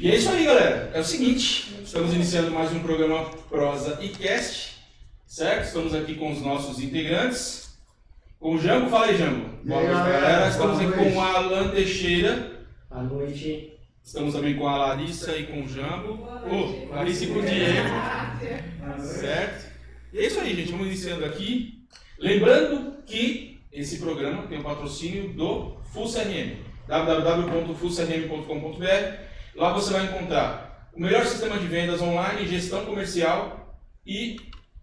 E é isso aí, galera. É o seguinte, estamos iniciando mais um programa Prosa e Cast, certo? Estamos aqui com os nossos integrantes. Com o Jango, fala aí, Jango. Boa noite, galera. Estamos Boa aqui com o Alan Teixeira. À noite. Estamos também com a Larissa e com o Jango. Oh, Larissa e com o Diego. Certo? E é isso aí, gente. Vamos iniciando aqui. Lembrando que esse programa tem o patrocínio do Full CRM. Lá você vai encontrar o melhor sistema de vendas online, gestão comercial e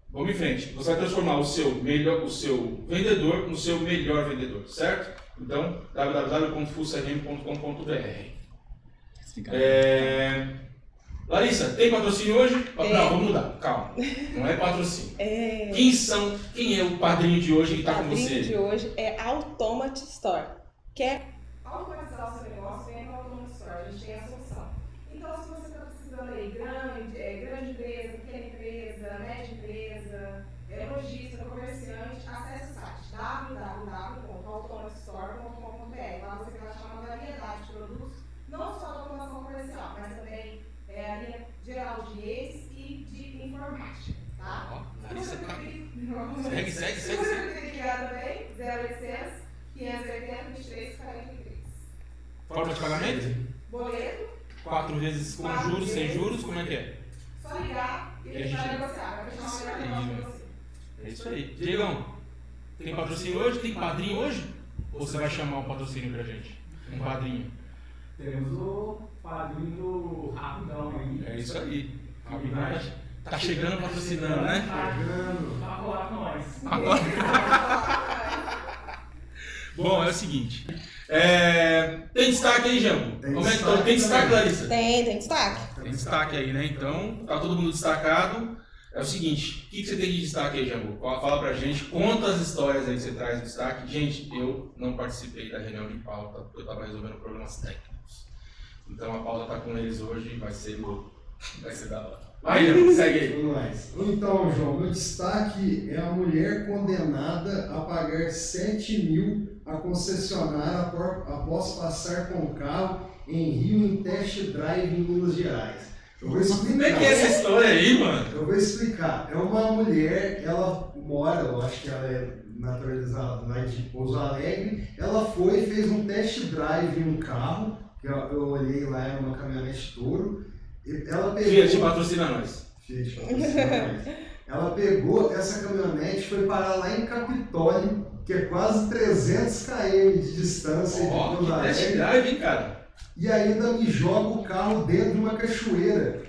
vamos em frente. Você vai transformar o seu melhor, o seu vendedor no seu melhor vendedor, certo? Então, www.fullcrm.com.br. É... Larissa, tem patrocínio hoje? Tem. Não, vamos mudar. Calma. Não é patrocínio. É, Quem são? Quem é o padrinho de hoje que está com padrinho você? de hoje é Automate Store. Que é automatizar o seu negócio vem no Autonomous Store, a gente tem a solução. Então, se você está precisando aí, grande, é, grande empresa, pequena empresa, média empresa, é, lojista, comerciante, acesse o site www.automatistore.com.br. Lá você vai achar uma variedade de produtos, não só de automação comercial, mas também é, a linha geral de redes e de informática. Tá? Ó, Larissa você tá. Segue, segue, Se segue, você segue. preferir ligar também, 0800 580 23 43. Forma de pagamento? Boleto, Quatro vezes com Quatro juros, sem vezes. juros, como é que é? só ligar e E a a gente vai negociar. Vai fechar uma melhor negócio pra você. É isso aí. Diegão, tem patrocínio hoje? Tem padrinho hoje? Ou você vai chamar um patrocínio pra gente? Um padrinho. Temos o padrinho do Rapidão aí. É isso aí. Rapidão tá, tá chegando patrocinando, né? Chegando. Pra colar com nós. Agora. Bom, é o seguinte. É, Tem destaque aí, Jambo? Tem Como é que tá? destaque Tem destaque. Larissa? tem, tem destaque. Tem destaque aí, né? Então, tá todo mundo destacado. É o seguinte, o que, que você tem de destaque aí, Jambu? Fala pra gente, conta as histórias aí que você traz de destaque. Gente, eu não participei da reunião de pauta, porque eu tava resolvendo problemas técnicos. Então a pauta tá com eles hoje e vai ser louco. Vai ser da hora. Vai, segue aí. Vamos lá. Então, João, meu destaque é a mulher condenada a pagar 7 mil a concessionária após passar com o carro em Rio em test drive em Minas Gerais. Eu vou explicar. Como é que é essa história aí, mano? Eu vou explicar. É uma mulher, ela mora, eu acho que ela é naturalizada lá de Pouso Alegre. Ela foi e fez um test drive em um carro, que eu, eu olhei lá, era uma caminhonete touro. Ela pegou. Fiat patrocina nós. Fiat patrocina nós. Ela pegou essa caminhonete e foi parar lá em Capitólio, que é quase 300 km de distância de Ó, Pouso que test Alegre, drive, hein, cara? E ainda me joga o carro dentro de uma cachoeira.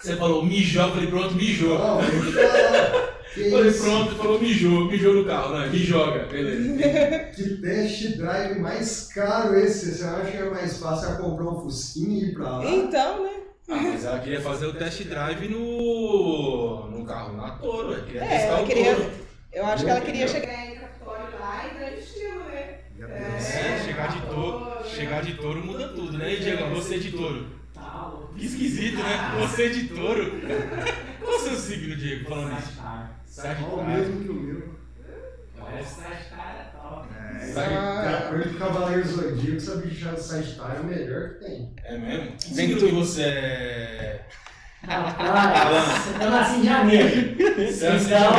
Você falou mijou, eu falei pronto, mijou. Não, eu Falei pronto, falou mijou, mijou no carro, né? Me joga, beleza. Que test drive mais caro esse? Você acha que é mais fácil comprar um Fusquinha e ir pra lá? Então, né? Ah, mas ela queria fazer o test drive no, no carro na Toro, ela queria É, testar ela o queria- Toro. Eu acho que ela queria chegar. É, em Capitólio lá e grande estilo, né? É, chegar de touro, chegar de touro muda tudo, né? E Diego, você de touro. Tá louco. Que esquisito, né? Você de touro. Qual o seu signo, Diego, falando isso? Sagitário. Olha o Sagitário. mesmo que o meu. É Sagitário é top. É. Coisa do Cavaleiro Zodíaco, essa bicha do Sagitário é o melhor que tem. É mesmo? Que signo que você é? Rapaz, eu nasci em janeiro. Você é Então,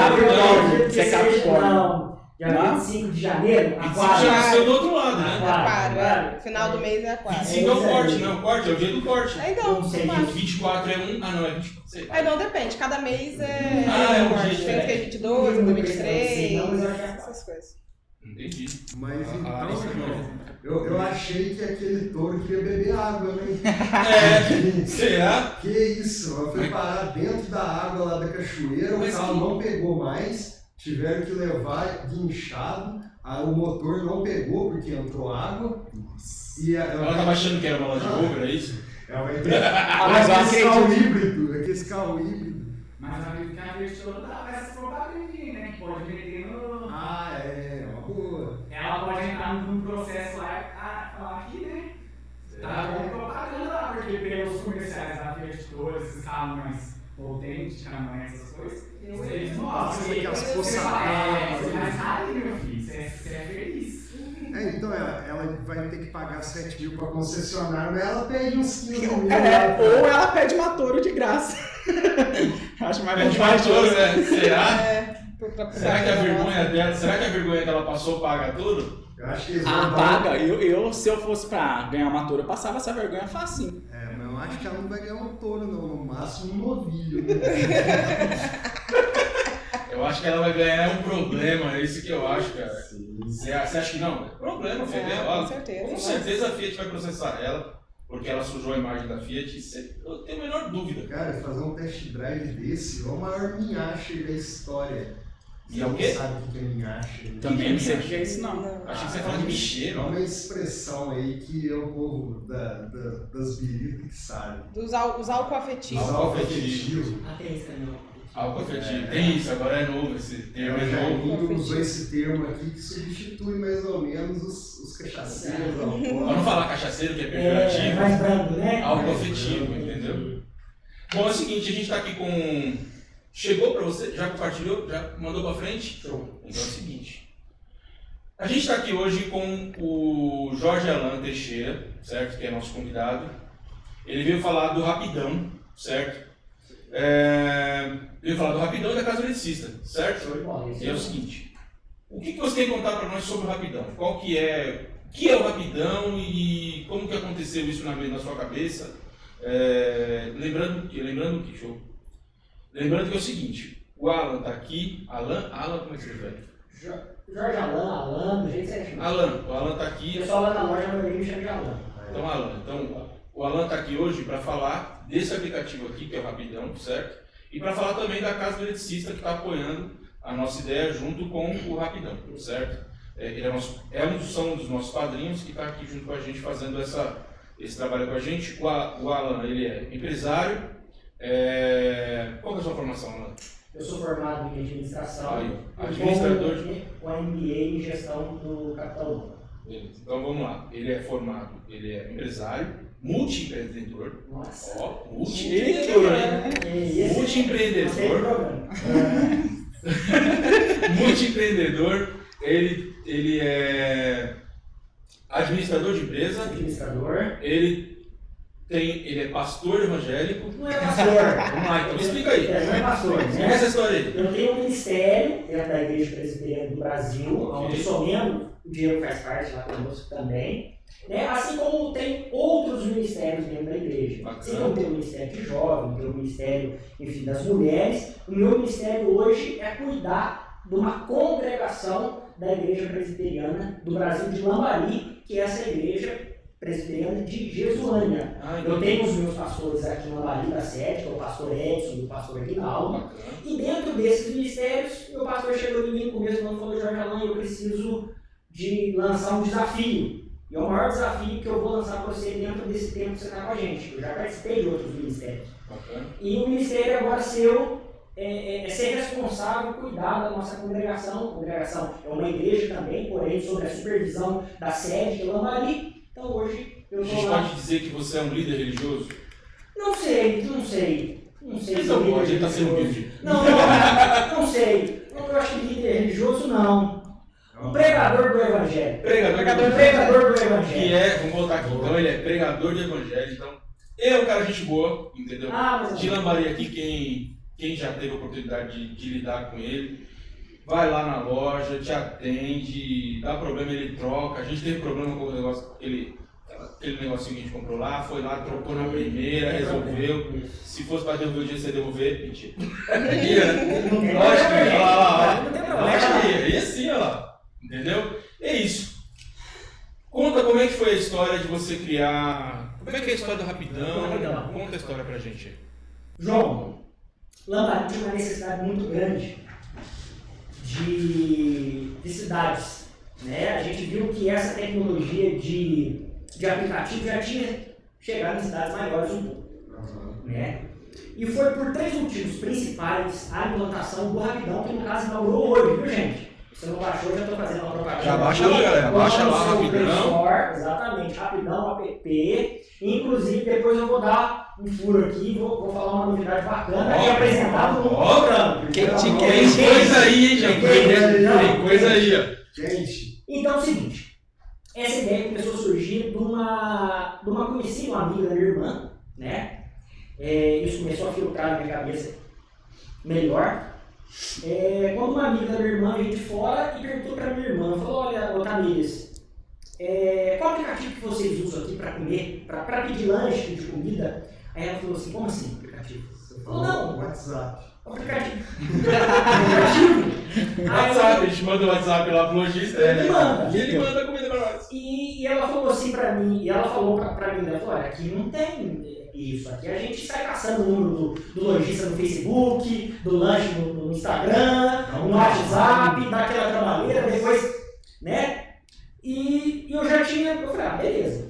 Capricórnio. É dia 25 de janeiro, 25 aquário. já nasceu do outro lado, né? Aquário, Aquário, aquário. é. Final do mês é aquário. 25 é o corte, não. O corte é o dia do corte. Aí então, Não sei, mas- 24 é um. Ah, não, é 24. sei lá. Aí não, depende. Cada mês é. Ah, é um corte. dia Tem uns que é 22, Não, outro não, 23. não, mas eu acho que é Essas coisas. Entendi. Mas Ah, então, Larissa, João, eu, eu achei que aquele touro queria beber água, né? É, será? Que isso, ela foi parar dentro da água lá da cachoeira, o Mas carro que- não pegou mais, tiveram que levar guinchado, aí o motor não pegou porque entrou água. E a- Ela tava achando que era uma de Uber, é isso? Ela vai ter Ah, mas eu aquele carro acredito. híbrido, aquele carro híbrido. Mas a vida que a investidora dá essa propaganda, né? Que pode meter no. Ah, é, uma boa. Ela pode entrar num processo lá e ah, falar aqui, né? Tá com propaganda lá, porque pelos comerciais da Fiat Toro, esses carros mais potentes, caminhões, essas coisas, eles mostram. Nossa, E aquelas É, faz rally, meu filho, você é, você é feliz. É, É, então ela, ela vai ter que pagar 7 mil pra concessionária, mas ela pede uns 15 mil. É, ou ela pede uma touro de graça. Acho mais É de matou, né? Será? É, pra- pra- Será que a vergonha dela, será que a vergonha que ela passou paga tudo? Eu acho que eles Ah, vão dar- paga. Eu, eu, se eu fosse pra ganhar uma touro, eu passava essa vergonha facinho. É, mas eu acho que ela não vai ganhar um touro, não. No máximo um novilho. Né? Eu acho que ela vai ganhar um problema, é isso que eu acho, cara. Você acha que não? É problema, Fiat. É, com certeza. Com certeza a Fiat vai processar ela, porque ela sujou a imagem da Fiat. Eu tenho a menor dúvida. Cara, fazer um test drive desse é o maior minhache da história. E é o quê? sabe o que é minhache. né? Também não sei o que é isso, não. Achei que você ia falar de É bicheiro. uma expressão aí que é o povo da, da- das biritas que sabe. Dos al- os álcool afetivos. Álcool Álcool afetivo. afetivo. Ah, tem isso também. Álcool afetivo. Tem isso, agora é novo esse termo, O é novo. Usou esse termo aqui que substitui mais ou menos os, os cachaceiros Pra não falar cachaceiro, que é É, pejorativo, mais brando, né? álcool afetivo, entendeu? Bom, é o seguinte, a gente tá aqui com. Chegou pra você? Já compartilhou? Já mandou pra frente? Show. Então é o seguinte. A gente está aqui hoje com o Jorge Alan Teixeira, certo? Que é nosso convidado. Ele veio falar do Rapidão, certo? É... Veio falar do Rapidão e da Casa Eletricista, certo? Show E é o seguinte. O que, que você tem que contar para nós sobre o Rapidão? Qual que é... O que é o Rapidão e como que aconteceu isso na, na sua cabeça? É, Lembrando que... Lembrando que... Show. Lembrando que é o seguinte. O Alan tá aqui. Alan? Alan, como é que você escreve? Jo- Jorge Alan, Alan, do jeito que você chama. Alan, o Alan tá O aqui. pessoal lá na loja, me chama de Alan. Então, Alan, então, o Alan tá aqui hoje para falar desse aplicativo aqui, que é o Rapidão, certo? E para falar também da Casa do Eletricista, que está apoiando a nossa ideia junto com o Rapidão, certo? É, ele é, nosso, é um, são um dos nossos padrinhos que está aqui junto com a gente fazendo essa, esse trabalho com a gente. O, o Alan, ele é empresário. É... Qual que é a sua formação, Alan? Eu sou formado em administração. Aí, administrador com- Com MBA em gestão do capital humano. Beleza. Então vamos lá. Ele é formado, ele é empresário, multi-empreendedor. Nossa. Ó, multi-empreendedor, hein? Gostei do Multi-empreendedor. Multi-empreendedor. Ele, ele é administrador de empresa. Administrador. Ele tem, ele é pastor evangélico. Não é pastor. Vamos lá, então me explica aí. É, não é pastor. Explica Né? essa história aí. Eu tenho um ministério dentro da Igreja Presbiteriana do Brasil, onde eu sou membro, o Diego faz parte lá conosco também. Né? Assim como tem outros ministérios dentro da igreja. Bacana. Assim como tem o Ministério de Jovem, tem o Ministério enfim, das Mulheres. O meu ministério hoje é cuidar de uma congregação da Igreja Presbiteriana do Brasil de Lambari, que é essa igreja presbiteriana de Jesuânia. Ah, Eu tenho os meus pastores aqui em Lambari da sede, que é o pastor Edson e o pastor Aguinaldo. E dentro desses ministérios, meu pastor chegou em mim no começo do ano e falou, Jorge Alain, eu preciso de lançar um desafio. E é o maior desafio que eu vou lançar para você dentro desse tempo que você está com a gente. Eu já participei de outros ministérios. Bacana. E o ministério agora seu é, é- é ser responsável, cuidar da nossa congregação. A congregação é uma igreja também, porém sob a supervisão da sede de Lambari. Então hoje eu A estou gente lá. pode dizer que você é um líder religioso? Não sei, não sei. Não sei Mas se eu não pode, ele está sendo humilde. Não, não, não sei. Eu acho que líder religioso não. Um pregador do evangelho. Pregador, Pregador Um pregador do que evangelho. é, vamos voltar aqui, então ele é pregador de evangelho, então ele é um cara gente boa, entendeu? Ah, mas aqui, quem, quem já teve a oportunidade de, de lidar com ele, vai lá na loja, te atende, dá problema, ele troca. A gente teve problema com o negócio, aquele, aquele negocinho que a gente comprou lá, foi lá, trocou na primeira, resolveu. Se fosse para devolver o dinheiro, você devolver, tem Lógico que ia, lá, lá. Lógico que ia, ia sim, olha lá. Entendeu? É isso. Conta como é que foi a história de você criar. Como é que é a história do Rapidão? Rapidão. Conta a história pra gente. João, Lambari tinha uma necessidade muito grande de, de cidades. Né? A gente viu que essa tecnologia de, de aplicativo já tinha chegado em cidades maiores um pouco. né? E foi por três motivos principais a implantação do Rapidão, que no caso inaugurou hoje, viu gente? Se não baixou, já estou fazendo uma propaganda. Já baixa lá, galera. Baixa lá, Rapidão. Store, exatamente, Rapidão app. Inclusive, depois eu vou dar um furo aqui, vou, vou falar uma novidade bacana Ó, e apresentar programa. quente, Então, quente. Tem coisa aí, hein, gente? Tem coisa aí. Gente, Então é o seguinte, essa ideia começou a surgir de uma, de uma conhecida, uma amiga da minha irmã, né? É, isso começou a filtrar na minha cabeça melhor. É, quando uma amiga da minha irmã veio de fora e perguntou para minha irmã, falou, olha, ô Tamires, é, qual aplicativo que vocês usam aqui para comer, para pedir lanche de comida? Aí ela falou assim, como assim aplicativo? Você falou, falou não. WhatsApp. Aplicativo. aplicativo. WhatsApp, a gente manda o WhatsApp lá pro lojista Ele é, manda. e ele manda a comida pra nós. E, e ela falou assim pra mim, e ela falou pra, pra mim, ela falou, olha, aqui não tem isso, aqui a gente sai caçando o número do, do lojista no Facebook, do lanche no, no Instagram, no WhatsApp, dá aquela trabalheira, depois, né? E, e eu já tinha, eu falei, ah, beleza.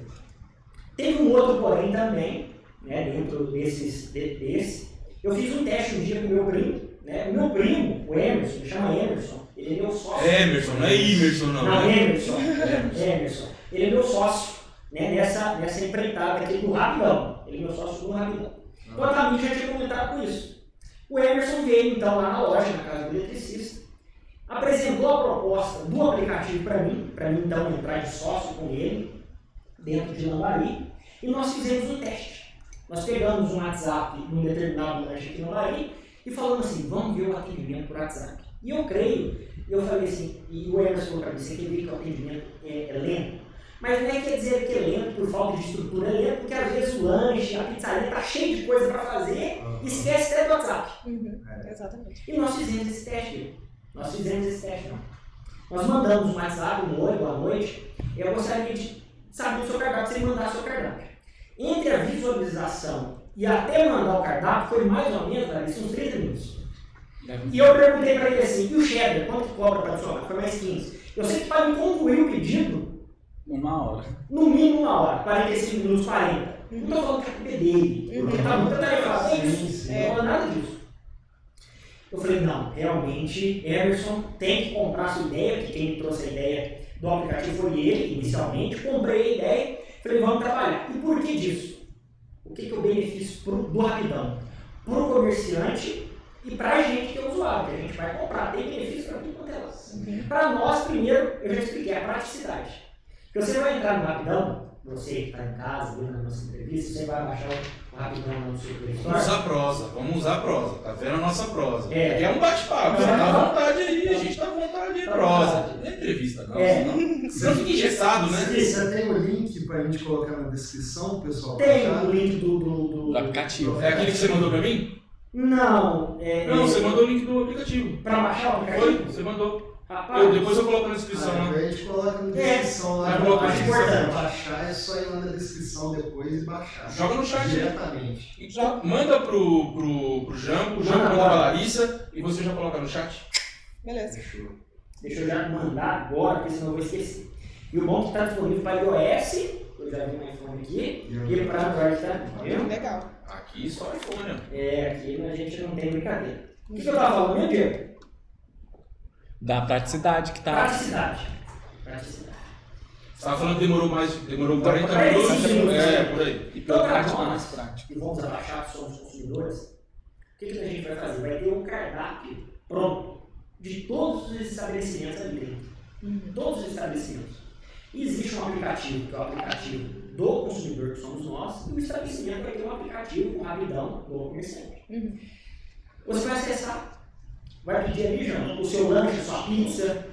Teve um outro porém também, né, dentro desses, de- desse, eu fiz um teste um dia com o meu primo, né, o meu primo, o Emerson, me chama Emerson, ele é meu sócio. Emerson, não é Emerson não. Não, né? Emerson. Emerson. Ele é meu sócio né, nessa, nessa empreitada aqui do Rapidão. Ele é meu sócio do Rapidão. Então a Tamir já tinha comentado com isso. O Emerson veio então lá na loja, na casa do eletricista, apresentou a proposta do aplicativo para mim, para mim então entrar de sócio com ele, dentro de Lambari, e nós fizemos um teste. Nós pegamos um WhatsApp num determinado lanche aqui no Lambari e falamos assim, vamos ver o atendimento por WhatsApp. E eu creio eu falei assim, e o Emerson falou para mim, você quer ver que o atendimento é, é lento? Mas não é quer dizer que é lento por falta de estrutura, é lento porque às vezes o lanche, a pizzaria tá cheio de coisa para fazer e esquece até do WhatsApp. Uhum, Exatamente. E nós fizemos esse teste. Nós fizemos esse teste, não. Nós mandamos um WhatsApp, um oi, boa noite. Eu gostaria de saber o seu cardápio, você mandar o seu cardápio. Entre a visualização e até mandar o cardápio, foi mais ou menos, Larissa, uns 30 minutos. E eu perguntei para ele assim, e o cheddar, quanto cobra para adicionar? Foi mais 15. Eu sei que para me concluir o pedido, Uma hora. no mínimo uma hora, 45 minutos, 40. Não estou falando que a culpa é dele, porque tá muito atarefado, é isso. Sim. Não falando nada disso. Eu falei, não, realmente, Emerson tem que comprar a sua ideia, porque quem me trouxe a ideia do aplicativo foi ele, inicialmente. Comprei a ideia, falei, vamos trabalhar. E por que disso? O que, que é o benefício pro, do Rapidão? Para o comerciante e para a gente que é usuário, que a gente vai comprar. Tem benefício para tudo quanto é lado. Para nós, primeiro, eu já expliquei, a praticidade. Porque você vai entrar no Rapidão, você que está em casa, vendo a nossa entrevista, você vai baixar Vamos usar prosa, vamos usar prosa. Tá vendo a nossa prosa? É. Aqui é um bate-papo, você tá à vontade aí, a gente tá à vontade aí, Tá prosa. vontade. Não é entrevista, não. É. senão- Senão fica engessado, né? Você tem o link pra gente colocar na descrição, pessoal? Tem o link do. do, do- Do aplicativo. É aquele que você mandou pra mim? Não, é. Não, é, você mandou o link do aplicativo. Pra baixar o Foi, aplicativo? você mandou. Rapaz, Eu, depois eu coloco na descrição Ah, lá. a gente coloca na É. descrição lá. Vai colocar na descrição. importante. Baixar é só ir lá na descrição depois e baixar. Joga no chat aí. Diretamente. Joga. Manda pro, pro, pro Jampo, o Jampo Manda pra. Larissa e você já coloca no chat. Beleza. Deixa eu já mandar agora, porque senão eu vou esquecer. E o bom é que está disponível para iOS, eu já vi um iPhone aqui, e para Android também. Viu? Legal. Aqui só iPhone, ó. É, aqui a gente não tem brincadeira. O que, que eu estava falando mesmo, Diego? Da praticidade que tá. Praticidade. Praticidade. Você falando que demorou mais, demorou 40 40 minutos. minutos. É, por aí. E pelo Então, prático pra mais nós, prático. e vamos abaixar que somos consumidores, o que, que a gente vai fazer? Vai ter um cardápio pronto de todos os estabelecimentos ali dentro. Todos os estabelecimentos. Existe um aplicativo, que é o aplicativo do consumidor, que somos nós, e o estabelecimento vai ter um aplicativo com rapidão do comerciante. Uhum. Você vai acessar, vai pedir ali, João, o seu lanche, a sua pizza,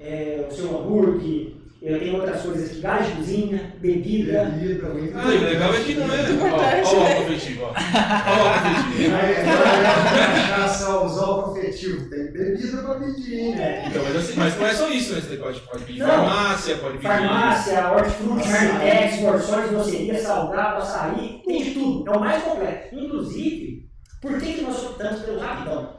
é, o seu hambúrguer, eu tenho outras coisas aqui, gás de cozinha, bebida. Bebida, muito Ah, e o legal é que não é. Ó, ó o álcool afetivo, ó. Ó o. Aí, agora, cachaça, usar o. Tem bebida pra pedir, hein? É, Então, mas assim, mas não é só isso, né? Você pode, pode pedir Não. farmácia, pode pedir. Farmácia, hortifruti, marmitex, porções, doceria, salgado, açaí, tem de tudo. É o mais completo. Inclusive, por que, que nós optamos pelo rapidão?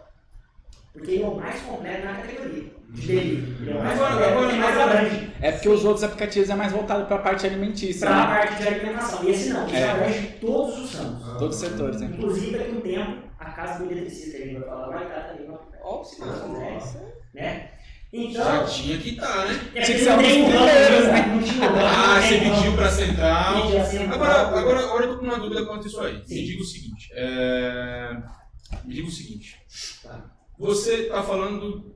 Porque ele é o mais completo na categoria de delivery. Ele é o mais Agora- agora- ele mais abrange É porque os outros aplicativos é mais voltado para a parte alimentícia. para a né? parte de alimentação. E esse não, esse É. abrange todos os ramos. Todos os setores, né? Inclusive, daqui a um tempo, a casa do eletricista que a gente vai falar vai estar também aplicativo. Ótimo. Se quiser, né? Então, Já tinha que estar, né? é Tinha que ser não um dos primeiros, né? Não ramo, Ah, não você pediu pra central. A. Agora, agora, agora eu tô com uma dúvida quanto a isso aí. Sim. Me diga o seguinte. é, Me diga o seguinte. Tá. Você está falando.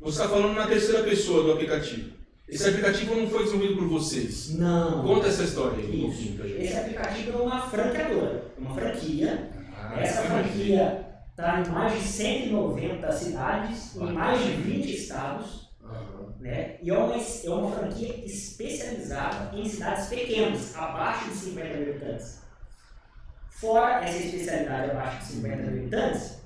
Você está falando na terceira pessoa do aplicativo. Esse aplicativo não foi desenvolvido por vocês. Não. Conta essa história aí Isso. gente. Esse aplicativo é uma franqueadora, uma franquia. Ah, Essa franquia está em mais de 190 cidades, em mais de 20 estados. Aham. né? E é uma, é uma franquia especializada em cidades pequenas, abaixo de 50 mil habitantes. Fora essa especialidade abaixo de 50 mil habitantes,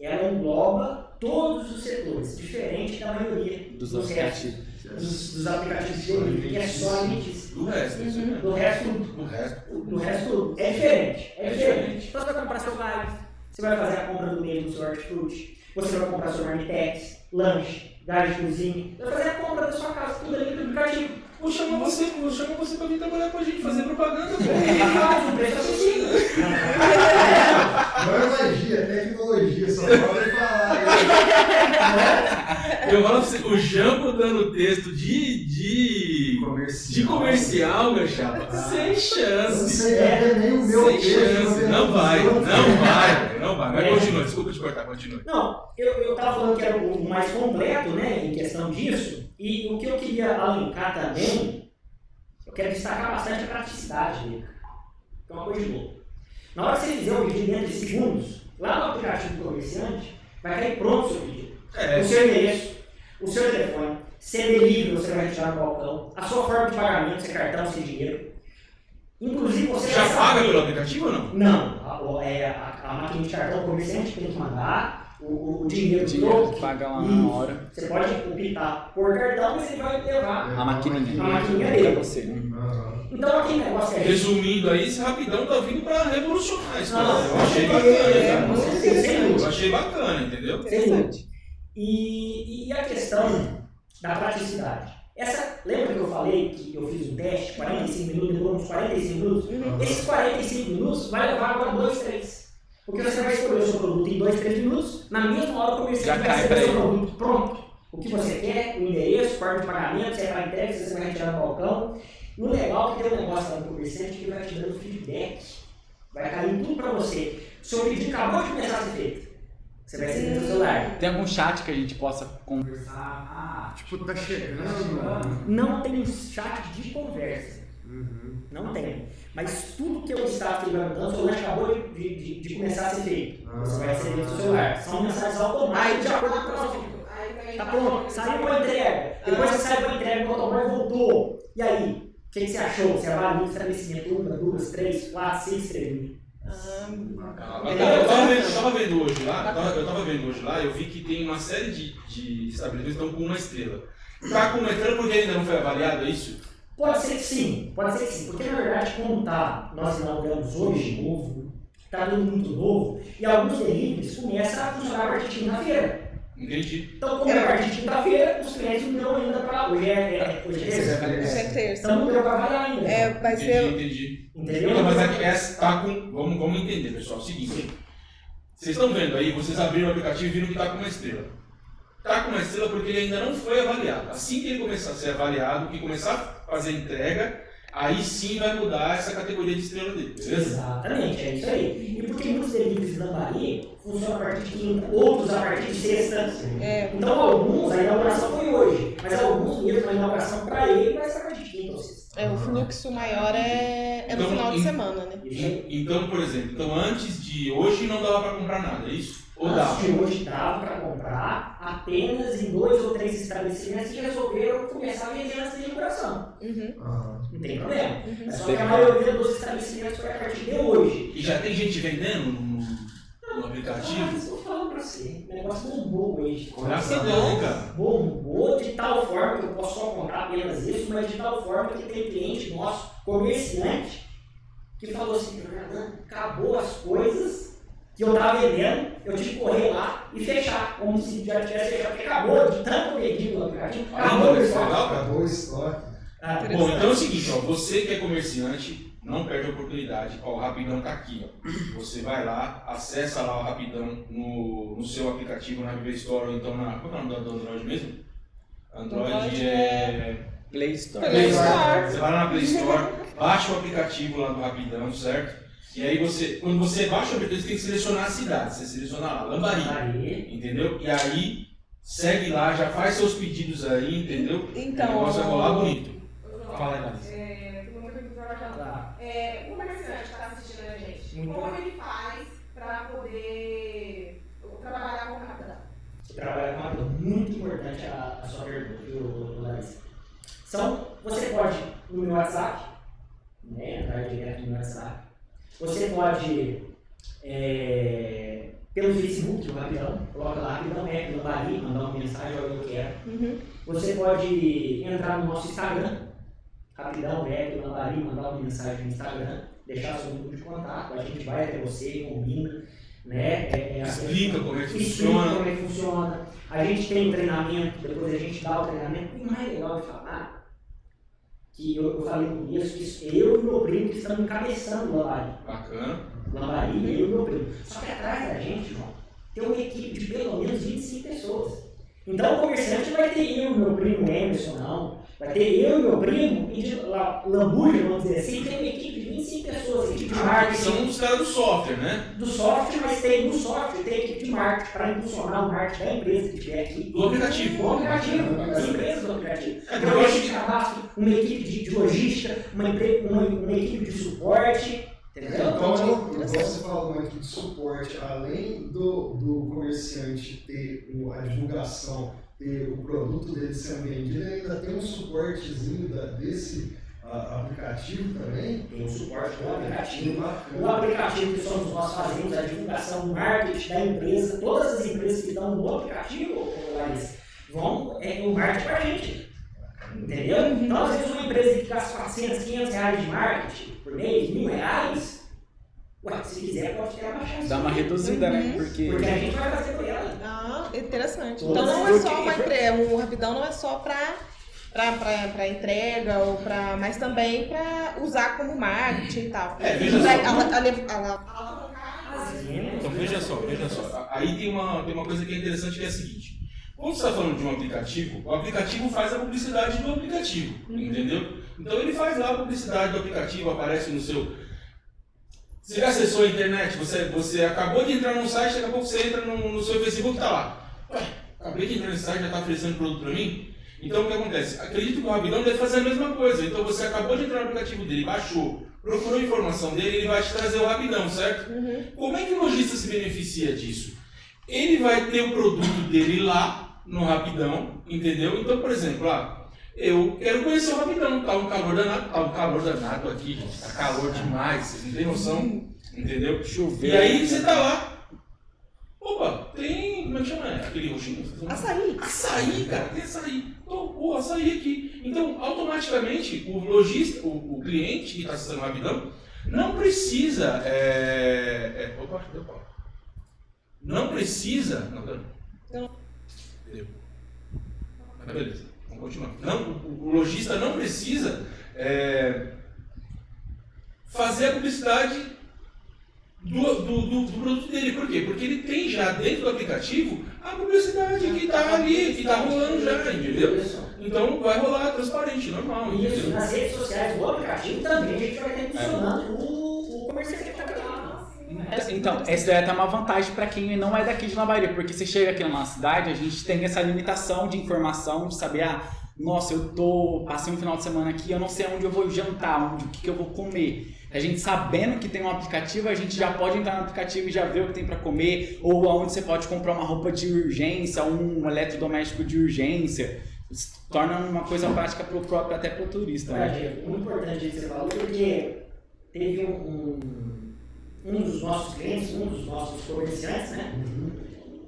ela engloba todos os setores, diferente da maioria Dos aplicativos. dos, dos aplicativos de delivery, que é só alimentício. Do resto, isso mesmo. Do resto, Do resto. do resto é diferente. É É diferente. diferente. Então você vai comprar seu gás, você vai fazer a compra do mês do seu hortifruti, você vai comprar seu marmitex, lanche, gás de cozinha, você vai fazer a compra da sua casa, tudo ali no aplicativo. Vou chamar você, vou chamar você pra vir trabalhar com a gente, fazer propaganda, pô. Faz um preço acessível. Não é magia, é tecnologia, só pode falar. Eu falo pra você, o Jambo dando texto de, de, Comercial. de comercial, meu chapa, sem Eu não chance. sei até nem o meu Sem texto, chance. eu Não vai, não não vai, não vai. Mas É. continua, desculpa te cortar, continua. Não, eu, eu tava falando que era o mais completo, né, em questão disso, e o que eu queria alencar também, eu quero destacar bastante a praticidade dele, que é uma coisa de louco. Na hora que você fizer o pedido dentro de segundos, lá no aplicativo do comerciante, vai cair pronto o seu pedido. É, o seu endereço, o seu telefone, se é delivery, você vai retirar no balcão, a sua forma de pagamento, se é cartão, se é dinheiro. Inclusive você já paga saber- pelo aplicativo ou não? Não, a, é, a, a máquina de cartão o comerciante tem que mandar o, o, dinheiro O do troco. que paga lá Isso. na hora. Você pode optar por cartão, mas ele vai levar. A maquininha. A maquininha dele. você. Uhum. Então aquele negócio que gente... Resumindo aí, esse rapidão tá vindo pra revolucionar isso. Não, eu achei é, bacana, é cara. muito interessante. Eu achei bacana, entendeu? Interessante. E, e a questão da praticidade. Essa, lembra que eu falei que eu fiz um teste, 45 minutos, demorou uns 45 minutos? Uhum. Esses 45 minutos vai levar agora 2, 3. Porque você vai escolher o seu produto em 2, 3 minutos, na mesma hora o comerciante Já vai receber o seu produto pronto. O que você quer, o endereço, forma de pagamento, se é para entrega, se você vai retirar no balcão. E o legal é que tem um negócio lá no comerciante que vai te dando feedback. Vai cair tudo para você. O seu pedido acabou de começar a ser feito. Você vai receber no seu celular. Tem algum chat que a gente possa conversar? Ah, Tipo, tá tá chegando. Não tem um chat de conversa. Uhum. Não tem. Mas tudo que eu estava perguntando, o seu lanche acabou de, de, de- de começar a ser feito. Você vai receber no seu celular. São mensagens automáticas de acordo com o também Tá pronto, saiu para entrega. Depois que saiu para entrega, o motoboy voltou. E aí? O que, você achou? Você avalia o estabelecimento? Uma, duas, três, quatro, seis estrelas. Ah, Ah, Eu tava, vendo, eu tava vendo hoje lá, eu tava, eu tava vendo hoje lá, eu vi que tem uma série de, de estabelecimentos que estão com uma estrela. Tá com uma estrela porque ainda não foi avaliado, é isso? Pode ser que sim, pode ser que sim. Porque na verdade, como tá, nós inauguramos hoje novo, tá tudo muito novo, e alguns deliveries começam a funcionar a partir de quinta-feira. Entendi. Então, como é a partir de quinta-feira, os clientes não deu ainda para. Hoje é, é, hoje é terça. Hoje é terça. Então não deu para avaliar ainda. É, vai Entendi, ser. entendi. Entendeu? Então, mas aqui, essa tá com. Vamos, vamos entender, pessoal. É o seguinte. Vocês estão vendo aí, vocês abriram o aplicativo e viram que tá com uma estrela. Tá com uma estrela porque ele ainda não foi avaliado. Assim que ele começar a ser avaliado, que começar a fazer entrega, aí sim vai mudar essa categoria de estrela dele, beleza? Exatamente, é isso aí. E porque muitos deliveries de Lambari funcionam a partir de quinta, outros a partir de sexta. É, Então, alguns, a inauguração foi hoje, mas alguns mesmo, a inauguração para ele vai ser a partir de quinta ou sexta. é, o fluxo maior é, é no Então, final de em- semana, né? Então, por exemplo, então antes de hoje não dava para comprar nada, é isso? Antes de hoje dava para comprar apenas em dois ou três estabelecimentos que resolveram começar a vender antes da inauguração. Uhum. Não tem problema. Uhum. É só que a maioria dos estabelecimentos foi a partir de hoje. E já tem gente vendendo no, no Ah, aplicativo? mas eu tô falando pra você, o negócio bombou hoje. Graças a Deus, cara? bombou de tal forma que eu posso só comprar apenas isso, mas de tal forma que tem cliente nosso, comerciante, que falou assim, acabou as coisas que eu tava vendendo, eu tive que correr lá e fechar, como se já tivesse fechado, porque acabou de tanto pedido no aplicativo, Ah, acabou o estoque. Acabou o estoque. Ah, Bom, então é o seguinte, ó, você que é comerciante, não perde a oportunidade. Ó, o Rapidão tá aqui, ó. Você vai lá, acessa lá o Rapidão no, no seu aplicativo na Play Store ou então na. Qual é o nome do Android mesmo? Android Android é. Play Store. Play Store. Você vai lá na Play Store, baixa o aplicativo lá do Rapidão, certo? E aí você, quando você baixa o aplicativo, você tem que selecionar a cidade. Você seleciona lá, Lambari. Aí, Entendeu? E aí Segue lá, já faz seus pedidos aí, entendeu? Então, o negócio vai rolar bonito. Fala aí, Larissa. É, tem uma pergunta pra. Tá. É, o comerciante que está assistindo a gente, Muito como bom. ele faz para poder trabalhar com o trabalhar com uma coisa muito importante a, a sua pergunta, viu, Larissa? São, você pode no meu WhatsApp, né, entrar direto no meu WhatsApp. Você pode é, pelo Facebook, no Rapidão, coloca lá Rapidão é Lambari, mandar uma mensagem, olha o que eu quero. Uhum. Você pode entrar no nosso Instagram, Rapidão é Lambari, mandar uma mensagem no Instagram, deixar seu número de contato, a gente vai até você, combina, né? É, é, Explica como é que explica funciona. como é que funciona. A gente tem um treinamento, depois a gente dá o treinamento. E o mais legal de falar, que eu, eu falei no começo, que isso- eu e meu primo que estamos encabeçando o Lambari. Bacana. Lambari, eu e meu primo. Só que atrás da gente, João, tem uma equipe de pelo menos 25 pessoas. Então o comerciante vai ter eu e meu primo Emerson, não. Vai ter eu e meu primo e de la- lambuja, vamos dizer assim, tem uma equipe de 25 pessoas, equipe de Ah, marketing são os caras do software, né? do software, mas tem no software, tem equipe de marketing para impulsionar o marketing da empresa que tiver aqui. Do aplicativo. Do aplicativo, das empresas do aplicativo. É, Então, eu a acho gente que- cadastra uma equipe de, de logística, uma, empre- uma, uma equipe de suporte, entendeu? Então, igual você falou uma equipe de suporte, além do, do comerciante ter a divulgação, ter o produto dele sendo vendido, ele ainda tem um suportezinho da- desse aplicativo também. tem o suporte do aplicativo. O aplicativo que somos nós fazemos a divulgação, o marketing da empresa, todas as empresas que estão no aplicativo, Larissa, vão é, o marketing com a gente. Entendeu? Então, às vezes, uma empresa que gasta 400, 500 reais de marketing por mês, mil reais, ué, se quiser, pode ter uma chance. Dá uma reduzida, né? Uhum. Porque. Porque a gente vai fazer por ela. Ah, interessante. Então não é só uma entrega, o rapidão não é só pra, pra entrega, ou pra, mas também pra usar como marketing e tal. É, veja só. Então veja só, veja só. Aí tem uma, tem uma coisa que é interessante que é a seguinte. Quando você está falando de um aplicativo, o aplicativo faz a publicidade do aplicativo, entendeu? Então ele faz lá a publicidade do aplicativo, aparece no seu. Você já acessou a internet, você, você acabou de entrar num site, daqui a pouco você entra no, no seu Facebook e tá lá. Ué, acabei de entrar nesse site, já está oferecendo produto para mim? Então o que acontece? Acredito que o Rapidão deve fazer a mesma coisa. Então você acabou de entrar no aplicativo dele, baixou, procurou a informação dele, ele vai te trazer o Rapidão, certo? Como é que o lojista se beneficia disso? Ele vai ter o produto dele lá no Rapidão, entendeu? Então, por exemplo, ah, eu quero conhecer o Rapidão, tá um calor danado, tá um calor danado aqui, gente, tá calor demais, vocês não têm noção, entendeu? Chover. E aí você tá lá, opa, tem, como é que chama? Aquele roxinho? Açaí. Açaí, cara, tem açaí. Então, pô, açaí aqui. Então, automaticamente, o lojista, o, o cliente que está acessando o Rapidão, não precisa. É, é, opa, deu pau. Não precisa. Não. Não. Deu. Mas beleza, vamos continuar. Não, o, o lojista não precisa é, fazer a publicidade do, do, do, do produto dele. Por quê? Porque ele tem já dentro do aplicativo a publicidade que está ali, que está rolando já, entendeu? Então vai rolar transparente, normal, Isso, entendeu? nas redes sociais do aplicativo também a gente vai ter funcionando o, o comerciante que está. Então, essa daí é até uma vantagem para quem não é daqui de Lambaria, porque você chega aqui na nossa cidade, a gente tem essa limitação de informação, de saber, ah, nossa, eu tô, passei um final de semana aqui, eu não sei onde eu vou jantar, onde, o que, que eu vou comer. A gente sabendo que tem um aplicativo, a gente já pode entrar no aplicativo e já ver o que tem para comer, ou aonde você pode comprar uma roupa de urgência, um eletrodoméstico de urgência. Isso torna uma coisa prática pro próprio, até pro turista, né? Verdade, é muito importante isso que você falou, porque teve um, um, dos nossos clientes, um dos nossos comerciantes, né?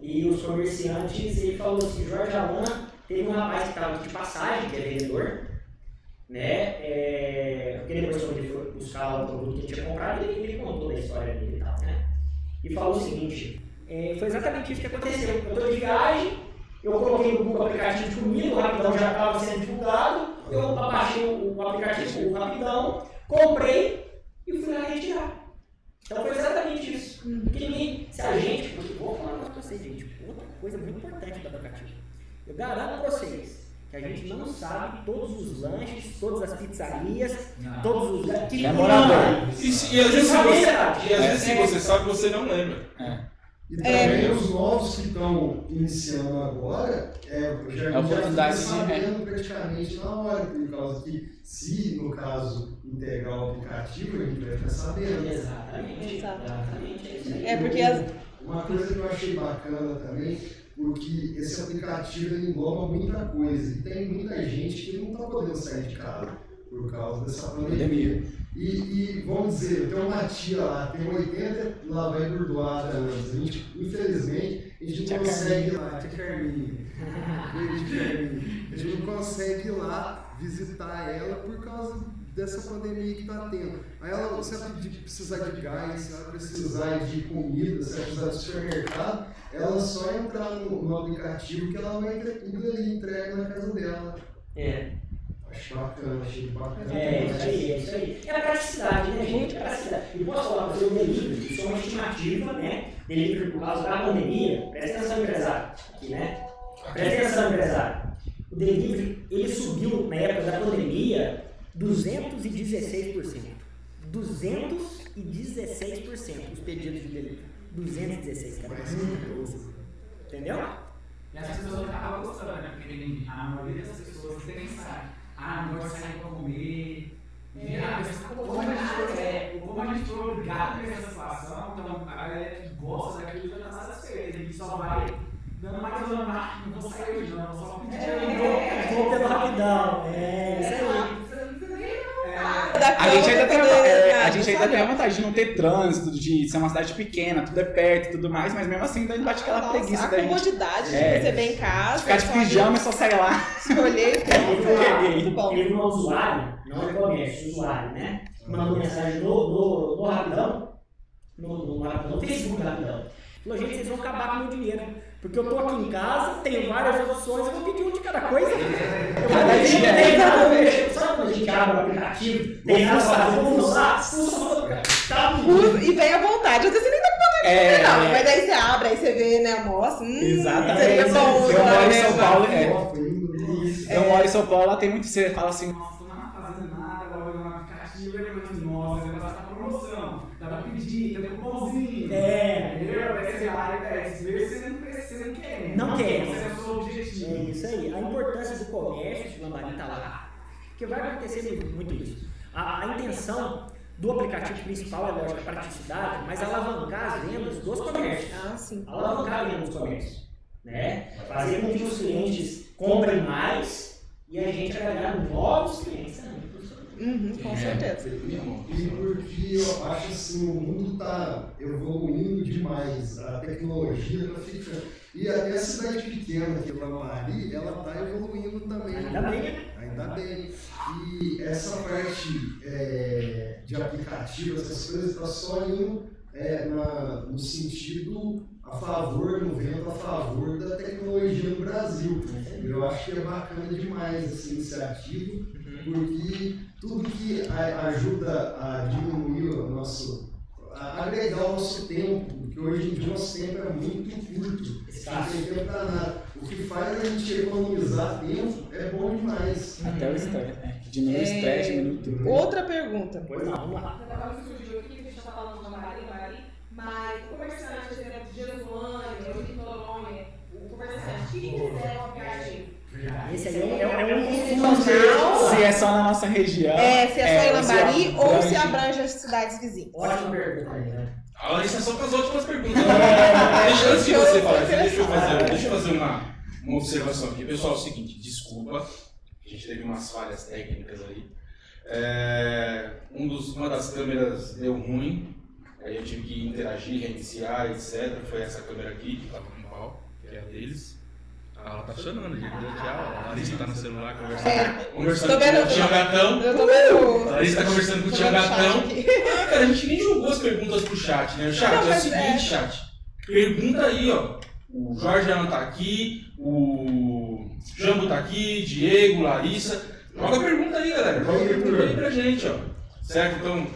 E os comerciantes, ele falou assim, Jorge Alana, teve um rapaz que estava de passagem, que é vendedor, né? É, porque depois quando ele foi buscar o produto que ele tinha comprado, ele, ele contou da história dele e tal, né? E falou o seguinte, é, foi exatamente isso que aconteceu. Eu estou de viagem, eu coloquei no Google aplicativo de comida, o Rapidão já estava sendo divulgado, eu baixei o, o aplicativo o Rapidão, comprei e fui lá retirar. Então foi exatamente isso. Porque ninguém, se a gente, porque vou falar pra vocês, gente, outra coisa muito importante do aplicativo. Eu garanto pra vocês que a gente não sabe todos os lanches, todas as pizzarias, todos os que É morador. E, se- e às vezes, se você, e às vezes se É. você sabe, você não lembra. É. E também os novos que estão iniciando agora, é, já, É já oportunidade sabendo praticamente na hora, por causa que se, no caso, integrar o aplicativo, a gente vai ficar sabendo. Exatamente. Exatamente. É, porque as- Uma coisa que eu achei bacana também, porque esse aplicativo ele engloba muita coisa. E tem muita gente que não está podendo sair de casa por causa dessa pandemia. E, e vamos dizer, tem uma tia lá, tem 80, lá vai burdoada anos. A gente, infelizmente, a gente não consegue ir lá, tia Carminha. A gente não consegue ir lá visitar ela por causa dessa pandemia que está tendo. Aí ela, se ela precisar de gás, se ela precisar de comida, se ela precisar de supermercado, ela só entrar no, no aplicativo que ela vai ter tudo ali entregue na casa dela. É. Acho bacana, achei bacana. É, isso aí, é isso aí. É a praticidade, né, gente? É a praticidade. E posso falar para você, o delivery, isso é uma estimativa, né? Delivery por causa da pandemia. Presta atenção, empresário, aqui, né? Presta atenção, empresário. O delivery, ele subiu na época da pandemia 216%. 216% os pedidos de delivery. 216, cara. Muito. Entendeu? E as pessoas acabam gostando, né? Porque a maioria das pessoas tem sabe. Ah, não gosto de sair pra comer. E ah, mas como a gente foi, é, como a gente foi obrigado nessa situação, então a galera que gosta daquilo já tá satisfeita. A gente só vai dando mais uma, ah, não vou sair hoje não, só pedir dinheiro. Vou pelo rapidão. É, isso aí. A gente ainda tem, é, a gente ainda tem a Nossa, vantagem de não ter trânsito, de ser uma cidade pequena, tudo é perto e tudo mais, mas mesmo assim ainda bate aquela preguiça a da gente comodidade de É. receber em casa. ficar de pijama e só sair lá. Escolher e pronto. Peguei. Muito bom. Teve um usuário, não é comércio, usuário, né? Mandou mensagem no, no, no Rapidão, no, no, Rapidão, no Facebook Rapidão. Falou, gente, vocês vão acabar com o meu dinheiro. Porque eu tô aqui em casa, tenho várias opções, eu vou pedir um de cada coisa. Eu Cada vou pedir, dia, não tem é. nada a ver. Sabe quando a gente abre o aplicativo, tem nada pra fazer, vamos usar? Usa, tá. Usa E vem à vontade. Às vezes você nem tá com É, não, é. mas aí você abre, aí você vê, né, almoço. Hum, Exatamente. Seria bom. Eu moro em São Paulo, é. Eu moro em São Paulo, lá tem muito, você fala assim, Nossa, está lá. Porque vai acontecer muito isso. A, a intenção do aplicativo principal é, lógico, a praticidade, mas alavancar as vendas dos comércios. Ah, sim. Alavancar a venda dos comércios. Né? Fazer com que os clientes comprem mais e a gente ganhar novos clientes também. Uhum, com certeza. E porque eu acho assim, o mundo está evoluindo demais, a tecnologia está ficando. E a cidade pequena que é Lambari, ela está evoluindo também. Ainda bem, né? Ainda bem. E essa parte é, de aplicativo, essas coisas, está só indo é, na- no sentido a favor, no vento a favor da tecnologia no Brasil. Eu acho que é bacana demais essa iniciativa, porque tudo que ajuda a diminuir o nosso. Agregar o nosso tempo, porque hoje em dia o nosso tempo é muito curto, não tem tempo para nada. O que faz a gente economizar tempo é bom demais. até o estresse, né? Diminui o estresse, diminui tudo. Outra pergunta. Pois não, vamos lá. Agora que surgiu aqui, que a gente está falando de Lambari, Lambari, mas o comerciante, por exemplo, de Jesuânia, ou de Noronha, o comerciante, o que que quiser o aplicativo? Esse aí é, um- é, um- é um Não. Se é só na nossa região. É, se é só em Lambari ou se abrange- as cidades vizinhas. Ótima pergunta aí, né? A Larissa só com as últimas perguntas. deixa, antes de você falar, deixa eu fazer, deixa eu fazer uma, uma observação aqui. Pessoal, é o seguinte, desculpa, a gente teve umas falhas técnicas aí. É, um dos, uma das câmeras deu ruim, aí eu tive que interagir, reiniciar, etc. Foi essa câmera aqui, que estava com pau, que é a deles. Ah, ela tá funcionando, gente. Tchau. A Larissa tá no celular conversando, conversando Tô vendo- com o Tião Gatão. Eu tô vendo. A Larissa tá conversando com o tô Tião vendo o chat Gatão. Ah, cara, a gente nem jogou as perguntas pro chat, né? O chat Não, é o seguinte, é. chat. Pergunta aí, ó. O Jorge não tá aqui, o Jambo tá aqui, Diego, Larissa. Joga a pergunta aí, galera. Joga a pergunta aí pra gente, ó. Certo? Então,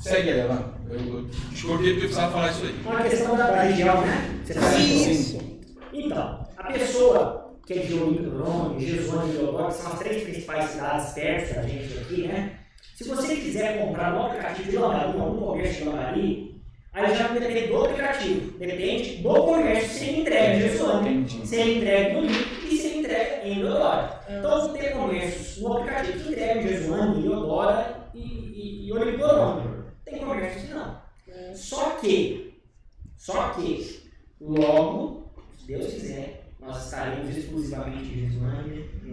segue aí, Alan. Eu, eu te cortei porque eu precisava falar isso aí. Uma questão da, da região, né? Você tá Isso. Então, a pessoa que é de Olímpio, Jesuânia e que são as três principais cidades perto da gente aqui, né? Se você quiser comprar no aplicativo de Lambari, ou no comércio de Lambari, Aí já depende do aplicativo, depende do comércio se ele entrega em Jesuânia, Entendi. se ele entrega no link e se ele entrega em Deodora. Então tem comércios no aplicativo que entregam em Jesuânia, Deodora e, e, e Olimpíada. Tem comércios que não. Só que, só que, logo, se Deus quiser, nós estaremos exclusivamente em Jesuânia, em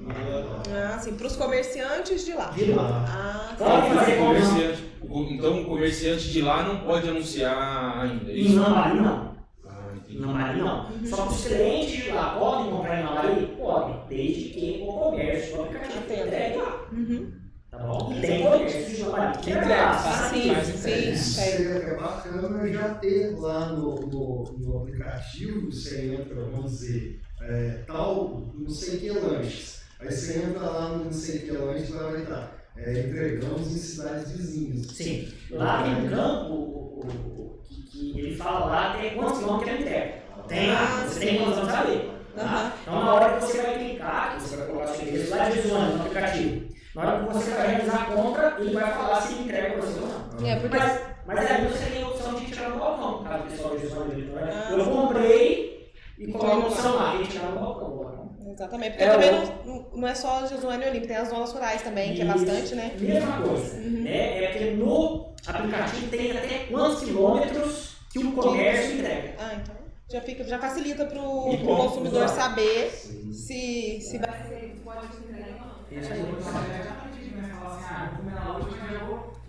em Deodora. Ah, sim, para os comerciantes de lá. De lá. Ah, Pode sim. fazer O comércio. comerciante- então o comerciante de lá não pode anunciar ainda. é Em isso? Lambari não. Ah. Em Lambari não. Só que os clientes de lá podem comprar em Lambari? Podem, desde que o comércio, o aplicativo Entendo. entregue lá. Uhum. Tá? E tem comércio de Lambari que Ah, Sim, sim, seria até bacana já ter lá no, no, no aplicativo, você entra, vamos dizer, é, tal, não sei que lanches. Aí você entra lá no não sei que lanches, lá vai estar. É, entregamos em cidades vizinhas. Sim. Lá tem um campo o- o- o- que, que ele fala lá tem quantos quilômetros ele entrega. Tem lá, Ah, você sim. tem condição de saber. Tá? Então na hora que você vai clicar, que você vai colocar seu endereço lá de zona no aplicativo, na hora que você vai realizar a compra, ele vai falar se ele entrega para você ou não. É, porque Mas, mas aí você tem a opção de tirar no balcão, caso o pessoal né? Ah, Eu comprei e coloco no coloca. celular, e tirar no balcão. balcão. Exatamente, porque É, também o- não, não é só Jesuânia Olímpia, tem as zonas rurais também, que é bastante, né? Mesma coisa, Uhum. né? É que no aplicativo tem até quantos quilômetros que o comércio entrega. Ah, então já, fica, já facilita para o consumidor exato. saber se, se vai. Vai ser, pode entregar ou não. Isso Aí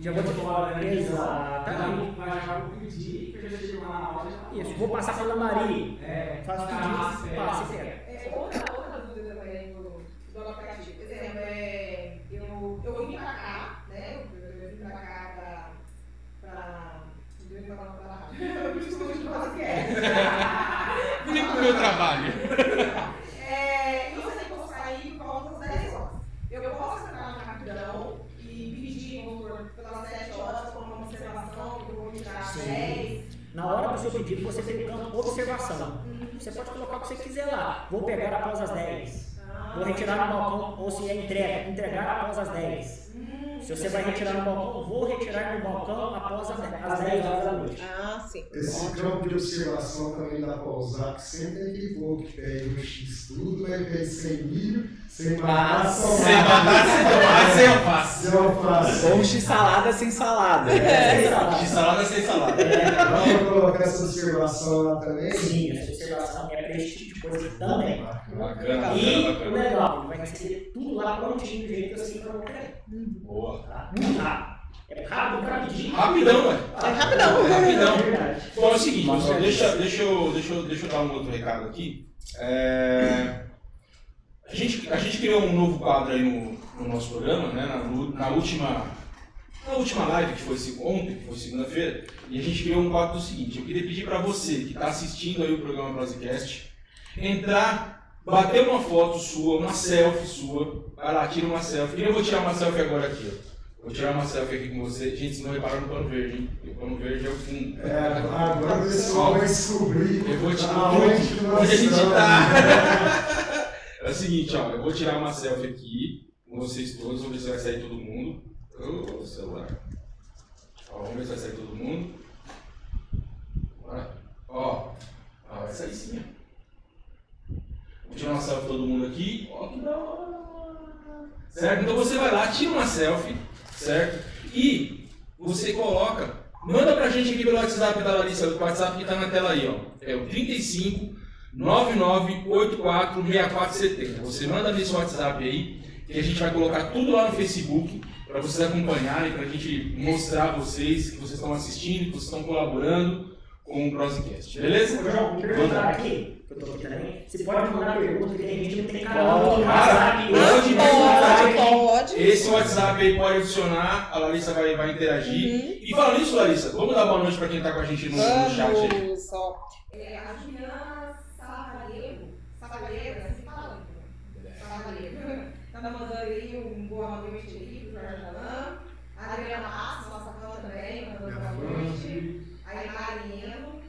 já vou te falar, né? Exatamente. lá na loja. Isso, vou passar pela Maria. É, Faço pedido, espera. passa e pega. É, outra, outra dúvida também do, do aplicativo. Por exemplo, é, eu, eu vim pra cá, né? Eu, vim pra cá pra. pra eu vim pra cá pra. Eu costumo de é. Vem pro meu trabalho. É, e você Sim. 10. Na hora do seu pedido, você tem o campo observação. Você pode colocar o que você quiser lá. Vou pegar após as 10. Vou retirar no balcão, ou se é entrega, entregar após as 10. Se você vai retirar no balcão, vou retirar no balcão após as 10, às 10 horas da noite. Ah, sim. Esse campo de observação também dá para usar, que sempre tem aquele povo que pede um X tudo, mas pede sem milho, sem batata, só Sem batata, sem tomate, sem alface. sem alface. Ou x salada sem salada. De salada sem salada. Dá para colocar essa observação lá também? Sim, essa observação é para esse tipo de coisa também. Bacana, E bacana, o legal, vai receber tudo lá prontinho, do jeito assim para querer. Boa. Tá? Muito rápido. É rápido pedir. Rapidão, ué. É rapidão. Rapidão. É verdade. Bom, é o seguinte, pessoal, é deixa, deixa, eu, deixa, eu, deixa eu dar um outro recado aqui. É, A, gente, a gente criou um novo quadro aí no, no nosso programa, né? Na, na última, na última live, que foi ontem, que foi segunda-feira, e a gente criou um quadro do seguinte, eu queria pedir para você que está assistindo aí o programa Brasicast, entrar, bater uma foto sua, uma selfie sua, vai lá, tira uma selfie. E eu vou tirar uma selfie agora aqui, ó. Vou tirar uma selfie aqui com você. Gente, se não reparar no pano verde, hein? O pano verde é o fundo. É, agora o pessoal vai descobrir Eu vou te que nós onde a gente tá. É o seguinte, ó, eu vou tirar uma selfie aqui com vocês todos, vamos ver se vai sair todo mundo. Ô, celular. Ó, vamos ver se vai sair todo mundo. Bora. Ó, ó, vai sair sim, ó. Vou tirar uma selfie todo mundo aqui. Ó, que da hora. Certo? Então você vai lá, tira uma selfie, certo? E você coloca, manda pra gente aqui pelo WhatsApp da Larissa, o WhatsApp que tá na tela aí, ó. É o 35 9984 6470. Você manda nesse WhatsApp aí, que a gente vai colocar tudo lá no Facebook para vocês acompanharem, para a gente mostrar a vocês que vocês estão assistindo, que vocês estão colaborando com o Prosecast. Beleza? João, me perguntar Manda. aqui, eu tô aqui também, você pode mandar pergunta, que tem gente que não tem canal no Pode. WhatsApp. Pode, Pode, pode. Esse WhatsApp aí pode adicionar, a Larissa vai, vai interagir. Uhum. E falando nisso, Larissa, vamos dar boa noite para quem está com a gente no, no chat aí. Vamos, ó. É, a Juliana É? Savalheiro. Tá mandando aí um boa noite aí Jorge Alain. A Adriana Massa, nossa fã também, mandando boa noite. Aí a Mariano,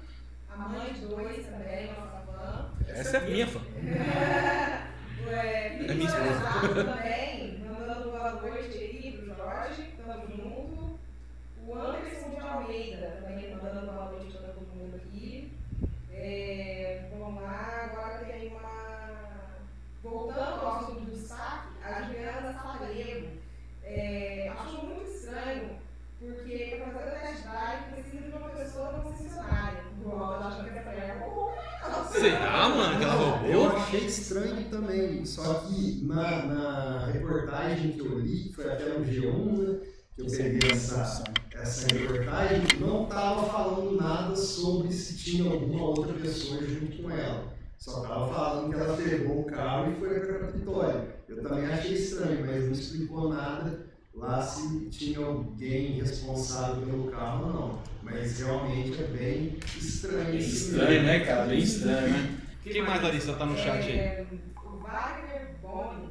a mãe de dois também, nossa fã. Essa é minha fã. É, É minha. Eduardo também, mandando boa noite aí pro Jorge, tamo junto. O Anderson de Almeida, é, vamos lá, agora tem uma. Voltando ao assunto do saque, a Juliana Sagrego. É, acho muito estranho, porque é para fazer o test drive precisa de uma pessoa concessionária. Igual ela acha que essa mulher roubou, né? Será, mano, que ela roubou? Eu achei estranho também, só que na, na reportagem que eu li, foi até no G1, né? Que eu peguei essa, essa reportagem, não estava falando nada sobre se tinha alguma outra pessoa junto com ela. Só estava falando que ela pegou o carro e foi para Capitólio. Eu também achei estranho, mas não explicou nada lá se tinha alguém responsável pelo carro ou não. Mas realmente é bem estranho isso. Estranho, né, cara? Bem estranho, né? Quem mais, Larissa, tá no chat aí? É, o Wagner Boni.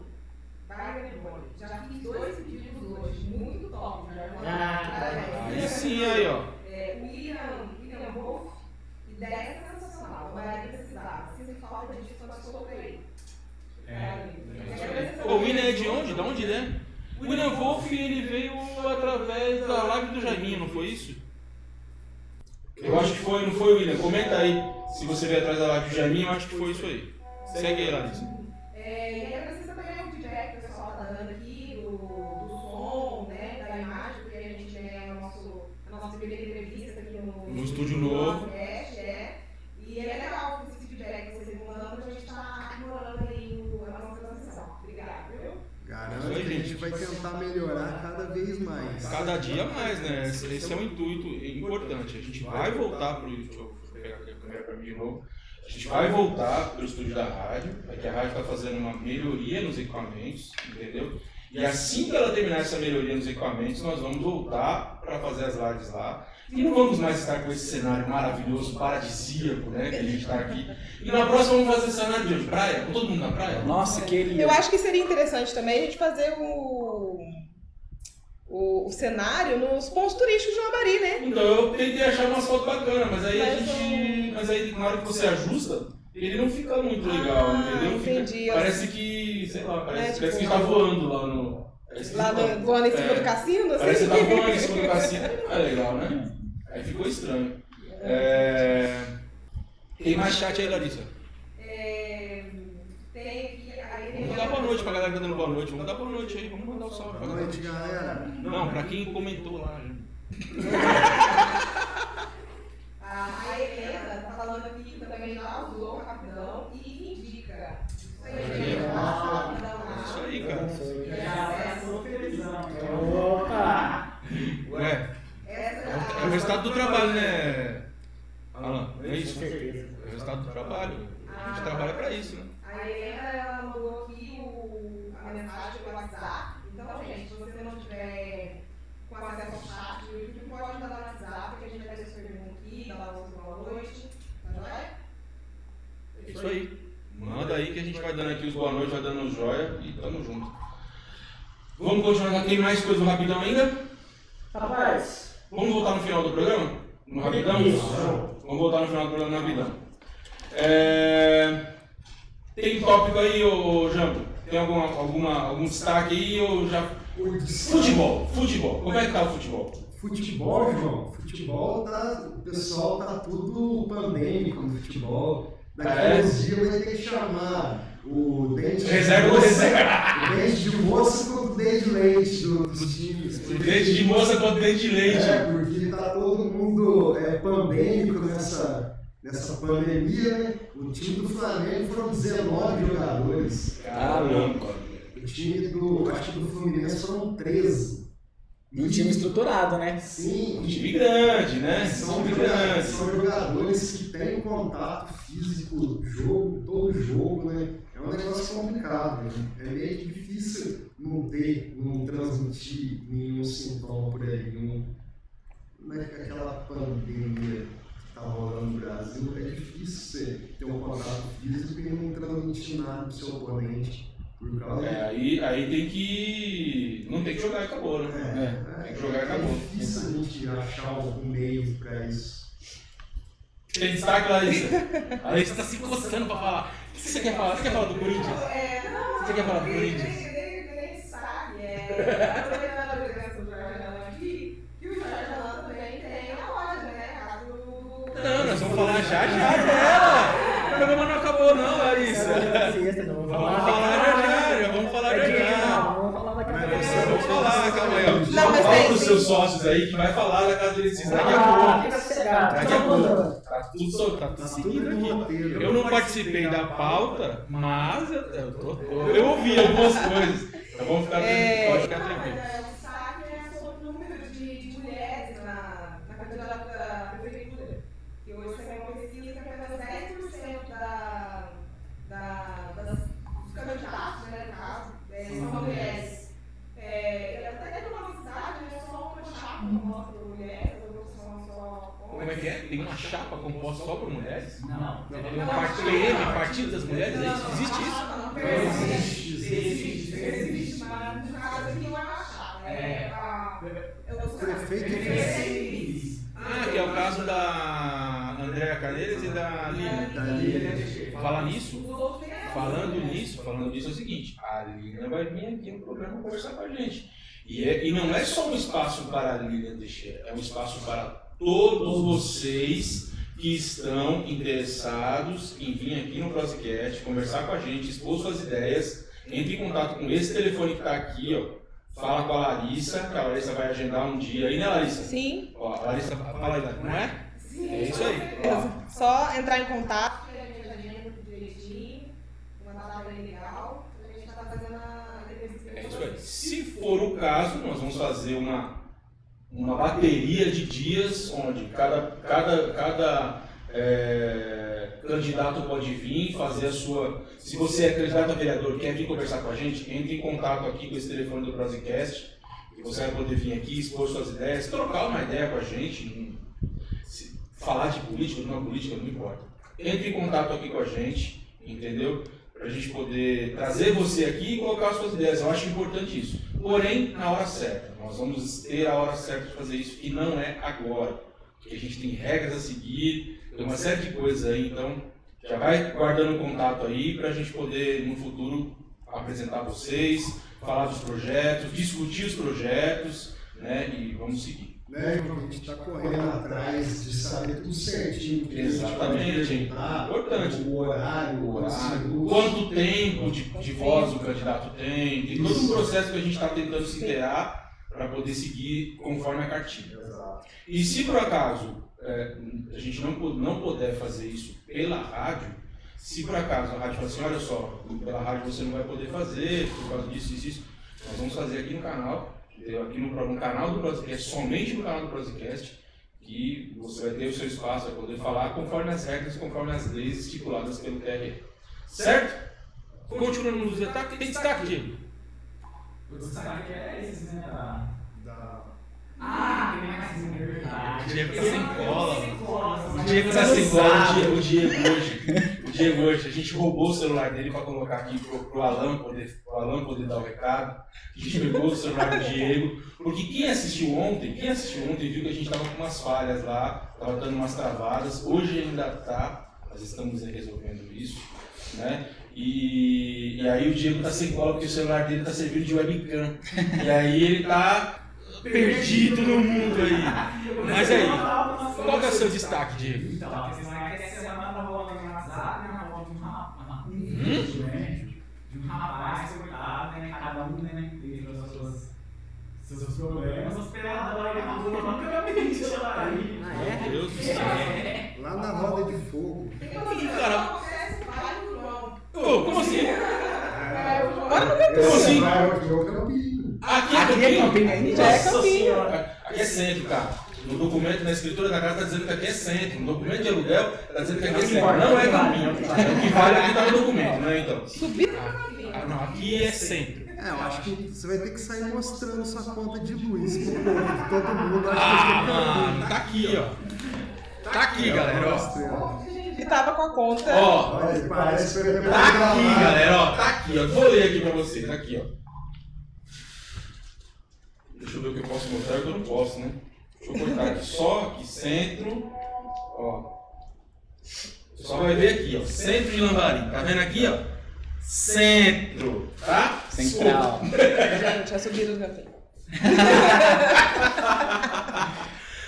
Já fiz dois hoje, muito top. Ah, Aí sim, aí, ó. É, William, William Wolf, ideia sensacional. Sinto falta disso, mas estou aí. É, O William é de onde? Da onde é? O William Wolf, ele veio através da live do Jaiminho, não foi isso? Eu acho que foi, não foi, William? Comenta aí. Se você veio atrás da live do Jaiminho, eu acho que foi isso aí. Segue aí, Larissa. É, e aí precisa também o feedback que o dando aqui, do, do som, né, da imagem, porque a gente é o nosso, a nossa primeira entrevista aqui no, No estúdio novo. podcast, é. E é legal esse feedback que vocês vão dando, a gente está aprimorando aí o, a nossa transmissão. Obrigada, viu? Garanto que a gente vai tentar melhorar cada vez mais. Cada dia mais, né? Esse é um intuito importante. A gente vai voltar pro. Deixa eu pegar aqui a câmera pra mim de novo. A gente vai voltar pro estúdio da rádio. É que a rádio está fazendo uma melhoria nos equipamentos, entendeu? E assim que ela terminar essa melhoria nos equipamentos, nós vamos voltar para fazer as lives lá. E não vamos mais estar com esse cenário maravilhoso, paradisíaco, né? Que a gente está aqui. E na próxima vamos fazer cenário de? Praia? Com todo mundo na praia? Nossa, queria. Eu acho que seria interessante também a gente fazer o, o, o cenário nos pontos turísticos de Lambari, né? Então eu tentei achar umas fotos bacanas, mas aí a Mas gente. Mas aí na hora que você ajusta, ele não fica muito legal, Ah, entendeu? Fica- entendi. parece que, sei lá, parece, É, tipo, parece que a gente tá voando lá no. Lá a gente tá- voando em cima é, do cassino, assim. Parece que tá voando em cima do cassino, não é legal, né? Aí ficou estranho. É... Tem mais chat aí, Larissa? É, tem aqui a Vamos dar boa noite pra galera que tá dando boa noite. Vamos dar boa noite aí, vamos mandar o salve pra Boa noite, galera. Não, pra quem comentou lá. né? A Helena tá falando aqui que também já usou rapidão e indica. Isso aí, lá. É Isso aí, cara. Sou felizão. Opa! Ué, é o- é o resultado do trabalho, né? Alan, é isso? É o resultado do trabalho. A gente trabalha pra isso, né? A Helena ela mandou aqui o, a mensagem pelo WhatsApp. Então, gente, se você não tiver com acesso ao chat do YouTube, pode mandar no WhatsApp, que a gente vai ter sua pergunta aqui, dar lá boa noite. Tá joia? É isso aí. Manda aí que a gente vai dando aqui os boa noite, vai dando os joia e tamo junto. Vamos continuar. Tem mais coisa no rapidão ainda? Rapaz, Vamos voltar no final do programa? No rapidão? Isso. Vamos voltar no final do programa no rapidão. É... Tem tópico aí, ô Jambo? Tem alguma, alguma, algum destaque aí ou já. Futebol, futebol. Como é que tá o futebol? Futebol, João, futebol tá. O pessoal tá tudo pandêmico no futebol. Daqui a É. uns dias vai ter que chamar o dente Reserva de moça, reserva. o dente de moça com o dente de leite do- dos times. Dente de moça com dente de leite. É, porque tá todo mundo é, pandêmico nessa, nessa pandemia, né? O time do Flamengo foram 19 jogadores. Caramba. O time do, acho que do Fluminense foram 13. E um time estruturado, né? Sim, Um time grande, né? São, time jogadores, grande. são jogadores que têm contato físico, jogo, todo jogo, né? É um negócio complicado, né? É meio difícil não ter, não transmitir nenhum sintoma por aí. É que aquela pandemia que tá rolando no Brasil, é difícil você ter um contato físico e não transmitir nada pro seu oponente. Por causa É, aí, aí tem que. Não tem que jogar e acabou, né? É, tem que jogar e acabou. É difícil a gente achar um meio pra isso. Tem destaque, Larissa? A Larissa tá se coçando pra falar. O que você quer falar? Você quer falar do Corinthians? É, não, Você quer falar do Corinthians? Nem, nem, nem sabe. É, falar já já dela. O programa não acabou, não, Larissa. Não, vamos Vamos falar já já, vamos falar já É já. vamos falar daqui a pouco. Eu vou falar, calma aí. ó. Não, mas Fala pros seus sócios aí que vai falar da casa deles daqui a Ah, pouco. Daqui a pouco. Tá tudo, so- tá tudo Tá tudo seguindo aqui. Eu não participei da pauta, mas eu, eu, tô- tô- eu ouvi algumas coisas. Então vamos ficar, É. pode ficar tranquilo. é, o destaque é sobre o número de, de mulheres na, na candidata da prefeitura. E hoje você tem uma pesquisa que apenas 10% da, da, das, dos candidatos, né, no caso, é, são mulheres. É, até que uma cidade, né, só uma chapa composta por mulheres, as outras são só Como é que é? Tem uma chapa composta só por mulheres? Não. Tem um partido, PM, Partido das Mulheres? É isso? Existe isso? Não, não, Não existe. existe. Existe, mas no caso aqui não é uma chapa. É, É. é Prefeito e. Ah, que é o caso da Andréa Caneiras e da Lina. Falar nisso, Falando nisso, falando nisso é o seguinte, a Lina vai vir aqui no programa conversar com a gente. E, é- e não é só um espaço para a Lilian Teixeira, é um espaço para todos vocês que estão interessados em vir aqui no Prosecast, conversar com a gente, expor suas ideias, entre em contato com esse telefone que está aqui, ó. Fala com a Larissa, que a Larissa vai agendar um dia aí, né Larissa? Sim, Ó, a Larissa, fala aí, não é? É isso aí. Ó. só entrar em contato. A gente agenda tudo direitinho, uma data bem legal, a gente está fazendo a entrevista. É isso aí. Se for o caso, nós vamos fazer uma, uma bateria de dias onde cada, cada, cada é, candidato pode vir fazer a sua. Se você é candidato a vereador quer vir conversar com a gente, entre em contato aqui com esse telefone do Brasicast, você vai poder vir aqui, expor suas ideias, trocar uma ideia com a gente, falar de política, não política, não importa. Entre em contato aqui com a gente, entendeu? Para a gente poder trazer você aqui e colocar suas ideias. Eu acho importante isso. Porém, na hora certa. Nós vamos ter a hora certa de fazer isso e não é agora. Porque a gente tem regras a seguir, tem uma série de coisas aí. Então, já vai guardando contato aí para a gente poder, no futuro, apresentar vocês, falar dos projetos, discutir os projetos, né? E vamos seguir. Né? A gente está correndo atrás de saber tudo certinho. Exatamente. perguntar, Importante. O horário, o horário, quanto tempo de, de voz o candidato tem, tem todo um processo que a gente está tentando se inteirar para poder seguir conforme a cartilha. Exato. E se por acaso é, a gente não, não puder fazer isso pela rádio, se por acaso a rádio falar assim, olha só, pela rádio você não vai poder fazer, por causa disso, isso, isso, nós vamos fazer aqui no canal? Aqui no, no canal do Brasicast, somente no canal do Brasicast, que você vai ter o seu espaço, vai poder falar conforme as regras, conforme as leis estipuladas pelo TRE. Certo? Continuando nos destaques, tem destaque, Diego? O destaque é esse, né? da- Da- Ah, tem mais é verdade. O Diego tá sem cola. Cola. O Diego tá sem cola, o Diego hoje. Diego hoje, a gente roubou o celular dele para colocar aqui pro, pro Alan poder, pro Alan poder dar o recado. A gente pegou o celular do Diego. Porque quem assistiu ontem, quem assistiu ontem viu que a gente tava com umas falhas lá, tava dando umas travadas. Hoje ainda tá, nós estamos resolvendo isso, né? E, e aí o Diego tá sem cola porque o celular dele tá servindo de webcam. E aí ele tá perdido no mundo aí. Mas aí, qual é o seu destaque, Diego? Então, porque vocês vão ver que essa semana tá rolando no WhatsApp, né? Uma foto de um né? De um rapaz, coitado, né? Cada um, né? Teve as suas, seus problemas, hospedador aí na rua, nunca vi isso lá aí. Ah, é? Meu Deus do céu. É. Lá na roda de fogo. Cara. Ô, como assim? É, o João. Bora no Esse Como assim? ao jogo Campinho. Aqui é Aqui é Campinho. Campinho? Já é campinho. Aqui é centro, cara. No documento, na escritura da casa, tá dizendo que aqui é centro. No documento de aluguel, tá dizendo que aqui é centro. Não é campinho. O que vale aqui tá no documento, né, então? Subir. Ah, não, aqui é centro. É, eu acho que você vai ter que sair mostrando sua conta de luz pro povo, todo mundo acha Ah, que é mano, tá aqui, ó. Tá aqui, galera, ó. E tava com a conta. Ó, Olha, ele parece que foi tá aqui, galera, ó. Tá aqui, ó. Vou ler aqui pra vocês, aqui, ó. Deixa eu ver o que eu posso mostrar, o que eu não posso, né? Deixa eu cortar aqui só, aqui, centro, ó. Você só vai ver aqui, ó. Centro de Lambari. Tá vendo aqui, ó? Centro, tá? Central. Gente, a subida do campinho.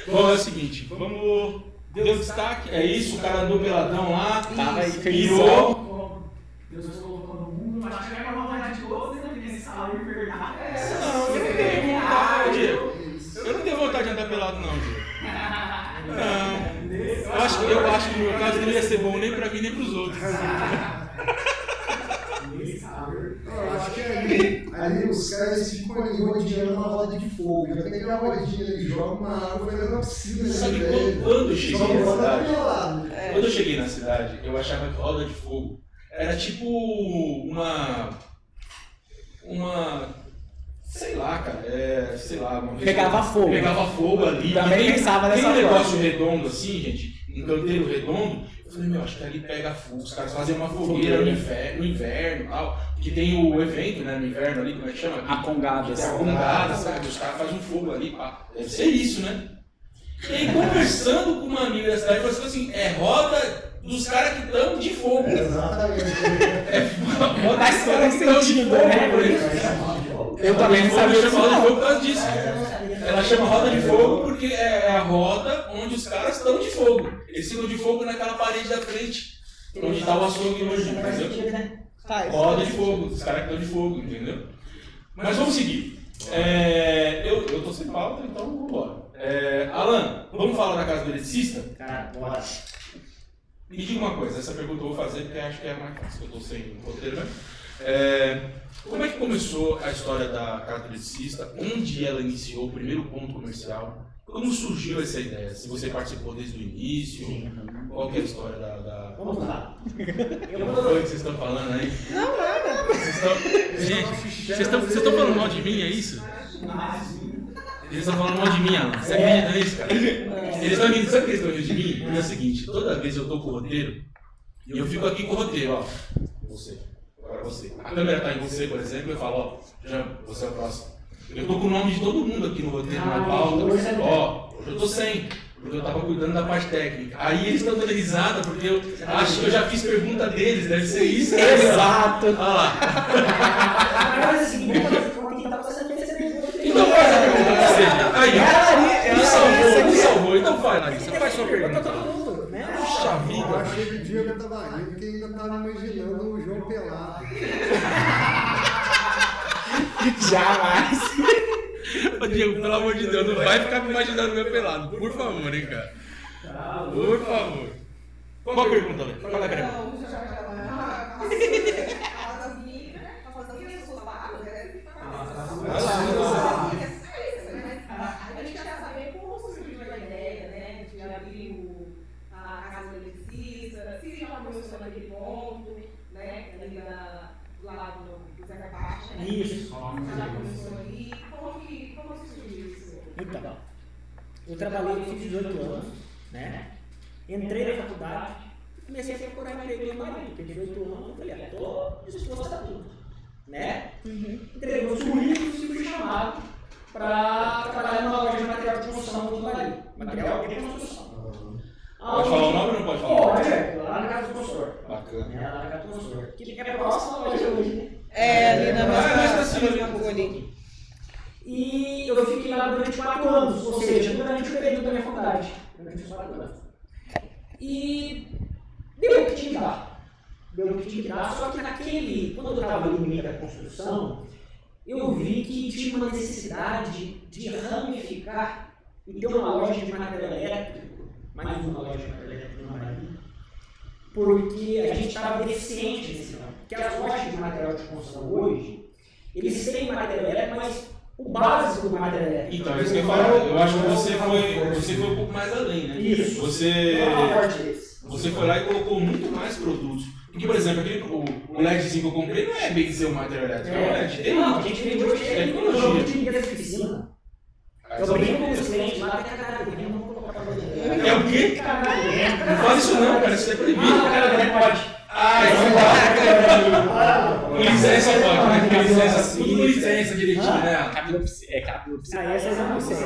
Bom, é o seguinte, vamos. Deu destaque, é isso, o cara andou peladão lá, Tava aí virou. Deus colocou no mundo, mas tiver uma vontade de todos, né? Nesse salário. Não, eu não tenho vontade, Diego. Eu não de andar pelado, não, Diego. Não. Eu acho, que- eu acho que no meu caso não ia ser bom nem pra mim nem pros outros. Eu acho que ali, ali os caras ficam ali rodeando uma roda de fogo. Já tem aquela rodinha ali, joga uma água, vai na piscina. Sabe né, quando, quando eu cheguei na cidade? pelado. Quando eu cheguei na cidade, eu achava que roda de fogo era tipo uma. Uma. Sei lá, cara. É, sei lá. Uma vez Pegava eu- fogo. Pegava fogo ali. Também tem, pensava tem dessa um negócio forma. redondo assim, gente. Um canteiro redondo. Eu falei, meu, acho que ali pega fogo. Os caras fazem uma fogueira no inverno, no inverno e tal. Porque tem o evento, né? No inverno ali, como é que chama? A congada. É a congada, sabe? Os caras fazem um fogo ali, pá. Deve ser isso, né? E aí, conversando com uma amiga da cidade, falou assim: é roda dos caras que estão de fogo. Exatamente. É roda dos caras que estão de fogo. né? Eu também não sabia chama disso, roda de fogo por causa disso. Ela chama roda de fogo porque é a roda onde os caras estão de fogo. Eles ficam de fogo naquela parede da frente, onde está o açougue hoje, entendeu? né? Roda de fogo, os caras que estão de fogo, entendeu? Mas vamos seguir. É, eu, eu tô sem pauta, então vamos embora. É, Alan, vamos falar da casa do eletricista? Cara, bora. Me diga uma coisa, essa pergunta eu vou fazer porque acho que é mais fácil, eu tô sem roteiro mesmo. É, como é que começou a história da eletricista? Onde ela iniciou o primeiro ponto comercial? Como surgiu essa ideia? Se você participou desde o início? Qual que é a história da... da... Vamos lá. Eu não foi o que vocês estão falando aí? Não, nada. Vocês estão... Gente, vocês estão, vocês estão falando mal de mim, é isso? Eles estão falando mal de mim, Alan. Você acredita nisso, cara? Eles estão rindo, sabe o que eles estão rindo de mim? É o seguinte, toda vez eu tô com o roteiro, e eu fico aqui com o roteiro, ó. Você, você. A câmera tá em você, por exemplo, eu falo, ó, já, você é o próximo. Eu tô com o nome de todo mundo aqui no roteiro, na Ah, pauta. hoje você não. Ó, hoje eu tô sem. Porque eu tava cuidando da parte técnica. Aí eles estão dando risada porque eu acho que eu já fiz pergunta deles, deve ser isso. né? Exato. Olha lá. É o seguinte, vamos tentar pergunta. Então faz a pergunta que seja. Aí, me salvou, me salvou. Então faz, Larissa, faz sua pergunta. Todo mundo, né? Puxa Eu vida. achei que o Diego tava rindo porque ainda tava imaginando o João pelado. Jamais. Ô Diego, pelo amor de Deus, não vai ficar me imaginando meu pelado. Por favor, hein, cara. Por favor. Qual a pergunta, Lê? Qual é a pergunta? Então, já vai falar. Fala das minhas, fala das minhas gente quer saber como surgiu a ideia, né, de abrir o- a casa do eletricista, se já começou naquele ponto, né, ali na, do lado do, do Zé Carpati, né? Isso. Se já começou ali, como que, como que surgiu isso? Então, eu trabalhei, fiz 18 anos, né? Entrei na faculdade, comecei a procurar emprego em Marília, porque 18 anos eu falei, ah, tô disposto a tudo, né? Entreguei meus currículos e fui chamado para trabalhar numa loja de material de construção de Marília. Material de construção. Pode falar o nome ou não pode falar? Pode, é, lá na casa do consultor. Bacana. Né, lá na casa do consultor. Que é próximo loja hoje, né? É, ali na Ah, mais pra mesma, cima, ali. E eu fiquei lá durante quatro anos, ou seja, durante o período da minha faculdade. Durante os quatro anos. E deu o que tinha que dar. Deu o que tinha que dar, só que naquele, quando eu estava ali no meio da construção, eu vi que tinha uma necessidade de ramificar e ter uma loja de material elétrico, mais uma loja de material elétrico no Maranhão, porque a gente estava deficiente nesse ramo. Porque as lojas de material de construção hoje, eles têm material elétrico, mas o básico do material elétrico. Então, é isso que eu falo. Eu acho que você foi, você foi um pouco mais além, né? Isso. Você, Não é uma você foi lá e colocou muito mais produtos. Porque, por exemplo, aquele, o, o LEDzinho que eu comprei não é bem dizer um material elétrico, é um LED. Tem Não, a gente vende hoje é Tecnologia. de oficina. Ah, Eu isso brinco com os clientes lá, tem a cara do vento, vamos colocar. É o quê? Não faz isso não, cara, isso é proibido. Ah, cara pode. Ah, isso pode. Com licença pode, né? Com licença, tudo com licença direitinho, né? Cabelopsia. É cabelopsia. Ah, essas eu não sei.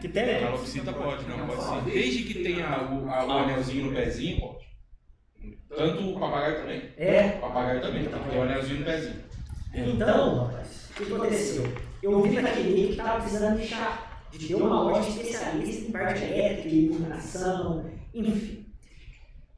Que tem? Calopsita pode, não, pode ser. Desde que tenha o, a- o anelzinho no pezinho, pode. Tanto o papagaio também. É. O papagaio também, tem que ter o anelzinho no pezinho. Então, rapaz, o que aconteceu? Eu vi naquele meio que estava precisando de chá, de ter uma loja especialista em parte elétrica, iluminação, enfim.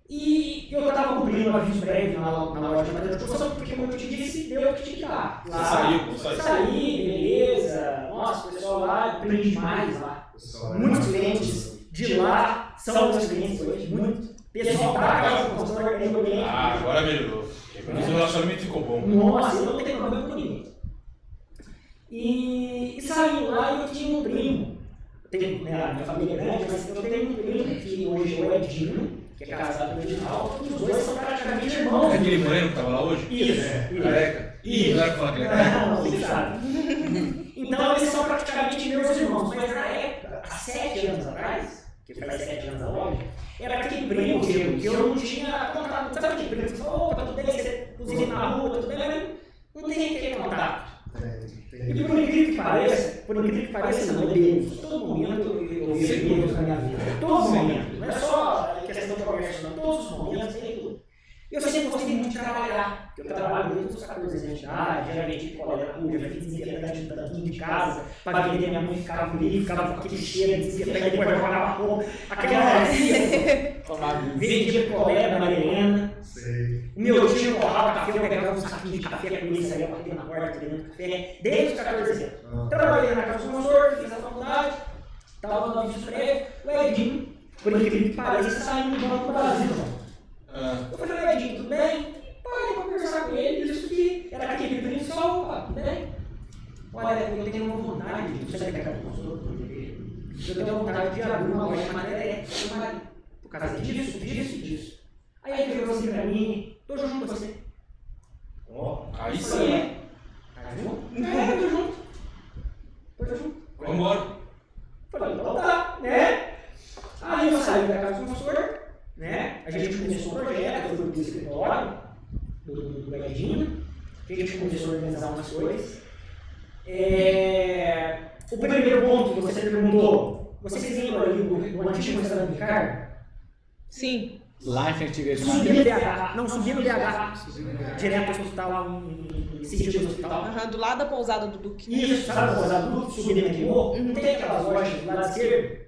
E eu tava cumprindo um aviso breve na, na loja de material de construção, porque, como eu te disse, deu o que tinha que dar. Você saiu, saiu. Saí, beleza. Nossa, o pessoal lá aprende demais lá. Muitos clientes de lá são meus clientes hoje, muito. Pessoal da casa do consultor é meu cliente. Ah, agora melhorou. Mas o relacionamento ficou bom. Nossa, eu não tenho problema com ninguém. E, e saí lá e eu tinha um primo. Eu tenho, né, minha família é grande, mas eu tenho um primo que hoje é o Edinho, que é casado com o Edinaldo, e os dois são praticamente irmãos. É aquele moreno que tava lá hoje? Isso, É. isso. Careca. Ih, não era pra falar que ele é careca. Não, você sabe. Então eles são praticamente meus irmãos, mas na época, há sete anos atrás, que faz sete anos a loja, era aquele primo meu, que eu não tinha contato. Sabe aquele primo que você fala, opa, tudo bem, você cozinha na rua, tudo bem, mas não tem aquele contato. E por incrível que pareça, por incrível que pareça, não, é Deus. Todo momento eu vejo Deus na minha vida. Todo momento. Não é só questão de comércio, não. Todos os momentos, tem tudo. Eu sempre gostei muito de trabalhar. Eu trabalho desde os 14 anos de idade, já vendi picolé na rua, já fiz desinfetante de tanquinho de casa, para vender minha mãe ficava ali, ficava com aquele cheiro de desinfetante, depois jogava roupa, aquela vinho. vendia picolé da Maria Helena. Sei. O meu tio torrava café, eu pegava um saquinho de café com ele, saía batendo na porta, vendendo café, desde os 14 anos. Ah, Trabalhei na casa do consultor, fiz a faculdade, estava no aviso prévio, o Edinho, por incrível que pareça, saiu do Banco do Brasil. Ah, Eu falei, Edinho, tudo bem? Parei pra conversar com ele, disse que era aquele primo só, opa, tudo bem? Olha, eu tenho uma vontade, de sair da casa do consultor, porque eu tenho vontade de abrir uma loja de matéria por causa disso, disso e disso. Aí ele virou assim pra mim, tô junto com você. Ó, aí sim. falei, Tá junto? É, tô junto. Tô junto. Vambora. Falei, então tá, né? Saí da casa do consultor, né? A gente começou o projeto, eu fui pro escritório do, do, do Edinho, a gente começou a organizar umas coisas. É, O primeiro ponto que você perguntou, vocês lembram ali do, do antigo restaurante Ricardo? Sim. Lá em frente à Subia no BH, não, subia no BH, direto ao hospital, em, em sentido do hospital. Aham, do lado da pousada do Duque. Isso, sabe a pousada do subir naquele morro? Não tem aquelas lojas do lado esquerdo?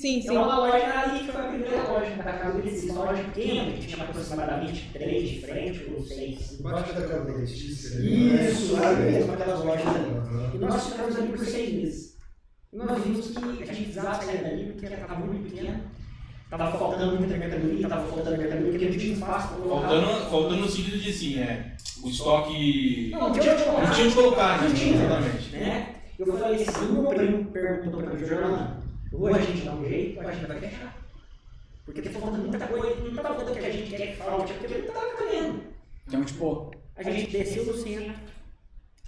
Sim, sim. Então a loja ali que foi a primeira loja da casa do Letícia, uma loja pequena, que tinha aproximadamente três de frente ou seis. Embaixo dentícia ali. né? Isso, ali mesmo, aquelas lojas ali. E nós ficamos ali por seis meses. E nós vimos que a gente precisava sair dali porque estava muito pequeno. Estava faltando muita mercadoria, estava faltando mercadoria, porque não tinha espaço para colocar. Faltando, faltando no sentido de assim, é. O estoque. Não, não tinha onde colocar. Não tinha onde colocar? Não tinha. Exatamente. Né? Eu falei assim, meu primo perguntou para mim, Jornalão, ou a gente dá um jeito, ou a gente vai fechar. Porque tá faltando muita coisa, não tá faltando que a gente quer que falte, porque não tá cabendo. Então, tipo, A gente desceu do centro,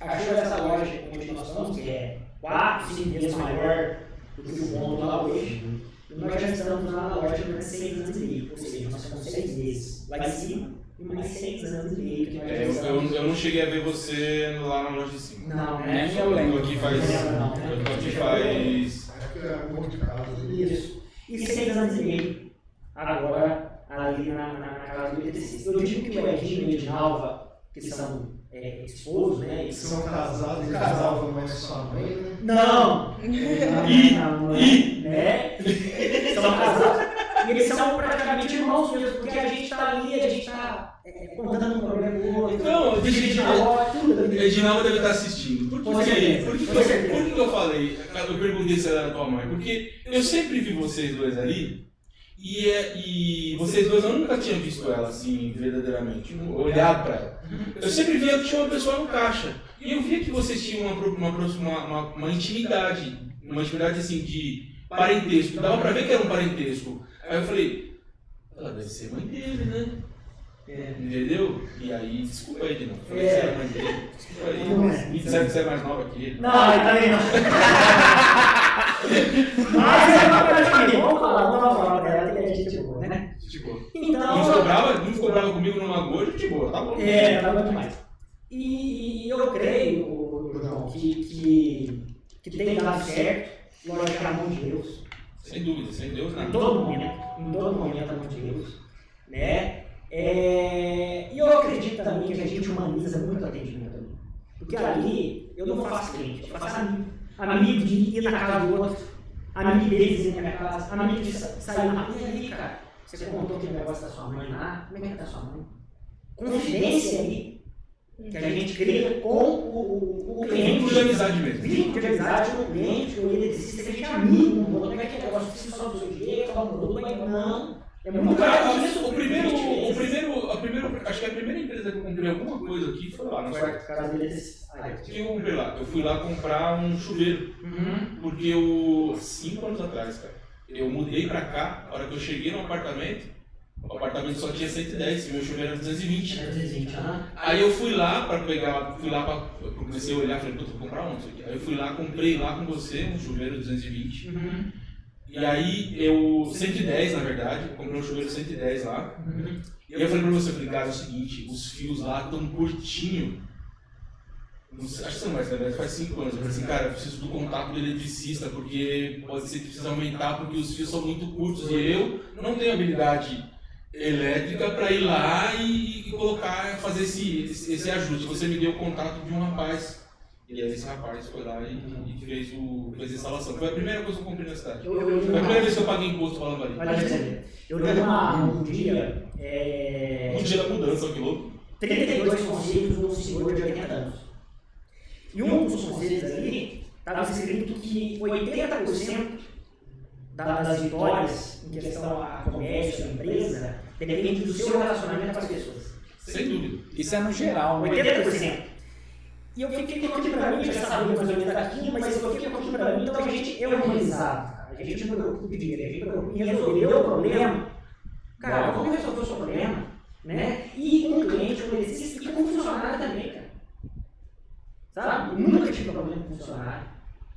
achou essa loja onde nós estamos, que é 4, 5 vezes maior do que o ponto lá hoje. E nós já estamos lá na loja durante 6 anos e meio, ou seja, nós estamos 6 meses lá em cima e mais 6 anos e meio que nós já É, eu, estamos. eu, eu não cheguei a ver você lá na loja de cima. Não, né? eu Eu lembro. tô aqui faz. Eu tô aqui faz. É um monte de casa ali. Isso. E 6 anos e meio, agora, ali na, na, na casa do ETC. Eu digo que o Edinho e o Edinalva, que são é, esposos, né? Eles são casados, eles casavam mais sua mãe, né? Não! Ih, não, ih. né? São casados. E eles são praticamente irmãos mesmo, porque a gente tá ali, a gente tá é, contando um problema do outro, Não, a ali. Reginaldo deve estar assistindo. Por por que, eu, falei? Eu perguntei se ela era tua mãe. Porque eu sempre vi vocês dois ali. E, é- e vocês dois eu nunca tinha visto ela assim, verdadeiramente, olhado pra ela. Eu sempre via que tinha uma pessoa no caixa. E eu via que vocês tinham uma, uma, uma, uma, uma intimidade, uma intimidade assim de parentesco. Dava pra ver que era um parentesco. Aí eu falei, ela deve ser mãe dele, né? É. Entendeu? E aí, desculpa aí de novo. Falei, É. você é mãe dele. Desculpa aí. Não é. Me disseram que você é mais nova que ele. Não, ele também não. Mas é uma coisa que vamos falar, não vamos falar pra ela que a gente boa, né? Tipo, não Então. ficou brava, não ficou brava comigo numa goja, de boa, tá bom. É, tá bom demais. E, e eu creio, João, que, que, que tem dado certo, lógico, na mão de Deus. Sem dúvida, sem Deus Em nada. todo momento, em todo momento na mão de Deus. Né? É, e eu acredito também que a gente humaniza muito o atendimento ali. Porque ali eu não faço cliente, eu faço amigo. Amigo de ir na casa do outro, amigo deles ir na minha casa, amigo de sa- sair na rua. E ali, cara, Você contou aquele negócio da sua mãe lá, como é que é da sua mãe? Confidência aí, que a gente cria com o, o, o cliente. Vínculo de amizade mesmo. Vínculo de amizade com o cliente, com ele existe, a gente é amigo, não é aquele negócio, precisa só do seu dinheiro, produto, mas não. É muito isso. o primeiro, o 20 vezes. primeiro, a primeira, acho que a primeira empresa que eu comprei alguma coisa aqui foi lá, Foi casa deles. O que eu comprei lá? Eu fui lá comprar um chuveiro. Uhum. Porque eu, cinco anos atrás, cara, eu mudei pra cá, a hora que eu cheguei no apartamento, o apartamento só tinha 110, e meu chuveiro era 220. Era 220, aham. Aí eu fui lá pra pegar, fui lá pra, comecei a olhar, falei, puta, vou comprar um. Aí eu fui lá, comprei lá com você um chuveiro 220. Uhum. E aí eu, 110 na verdade, comprei um chuveiro 110 lá. Uhum. E eu falei pra você, eu falei, cara, é o seguinte, os fios lá estão curtinho. Acho que você não vai saber, faz 5 anos. Eu falei assim, cara, eu preciso do contato do eletricista, porque pode ser que precisa aumentar, porque os fios são muito curtos. E eu não tenho habilidade elétrica para ir lá e, e colocar, fazer esse, esse, esse ajuste. Você me deu o contato de um rapaz. E aí esse rapaz foi lá e, e fez, o, fez a instalação. Foi a primeira coisa que eu comprei na cidade. Eu, eu, eu, Foi a primeira vez que eu paguei imposto falando ali. Olha. Eu dei uma, um dia é, No dia da mudança, que louco. 32 conselhos num senhor de 80 anos. E um dos conselhos ali estava escrito que 80% da- das vitórias em questão a comércio, a empresa, depende do seu relacionamento com as pessoas. Sem dúvida. Isso é no geral, né? 80%. E eu fiquei com aquilo pra mim, já sabia mais ou menos daqui, mas eu fiquei com aquilo pra mim, então a gente é organizado. cara. A gente não preocupa com dinheiro, a gente preocupa em resolver o problema. Cara, vamos resolver o seu problema, né? E com o cliente, com o eletricista e com o funcionário também, cara. Sabe? Eu nunca tive problema com o funcionário.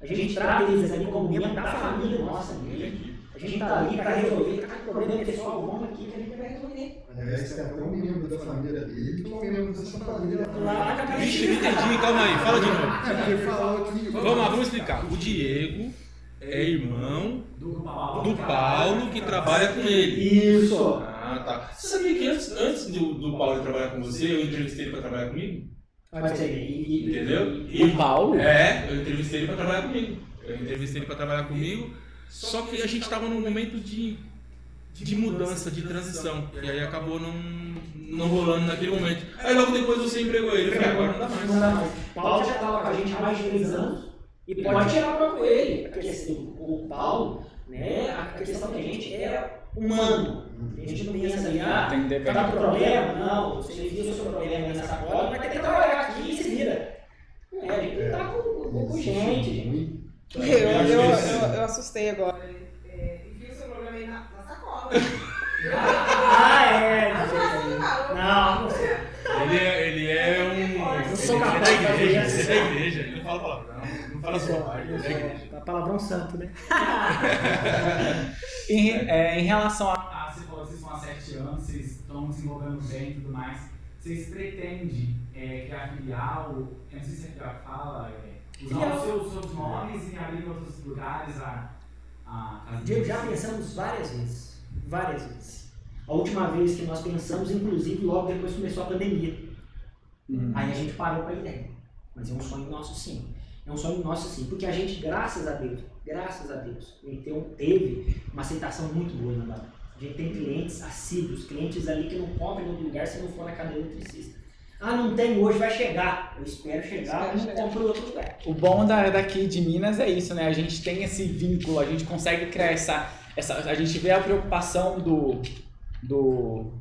A gente trata eles ali como membro da família nossa mesmo. A gente tá ali para resolver, tá com problema pessoal, vamos aqui que a gente vai resolver. Aliás, tem até um membro da família dele que é um membro dessa família. Lá. Vixe, não entendi, calma aí, fala de novo. É, porque ele falou que. Vamos lá, vamos explicar. O Diego é irmão Do Paulo. do Paulo que trabalha com ele. Isso. Ah, tá. Você sabia que antes, antes do, do Paulo trabalhar com você, eu entrevistei ele pra trabalhar comigo? Pode ser. E, e, Entendeu? O Paulo? É, eu entrevistei ele pra trabalhar comigo. Eu entrevistei ele pra trabalhar comigo, só que a gente tava num momento de, de mudança, de transição. E aí acabou não, não rolando naquele momento. Aí logo depois você empregou ele. Eu falei, agora não dá mais. Não dá mais. Paulo já estava com a gente há mais de três anos e pode tirar o próprio ele. Porque assim, o Paulo, né, a questão da gente é humano. A gente não pensa ali, ah, Tem dever. tá com problema? Não, você viu o seu problema nessa sacola, vai ter que trabalhar aqui e se vira. Não é, a gente tá com, com, com gente. Eu, eu, eu, eu assustei agora. É, enfia o seu problema aí na, na sacola. Ah, é. Não, Não, Ele é, ele é um. Eu sou ele capaz é de da fazer igreja, isso. ele é da igreja, ele não fala palavrão, não fala sua parte, ele é da igreja. é palavrão santo, né? Em, é, em relação a. Ah, você falou que vocês estão há sete anos, vocês estão desenvolvendo bem e tudo mais. Vocês pretendem é, criar filial, eu não sei se é filial que fala, é, usar os seus, seus nomes e abrir em outros lugares a, a Diego, já pensamos várias vezes. Várias vezes. A última vez que nós pensamos, inclusive, logo depois começou a pandemia. Aí a gente parou com a ideia. Mas é um sonho nosso sim. É um sonho nosso sim. Porque a gente, graças a Deus, graças a Deus, então, teve uma aceitação muito boa na banda. A gente tem clientes assíduos, clientes ali que não compram em outro lugar se não for na cadeia eletricista. Ah, não tem hoje, vai chegar. Eu espero chegar, eu compro outro lugar. O bom da, daqui de Minas é isso, né? A gente tem esse vínculo, a gente consegue criar essa. essa a gente vê a preocupação do. do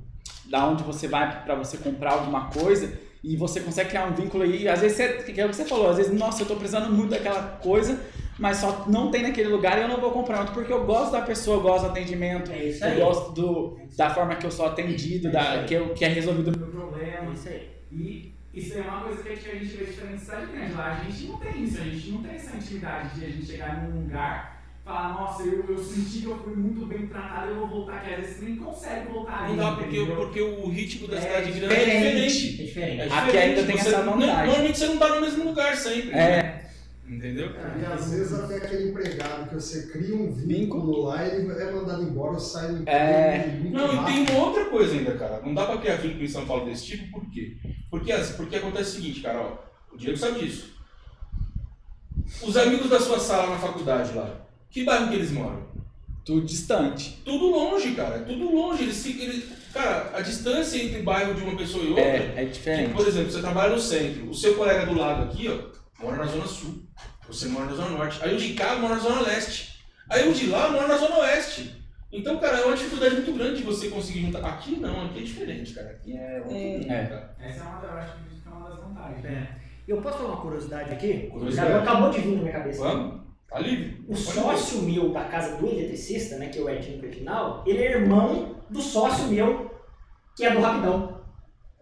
da onde você vai para você comprar alguma coisa e você consegue criar um vínculo aí. Às vezes, você, que é o que você falou, às vezes, nossa, eu tô precisando muito daquela coisa, mas só não tem naquele lugar e eu não vou comprar outro porque eu gosto da pessoa, eu gosto do atendimento, É isso eu gosto do, da forma que eu sou atendido, da, que, eu, que é resolvido. do problema. É isso aí. E isso é uma coisa que a gente, vê diferente da cidade grande. Lá a gente não tem isso, a gente não tem essa intimidade de a gente chegar num lugar e falar, nossa, eu, eu senti que eu fui muito bem tratado, eu vou voltar aqui. Às vezes você nem consegue voltar Não ali, dá porque, porque o ritmo da É cidade grande é diferente. diferente. É diferente. É Aqui diferente. ainda tem Você- essa não- vantagem. Normalmente você não tá no mesmo lugar sempre. É. Entendeu? E às vezes até aquele empregado que você cria um vínculo lá, ele é mandado embora ou sai do emprego É. Não, e tem uma outra coisa ainda, cara. Não dá pra criar vínculo em São Paulo desse tipo, por quê? Porque, porque acontece o seguinte, cara, ó, o Diego sabe disso. Os amigos da sua sala na faculdade lá, que bairro que eles moram? Tudo distante. Tudo longe, cara. Tudo longe. Eles, ficam- eles- cara, a distância entre o bairro de uma pessoa e outra. É, é que, diferente. por exemplo, você trabalha no centro, o seu colega do lado aqui, ó, mora na zona sul. Você mora na zona norte. Aí o de cá mora na zona leste. Aí o de lá mora na zona oeste. Então, cara, é uma dificuldade muito grande de você conseguir juntar. Aqui não, aqui é diferente, cara. Aqui é outro É. mundo, É. cara. Essa é uma, eu acho que é uma das vantagens. É. Eu posso falar uma curiosidade aqui? Curiosidade. Cara, acabou de vir na minha cabeça. Vamos? Tá livre? O Pode sócio meu da casa do eletricista, né, que é o Edinho Cardinal, ele é irmão do sócio meu, que é do Rapidão.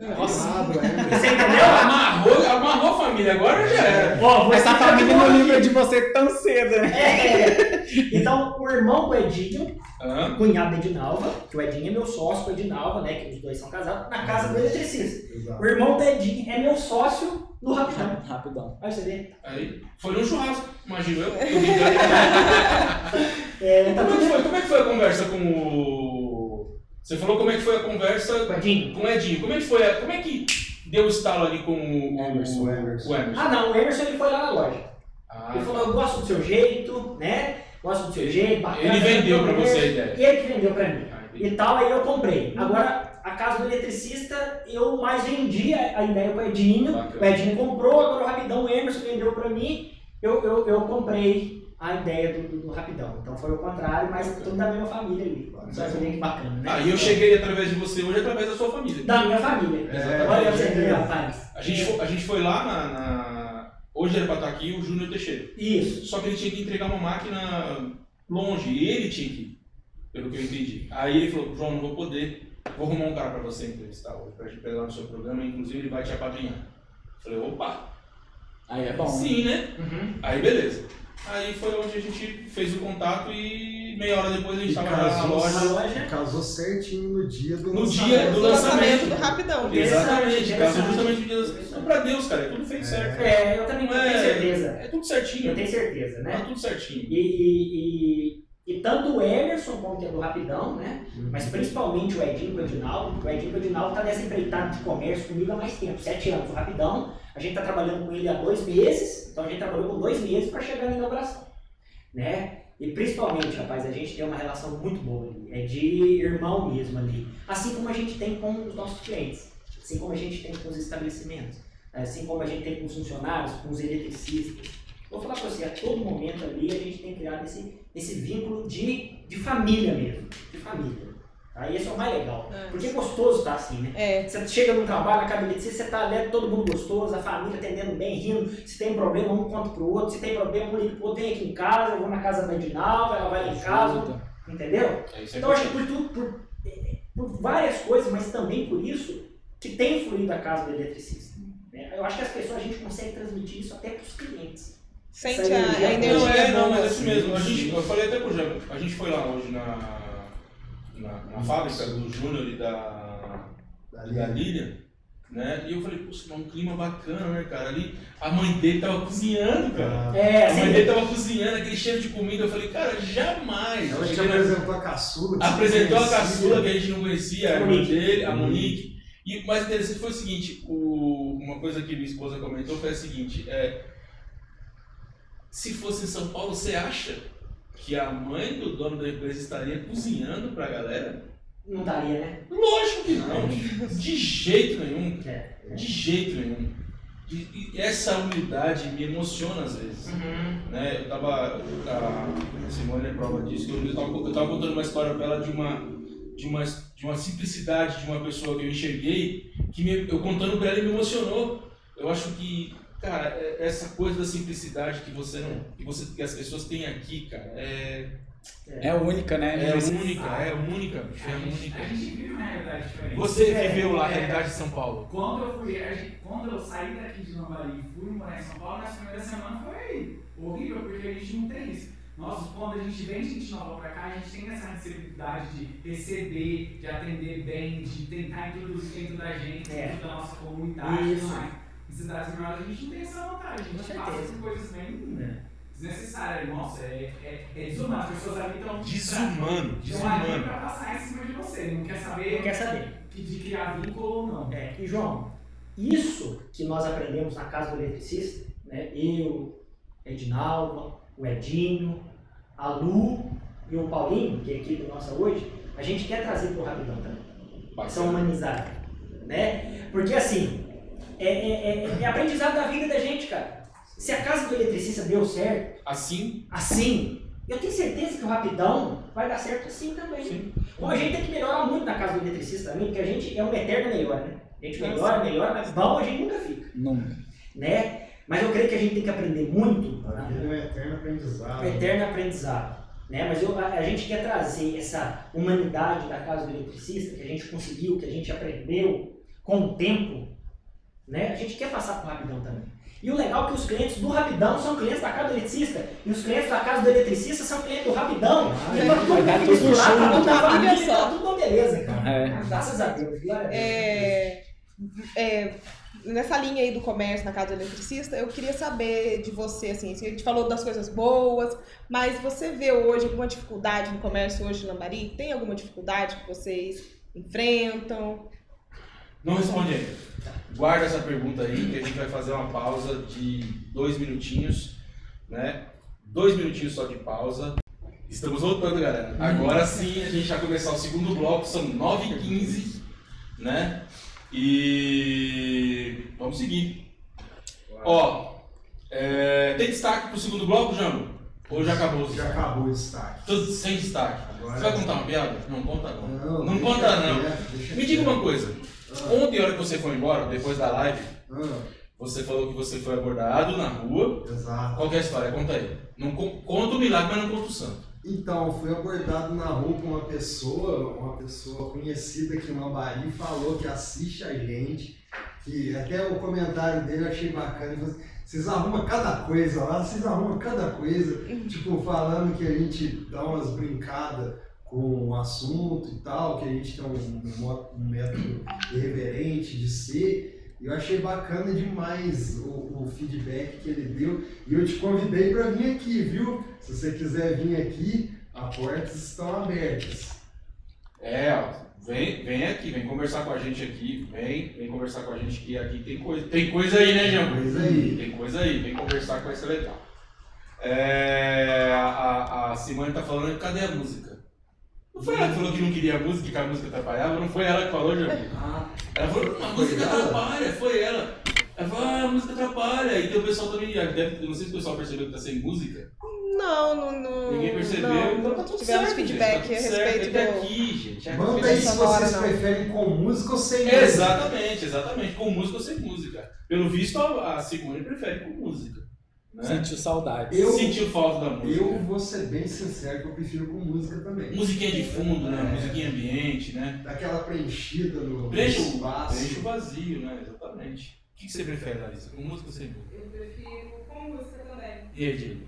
Nossa. É. Você entendeu? Amarrou, amarrou a família, agora já era. Ó, vou Essa família não aqui. de você tão cedo, né? É. Então, o irmão do Edinho, Hã? cunhado da Edinalva, que o Edinho é meu sócio com a Edinalva, né, que os dois são casados, na casa do eletricista. Exato. O irmão do Edinho é meu sócio no Rapidão. Rapidão. Aí você vê. Aí, foi num churrasco, imagino eu. É, tá Como é, que foi, como é que foi a conversa com o. Você falou como é que foi a conversa com o Edinho. com o Edinho. Como é que foi? a- Como é que deu o estalo ali com o Emerson, o Emerson. o Emerson? Ah, não, o Emerson ele foi lá na loja. Ah, Ele falou, eu gosto do seu jeito, né? Gosto do seu jeito, bacana. Ele vendeu pra você a ideia. Ele que vendeu pra mim. Ah. E tal, aí eu comprei. Agora, a casa do eletricista, eu mais vendi a ideia pro Edinho. Bacana. O Edinho comprou, agora o Rapidão, o Emerson vendeu pra mim. Eu, eu, eu comprei a ideia do, do, do Rapidão. Então foi o contrário, mas tudo da mesma família ali. Só que bacana, né? Ah, e eu cheguei através de você hoje através da sua família. Da minha família. Exatamente. Olha pra você ver, rapaz. A gente, foi, a gente foi lá na, na- Hoje era pra estar aqui o Júnior Teixeira. Isso. Só que ele tinha que entregar uma máquina longe. E ele tinha que ir, pelo que eu entendi. Aí ele falou, João, não vou poder. Vou arrumar um cara pra você entrevistar hoje, pra gente pegar no seu programa, inclusive ele vai te apadrinhar. Falei, opa, Aí é bom. sim, né? Uhum. Aí beleza. Aí foi onde a gente fez o contato e meia hora depois a gente E tava já na casou, loja. Na loja. Casou certinho no dia do No dia do Do lançamento lançamento. do Rapidão. Exatamente, casou justamente no dia das. Então, pra Deus, cara, é tudo feito certo. É, eu também Não tenho é- certeza. É tudo certinho. Eu tenho certeza, Tá né? tudo certinho. E, e, e, e tanto o Emerson como que é do Rapidão, né? Uhum. Mas principalmente o Edinho com o Edinaldo. O Edinho o Edinaldo tá nessa empreitada de comércio comigo há mais tempo, sete anos. O Rapidão, a gente tá trabalhando com ele há dois meses, então a gente trabalhou com dois meses para chegar na inauguração, né? E principalmente, rapaz, a gente tem uma relação muito boa ali, é de irmão mesmo ali. Assim como a gente tem com os nossos clientes, assim como a gente tem com os estabelecimentos, assim como a gente tem com os funcionários, com os eletricistas. Vou falar pra você, a todo momento ali a gente tem criado esse, esse vínculo de, de família mesmo, de família. Aí esse é o mais legal. É. Porque é gostoso estar assim, né? É, Você chega no trabalho, na cabine, você tá ali, todo mundo gostoso, a família atendendo bem, rindo. Se tem problema, um conta pro outro. Se tem problema, um liga pro outro, vem aqui em casa, eu vou na casa da Edinalva, ela vai lá em casa, entendeu? É isso aí. Então eu acho que por tudo, por, por várias coisas, mas também por isso, que tem influído a casa do eletricista. né? Eu acho que as pessoas, a gente consegue transmitir isso até pros clientes. sente a, energia energia Não, é, não, mas é isso mesmo. A gente, eu falei até pro Jean, a gente foi lá hoje na, na, na fábrica do Júnior e da, Dali, da Lilian, né? E eu falei, poxa, um clima bacana, né, cara? Ali a mãe dele tava cozinhando, cara. É, A mãe dele tava cozinhando, aquele cheiro de comida. Eu falei, cara, jamais. Ela te apresentou a caçula. apresentou a caçula que a gente não conhecia, a irmã dele, a. Monique. E o mais interessante foi o seguinte, o- uma coisa que minha esposa comentou foi a seguinte, é, se fosse em São Paulo, você acha que a mãe do dono da empresa estaria cozinhando pra galera? não daria, né? Lógico que não, de jeito nenhum, É. de jeito nenhum. E, e essa humildade me emociona às vezes. Uhum. né, eu tava, a Simone é prova disso, que eu tava, eu tava contando uma história pra ela de uma, de uma, de uma simplicidade de uma pessoa que eu enxerguei, que me- eu contando pra ela e me emocionou. Eu acho que, cara, é- essa coisa da simplicidade que você não, que, você, que as pessoas têm aqui, cara, é, É única, né? é Esse- única, é única, bicho, é A gente, única. a gente vive uma realidade diferente. Você É, viveu lá a é, realidade de São Paulo. Quando eu fui, gente- quando eu saí daqui de Lambari e fui morar em São Paulo, nas primeiras semanas foi horrível, porque a gente não tem isso. Nós, quando a gente vem gente nova pra cá, a gente tem essa receptividade de receber, de atender bem, de tentar introduzir dentro da gente, É. dentro da nossa comunidade. Isso. Mas em cidades menores a gente não tem essa vantagem, a gente passa por coisas bem É. desnecessárias. Nossa, é, é, é desumano. As pessoas ali estão Desumano, estão ali desumano. pra passar em cima de você, não quer saber Não quer saber. de criar vínculo ou não. É, e João, isso que nós aprendemos na casa do eletricista, né? Eu, Edinalva, o Edinho, a Lu e o Paulinho, que é a equipe nossa hoje, a gente quer trazer pro Rapidão também. Essa humanizada. Né? Porque assim, é, é, é, é aprendizado da vida da gente, cara. Se a casa do eletricista deu certo, Assim, assim, eu tenho certeza que o Rapidão vai dar certo assim também. sim. Bom, a gente tem que melhorar muito na casa do eletricista também, porque a gente é uma eterna melhora, né? A gente melhora, melhora, mas bom a gente nunca fica, Nunca. né? Mas eu creio que a gente tem que aprender muito, A vida é um eterno aprendizado. um eterno aprendizado. Né? Mas eu- a, a gente quer trazer essa humanidade da casa do eletricista, que a gente conseguiu, que a gente aprendeu com o tempo, né? a gente quer passar para o Rapidão também. E o legal é que os clientes do Rapidão são clientes da casa do eletricista, e os clientes da casa do eletricista são clientes do Rapidão. Ah, e é. tudo dar tudo misturado, tá tudo na Família família, tá tudo uma beleza, cara. É. Graças a Deus. glória a Deus. É, é, nessa linha aí do comércio na casa do eletricista, eu queria saber de você, assim, a gente falou das coisas boas, mas você vê hoje alguma dificuldade no comércio hoje em Lambari? Tem alguma dificuldade que vocês enfrentam? Não responde ainda. Guarda essa pergunta aí, que a gente vai fazer uma pausa de dois minutinhos, né? Dois minutinhos só de pausa. Estamos voltando, galera. Agora sim, a gente vai começar o segundo bloco, são 9h15, né? E vamos seguir. Ó, é, tem destaque pro segundo bloco, Jambo? Ou já acabou? Já acabou o destaque. Tudo sem destaque. Agora- Você vai contar uma piada? Não conta não. Não, conta não. Me diga uma coisa. Ontem, a hora que você foi embora, depois da live, ah, você falou que você foi abordado na rua. exato. Qual que é a história? Conta aí. Não con- conta o milagre, mas não conta o santo. Então, eu fui abordado na rua com uma pessoa, uma pessoa conhecida aqui em Lambari, falou que assiste a gente, que até o comentário dele eu achei bacana, ele falou assim, vocês arrumam cada coisa lá, vocês arrumam cada coisa, tipo, falando que a gente dá umas brincadas com o assunto e tal, que a gente tem um, um método irreverente de ser. E Eu achei bacana demais o, o feedback que ele deu. E eu te convidei para vir aqui, viu? Se você quiser vir aqui, as portas estão abertas. É, vem, vem aqui, vem conversar com a gente aqui. Vem, vem conversar com a gente que aqui tem coisa. Tem coisa aí, né, Jambo? Coisa aí. Tem coisa aí, vem conversar vai ser legal. É, a, a, a Simone tá falando, cadê a música? Não foi ela que falou que não queria música, que a música atrapalhava? Não foi ela que falou, Jambo? Ah, Ela falou, a música atrapalha, foi ela. Ela falou, ah, a música atrapalha. E tem o pessoal também, deve, não sei se o pessoal percebeu que tá sem música. Não, não, não. Ninguém percebeu, não, então tá tudo tivemos certo, feedback gente, tá a certo. respeito É do. daqui, gente. É manda aqui. aí se vocês não. preferem com música ou sem música. Exatamente, exatamente. Com música ou sem música. Pelo visto, a a Simone prefere com música. Né? Sentiu saudade. Eu- Sentiu falta da música. Eu vou ser bem sincero que eu prefiro com música também. Musiquinha de fundo, né? É. Musiquinha ambiente, né? Daquela preenchida no, Preenche o, espaço. preenche o vazio, né? Exatamente. O que, que você prefere, Larissa? Com música ou sem música? Eu prefiro com música também. E aí, Diego?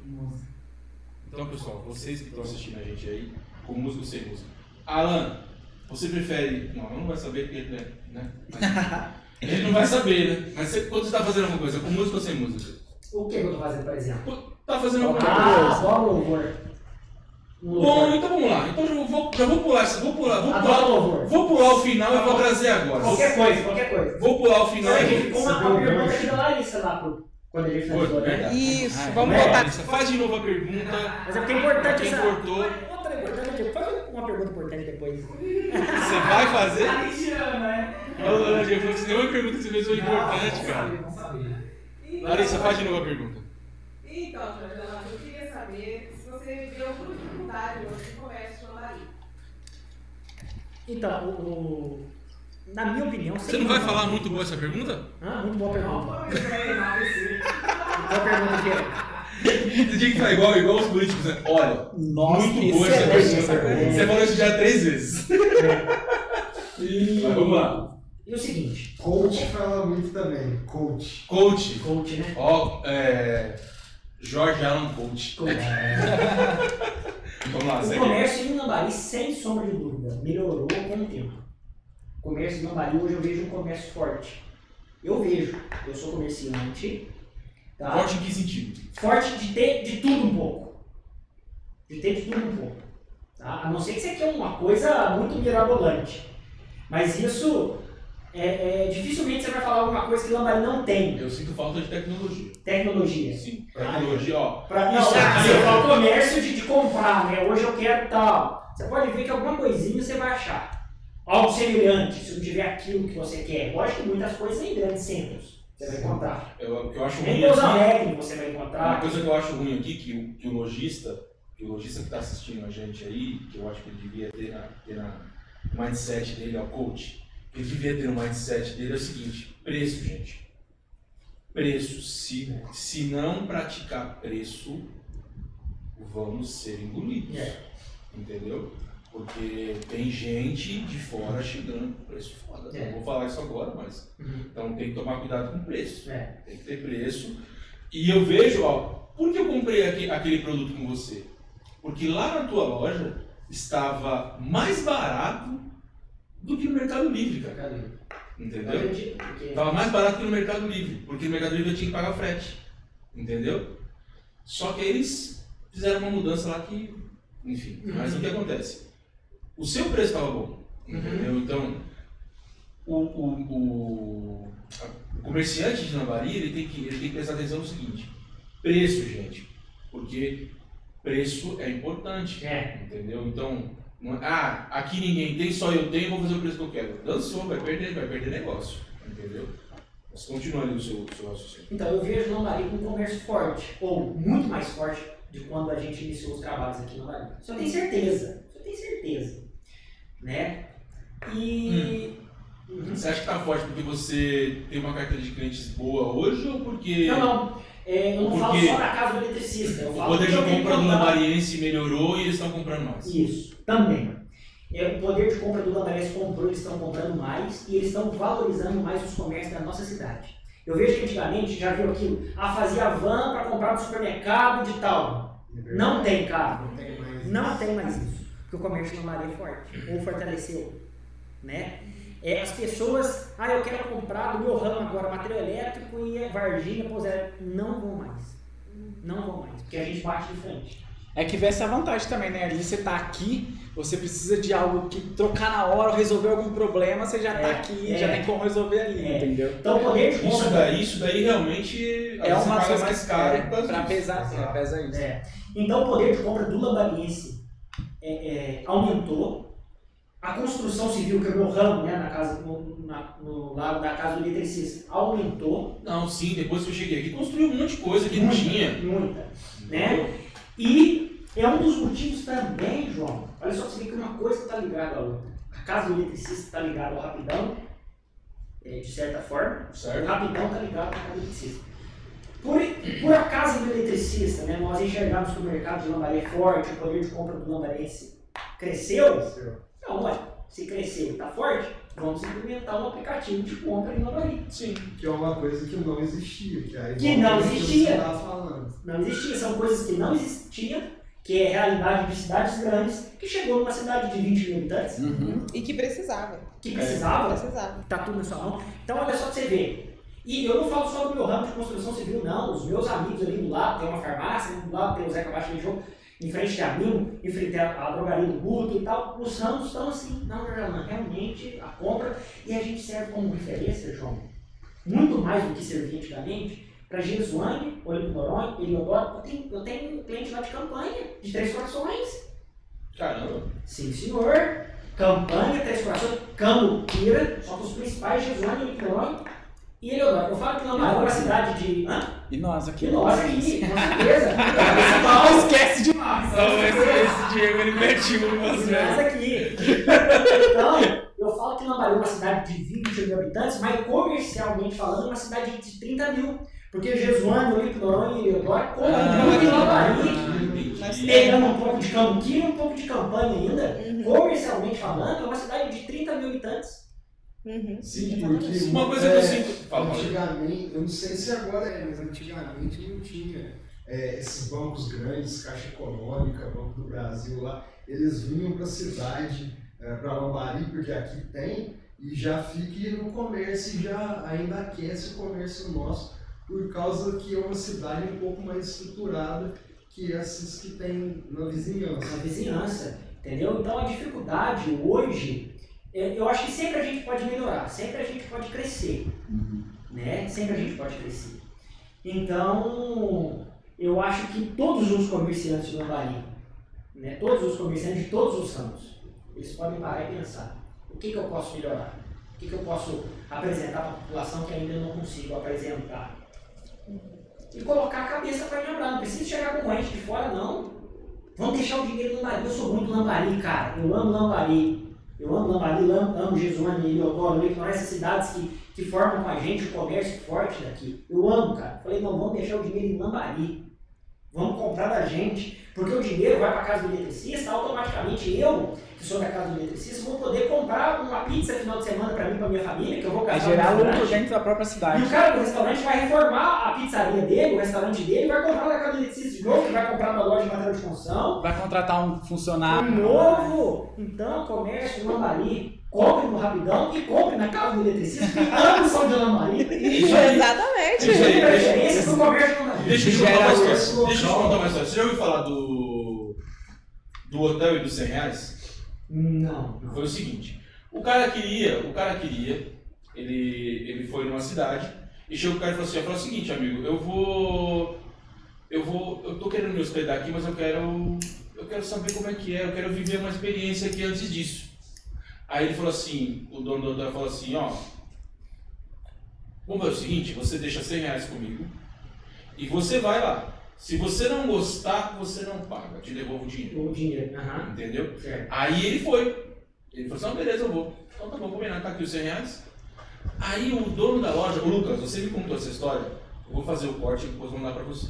Então, pessoal, vocês que estão assistindo a gente aí, com música ou sem música. Alan, você prefere. Não, não vai saber porque ele é. Né? Mas- Ele não vai saber, né? Mas você, quando você tá fazendo alguma coisa, com música ou sem música? O que eu tô fazendo, por exemplo? Tá fazendo alguma Ah, coisa. só louvor. Bom, então vamos lá. Então já vou, já vou pular, essa- vou pular, vou Adoro pular, louvor. vou pular o final e vou trazer agora. Qualquer coisa, qualquer coisa. Vou pular o final Não, a e gente ficou uma, pergunta aqui da Larissa lá, pro, quando ele Foi, finalizou, né? verdade. Isso, Ah, vamos é. voltar. Larissa, faz de novo a pergunta. Mas é porque é importante Quem essa... cortou? Outra importante aqui. Faz uma pergunta importante depois. Você vai fazer? Tá me tirando, né? Olha, Diego, falou que nenhuma pergunta que você fez foi importante, não, cara. Não sabia, não sabia. Então, Larissa, faz de novo a pergunta. Então, Jordana, eu queria saber se você vê alguma dificuldade hoje no comércio de Lambari. Então, o, o- na minha opinião... Você não vai falar muito boa essa pergunta? Ah, muito boa Não, pergunta. esse. Boa pergunta, Diego. Você tinha que falar igual, igual os políticos, né? Olha, Nossa, muito boa essa pergunta. Você falou isso já três vezes. E... Mas vamos lá. E o seguinte, Coach fala muito também. Coach. Coach. coach, né? Ó, é. Jorge Allan Coach. Coach. Vamos lá, O segue. comércio em Lambari, sem sombra de dúvida, melhorou com o tempo. O comércio em Lambari hoje eu vejo um comércio forte. Eu vejo, eu sou comerciante, tá? Forte em que sentido? forte de ter de tudo um pouco. De ter de tudo um pouco. Tá? A não ser que você queira uma coisa muito mirabolante. Mas isso é, é, dificilmente você vai falar alguma coisa que Lambari não tem. Eu sinto falta de tecnologia. Tecnologia. Sim, tecnologia, ó. Pra, não, Isso aqui, fala o comércio de, de comprar, né? Hoje eu quero tal. Você pode ver que alguma coisinha você vai achar. Algo semelhante, se não tiver aquilo que você quer. Lógico que muitas coisas em grandes centros você vai encontrar. Eu, eu acho Nem ruim Pouso. Alegre você vai Uma encontrar. coisa que eu acho ruim aqui, que o, que o lojista, que o lojista que está assistindo a gente aí, que eu acho que ele devia ter na, ter na mindset dele, é o coach, ele devia ter no mindset dele é o seguinte, preço, gente. Preço. Se, se não praticar preço, vamos ser engolidos. É. Entendeu? Porque tem gente de fora chegando com preço foda. É. Não vou falar isso agora, mas. Uhum. Então tem que tomar cuidado com o preço. É. Tem que ter preço. E eu vejo, ó, por que eu comprei aque- aquele produto com você? Porque lá na tua loja estava mais barato do que no Mercado Livre, cara. Entendeu? Estava mais barato que no Mercado Livre, porque no Mercado Livre eu tinha que pagar frete. Entendeu? Só que eles fizeram uma mudança lá que. Enfim, mas o que acontece? O seu preço estava bom. Entendeu? Então, o, o, o, o comerciante de Lambari ele tem, que, ele tem que prestar atenção no seguinte: preço, gente. Porque preço é importante. É. Entendeu? Então, ah, aqui ninguém tem, só eu tenho, vou fazer o preço que eu quero. Dançou, vai perder, vai perder negócio. Entendeu? Mas continua ali o seu, seu raciocínio. Então eu vejo Lambari com um comércio forte, ou muito mais forte de quando a gente iniciou os trabalhos aqui no Lambari. Eu tenho certeza, eu tenho certeza. Né? E. Uhum. Você acha que tá forte porque você tem uma carteira de clientes boa hoje ou porque Não, não. É, eu não falo Porque só da casa do eletricista. Eu o falo poder que de compra do lambariense melhorou e eles estão comprando mais? Isso, também. É, o poder de compra do Lambariense comprou, eles estão comprando mais e eles estão valorizando mais os comércios da nossa cidade. Eu vejo que antigamente já viu aquilo, ah, fazia van para comprar no supermercado de tal. Não tem, cara. Não tem mais. Não tem mais isso. Porque o comércio no Maria é forte, ou fortaleceu. Né? É, as pessoas, ah, eu quero comprar do meu ramo agora material elétrico e Varginha, Pouso Alegre. Não vão mais. Não vão mais, porque a gente bate de frente. É que vê essa vantagem também, né? Ali você tá aqui, você precisa de algo que trocar na hora, resolver algum problema, você já tá É, aqui, é. já tem como resolver ali, É. entendeu? Então o poder de Isso compra. daí, isso daí realmente É uma coisa mais caro é, disso. pesar, é, pesa isso. É. Então o poder de compra do lambariense é, é, aumentou. A construção civil, que é o meu ramo, né, na casa, no, na- no lado da casa do eletricista, aumentou. Não, sim, depois que eu cheguei aqui, construiu um monte de coisa que não Muita, tinha. Muita. Né? E é um dos motivos também, João. Olha só, você vê que uma coisa está ligada à outra. A casa do eletricista está ligada ao rapidão, é, de certa forma. O Certo? rapidão está ligado à casa do eletricista. Por, por acaso do eletricista, né, nós enxergamos que o mercado de lambaré é forte, o poder de compra do lambarense cresceu, não, ué, se cresceu e está forte, vamos implementar um aplicativo de compra em lambaré. Sim. Que é uma coisa que não existia. Que, é Que igual não existia. você estava falando. Não existia, são coisas que não existiam, que é realidade de cidades grandes, que chegou numa cidade de 20 mil habitantes, Uhum. E que precisava. que precisava, Precisava. tá tudo na sua mão. Então olha só pra você ver. E eu não falo só do meu ramo de construção civil, não. Os meus amigos ali do lado, tem uma farmácia, do lado tem o Zeca Baixo de Jogo, em frente a mim, em frente à, drogaria do Guto e tal. Os ramos estão assim, não, Geraldo, realmente a compra, e a gente serve como referência, João, muito mais do que servia antigamente, para Jesuane, Olímpio Noronha, Eliodoro. Eu tenho, eu tenho um cliente lá de campanha, de Três Corações. Caramba. Sim, senhor. Campanha, Três Corações, Camupira, só que os principais, Jesuane, Olímpio Noronha e Eliodoro. Eu falo que não é uma cidade de. Hã? E nós aqui. Que nós aqui, com certeza. Não esquece de nós. Não, esse, Diego ele mete umas, Nós aqui. Então, eu falo que Lambari é uma cidade de 20 mil habitantes, mas comercialmente falando, é uma cidade de 30 mil. Porque Jesuane, Olímpio Noronha e Eliodoro compram Ah, em Lambari. Pegando um pouco de Cambuquira e um pouco de campanha ainda, comercialmente falando, é uma cidade de 30 mil habitantes. Uhum. Sim, porque Uma coisa que eu é, sinto. Fala. Antigamente, eu não sei se agora é, mas antigamente não tinha é, esses bancos grandes, Caixa Econômica, Banco do Brasil lá, eles vinham para a cidade, é, para Lambari, porque aqui tem, e já fica no comércio e já ainda aquece o comércio nosso, por causa que é uma cidade um pouco mais estruturada que essas que tem na vizinhança. na vizinhança, entendeu? Então a dificuldade hoje eu, eu acho que sempre a gente pode melhorar, sempre a gente pode crescer, né? Sempre a gente pode crescer. Então, eu acho que todos os comerciantes do Lambari, né? Todos os comerciantes de todos os ramos, eles podem parar e pensar, o que, que eu posso melhorar? O que, que eu posso apresentar para a população que ainda não consigo apresentar? E colocar a cabeça para lembrar, não precisa chegar com gente de fora, não. Vamos deixar o dinheiro no Lambari. Eu sou muito Lambari, cara. Eu amo Lambari. Eu amo Lambari, amo, Jesuane, Eliodoro, Leitor, essas cidades que, que formam com a gente o comércio forte daqui. Eu amo, cara. Falei, não, vamos deixar o dinheiro em Lambari. Vamos comprar da gente. Porque o dinheiro vai para a casa do eletricista, automaticamente eu, que sou da casa do eletricista, vou poder comprar uma pizza final de semana para mim e para minha família, que eu vou É casar gerar lucro dentro da própria E cidade. o cara do restaurante vai reformar a pizzaria dele, o restaurante dele, vai comprar da casa do eletricista novo, que vai comprar uma loja de material de construção. Vai contratar um Um funcionário. novo! Então, comércio Lambari, compre no Rapidão e compre na casa do eletricista, que ambos são de Lambari. Isso, exatamente. Isso aí, Tem deixa- preferência pro comércio Lambari. Deixa eu contar uma lucro história. Deixa eu contar uma história. Você já ouviu falar do, do hotel e dos 100 reais? Não, não. Foi o seguinte, o cara queria, o cara queria, ele, ele foi numa cidade e chegou o cara e falou assim, falou o seguinte, amigo, eu vou, eu vou, eu tô querendo me hospedar aqui, mas eu quero, eu quero saber como é que é, eu quero viver uma experiência aqui antes disso. Aí ele falou assim, o dono do hotel falou assim, ó, vamos fazer o seguinte, você deixa 100 reais comigo e você vai lá. Se você não gostar, você não paga, eu te devolvo o dinheiro. O dinheiro, aham, Entendeu? certo. Aí ele foi. Ele falou assim, não, beleza, eu vou. Então tá bom, combinado, tá aqui os 100 reais. Aí o dono da loja, o Lucas, você me contou essa história, eu vou fazer o corte e depois vou mandar pra você.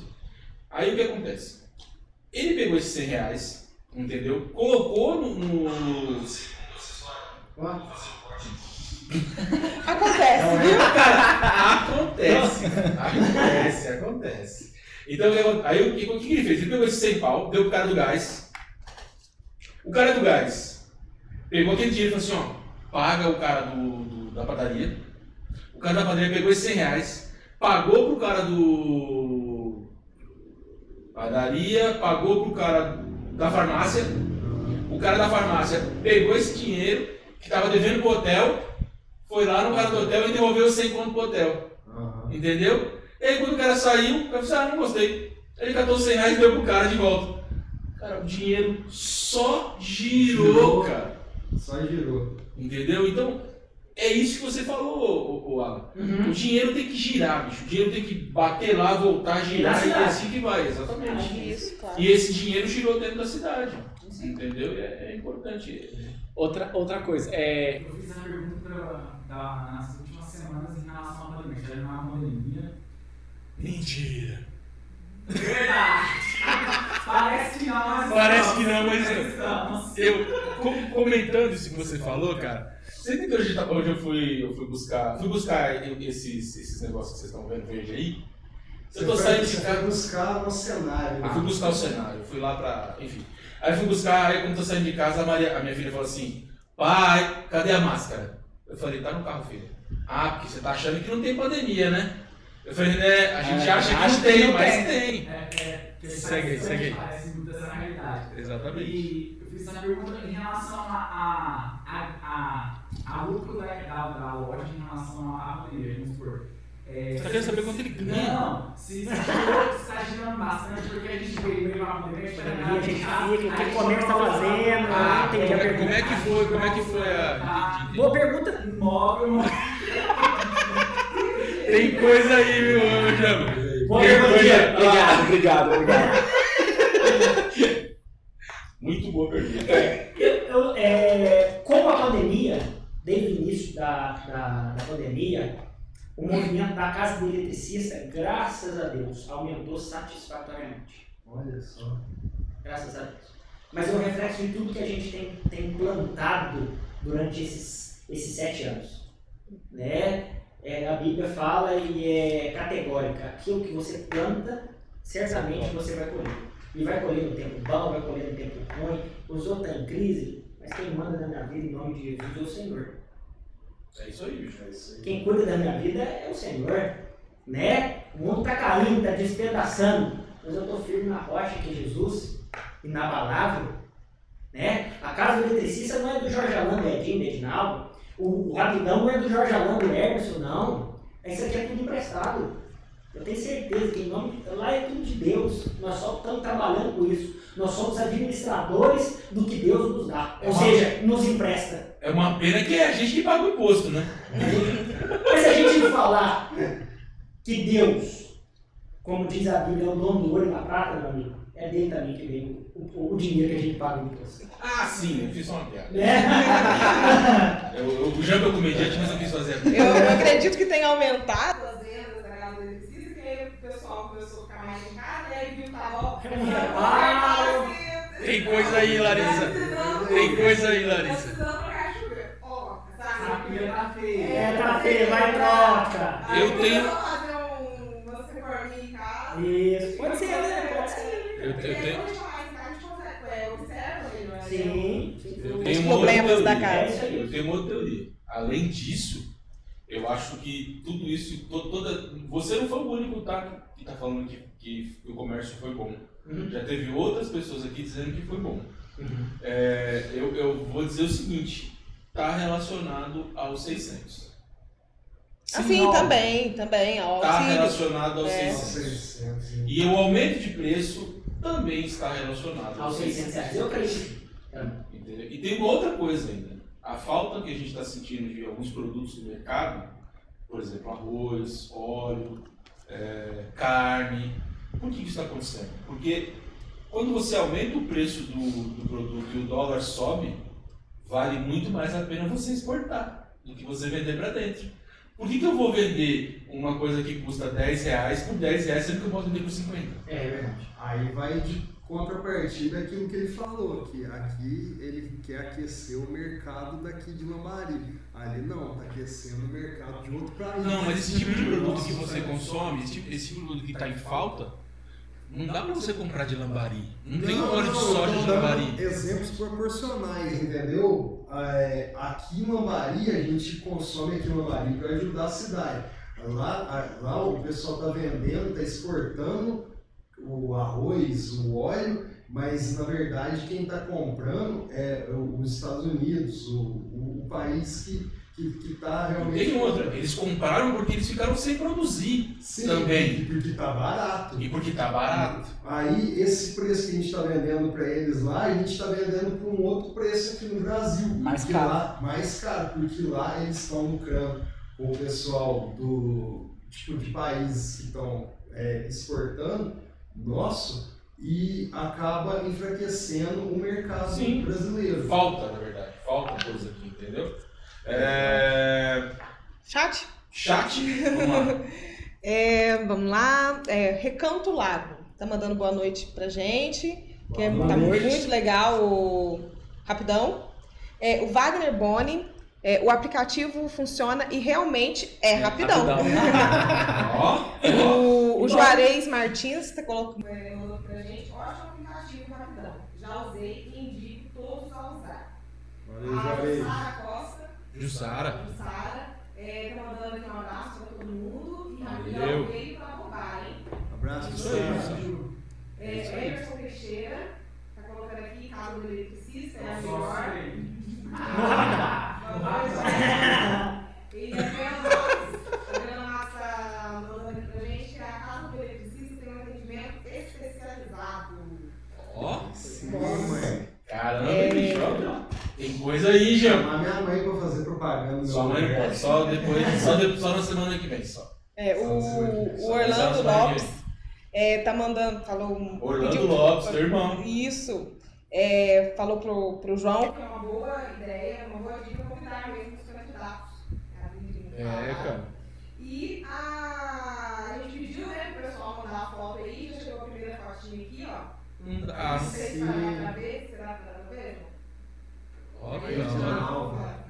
Aí o que acontece? Ele pegou esses 100 reais, entendeu? Colocou no... no... Acontece, viu? Acontece, acontece, acontece. Então, o que acon- aí o que, o que ele fez? Ele pegou esse 100 pau, deu pro cara do gás. O cara do gás pegou aquele dinheiro e falou assim, ó, paga o cara do, do- da padaria. O cara da padaria pegou esses 100 reais, pagou pro cara do padaria, pagou pro cara da farmácia. O cara da farmácia pegou esse dinheiro que estava devendo pro hotel, foi lá no cara do hotel e devolveu 100 conto pro hotel. aham. Entendeu? E aí quando o cara saiu, o cara disse, ah, não gostei. Ele catou 100 reais e deu pro cara de volta. Cara, o dinheiro só girou, Girou. cara. Só girou. Entendeu? Então, é isso que você falou, ô, Alan. Uhum. O dinheiro tem que girar, bicho. O dinheiro tem que bater lá, voltar, girar e é assim que vai, exatamente. Isso, claro. E esse dinheiro girou dentro da cidade. Entendeu? E É, é importante. Outra, outra coisa, é. Eu fiz essa pergunta da, nas últimas semanas em relação à pandemia. Já uma pandemia. Mentira. Verdade! Parece que não, mas Parece que não, mas- estamos. Eu, com- comentando isso que você falou, cara, você entendeu hoje, tá- hoje eu fui, eu fui buscar, fui buscar esses, esses negócios que vocês estão vendo verde aí. Eu Você tô foi- saindo de casa. foi buscar um cenário. Eu fui buscar o cenário, eu fui lá pra. Enfim. Aí eu fui buscar, aí quando eu tô saindo de casa, a, Maria, a minha filha falou assim: pai, cadê a máscara? Eu falei: tá no carro, filha. Ah, porque você tá achando que não tem pandemia, né? Eu falei: né, a gente É, acha que acha não que tem, não mas tem. tem. É, é, que Segue segue aí. Parece muito essa realidade. Exatamente. E eu fiz essa pergunta em relação a, a, a, a, a lucro da, da, da loja em relação à pandemia, vamos supor. É, Você tá querendo saber quanto ele ganha? Não, se está girando bastante, porque a gente veio meio uma pandemia, a gente vai fica, o que a gente comércio tá não- fazendo, Ah, entendi a como é- pergunta. Como é que foi? Como é que foi a. Boa pergunta. Imóvel, Tem coisa aí, meu Jamo. Boa Tem pergunta. coisa- Obrigado, obrigado, obrigado. Muito boa pergunta. É, com a pandemia, desde o início da, da, da pandemia, o movimento da Casa do Eletricista, graças a Deus, aumentou satisfatoriamente. Olha só. Graças a Deus. Mas é um reflexo de tudo que a gente tem, tem plantado durante esses, esses sete anos. Né? É, a Bíblia fala e é categórica: aquilo que você planta, certamente você vai colher. E vai colher no tempo bom, vai colher no tempo ruim. Outros estão em crise, mas quem manda na minha vida em nome de Jesus é o Senhor. É isso aí, bicho. É isso aí. Quem cuida da minha vida é o Senhor, né? O mundo está caindo, está despedaçando, mas eu estou firme na rocha que é Jesus, inabalável, Né? A casa do eletricista não é do Jorge Alain, do Edinho, do Edinaldo. O, o Rapidão não é do Jorge Alain, do Emerson, não. Isso aqui é tudo emprestado. Eu tenho certeza que em nome, lá é tudo de Deus. Nós só estamos trabalhando com isso. Nós somos administradores do que Deus nos dá. Ou seja, nos empresta. É uma pena que é a gente que paga o imposto, né? Mas se a gente falar que Deus, como diz a Bíblia, é o dono do e da prata, meu amigo, é dele também que vem o, o, o dinheiro que a gente paga o imposto. Ah, sim, eu fiz só uma piada. Né? Eu, eu, o Jambo é comediante, mas eu quis fazer a Eu, eu acredito que tenha aumentado. as vendas da casa do eletricista, que aí o pessoal começou a ficar mais em casa, e aí viu que tava Ah, Tem coisa aí, Larissa. Tem coisa aí, Larissa. Tá feia. É, tá feio, vai troca. Eu tenho- fazer. Você em casa. Isso, pode ser, né? Pode ser. Eu, tenho, é? Sim. eu tenho outra problemas da casa. Eu tenho uma outra teoria. Além disso, eu acho que tudo isso, to- toda. Você não foi o único tá, que está falando que, que o comércio foi bom. Uhum. Já teve outras pessoas aqui dizendo que foi bom. Uhum. É, eu, eu vou dizer o seguinte: está relacionado aos 600. Assim, não. também, também. Ó, Está relacionado aos É. 600. 600, sim. E o aumento de preço também está relacionado Aos 600 reais. Eu acredito. E tem uma outra coisa ainda. A falta que a gente está sentindo de alguns produtos no mercado, por exemplo, arroz, óleo, é, carne. Por que isso está acontecendo? Porque quando você aumenta o preço do, do produto e o dólar sobe, vale muito mais a pena você exportar do que você vender para dentro. Por que, que eu vou vender uma coisa que custa 10 reais por 10 reais, sendo que eu posso vender por 50? É verdade. Aí vai de contrapartida aquilo que ele falou, que aqui ele quer aquecer o mercado daqui de Lambari. Ali não, tá aquecendo o mercado de outro país. Não, mas esse tipo de produto Nossa, que você consome, esse tipo, esse tipo de produto que está em falta, não dá pra você comprar de lambari. Não, tem Não, óleo de soja de lambari. Exemplos proporcionais, entendeu? É, aqui em Lambari, a gente consome aqui em Lambari para ajudar a cidade. Lá, lá o pessoal tá vendendo, tá exportando o arroz, o óleo, mas na verdade quem está comprando é os Estados Unidos, o, o- o país que que que tá E realmente tem outra, eles compraram porque eles ficaram sem produzir. Sim, também. porque tá barato. E porque tá barato. Aí, esse preço que a gente está vendendo para eles lá, a gente está vendendo por um outro preço aqui no Brasil. Mais porque caro. Lá, mais caro, porque lá eles estão lucrando com o pessoal do tipo de países que estão é, exportando nosso e acaba enfraquecendo o mercado Sim. brasileiro. Falta, na verdade. Falta coisa aqui, entendeu? É... Chat? Chat, vamos lá. É, vamos lá. É, Recanto Lago. Tá mandando boa noite pra gente. Que é, tá muito legal o Rapidão. É, o Wagner Boni. é, o aplicativo funciona e realmente é, rapidão. Ó, O, o Juarez Martins tá colocando. É, mandou pra gente, ótimo aplicativo rapidão. Já usei e indico todos a usar. Valeu, A Juarez. Sara Costa, Jussara. Sara, é, tá mandando aqui um abraço pra todo mundo. E rapidão veio pra roubar, hein? Abraço, Isso aí, Sara. É, Emerson Teixeira, tá colocando aqui, casa do eletricista, é a melhor. E a Fernanda Matos, a Fernanda Matos tá mandando aqui pra gente que a casa do eletricista tem um atendimento especializado. Ó, mãe. caramba, É. bicho. ó. Tem coisa aí, Jam. Chamar minha mãe pra fazer propaganda. Sua mãe lugar. pode, só depois, só, de- só na semana que vem, só. É, o, o Orlando Lopes é, tá mandando. Falou. Orlando pediu- Lopes, teu irmão. Isso. É, falou pro, pro João. É uma boa ideia, uma boa dica convidar mesmo os candidatos. a virem falar. E a, a gente pediu, né, pro pessoal mandar a foto aí, já fotinha aqui, ó. Não dá. Pra ver, será que dá pra ver? Ó, que Aí, da hora.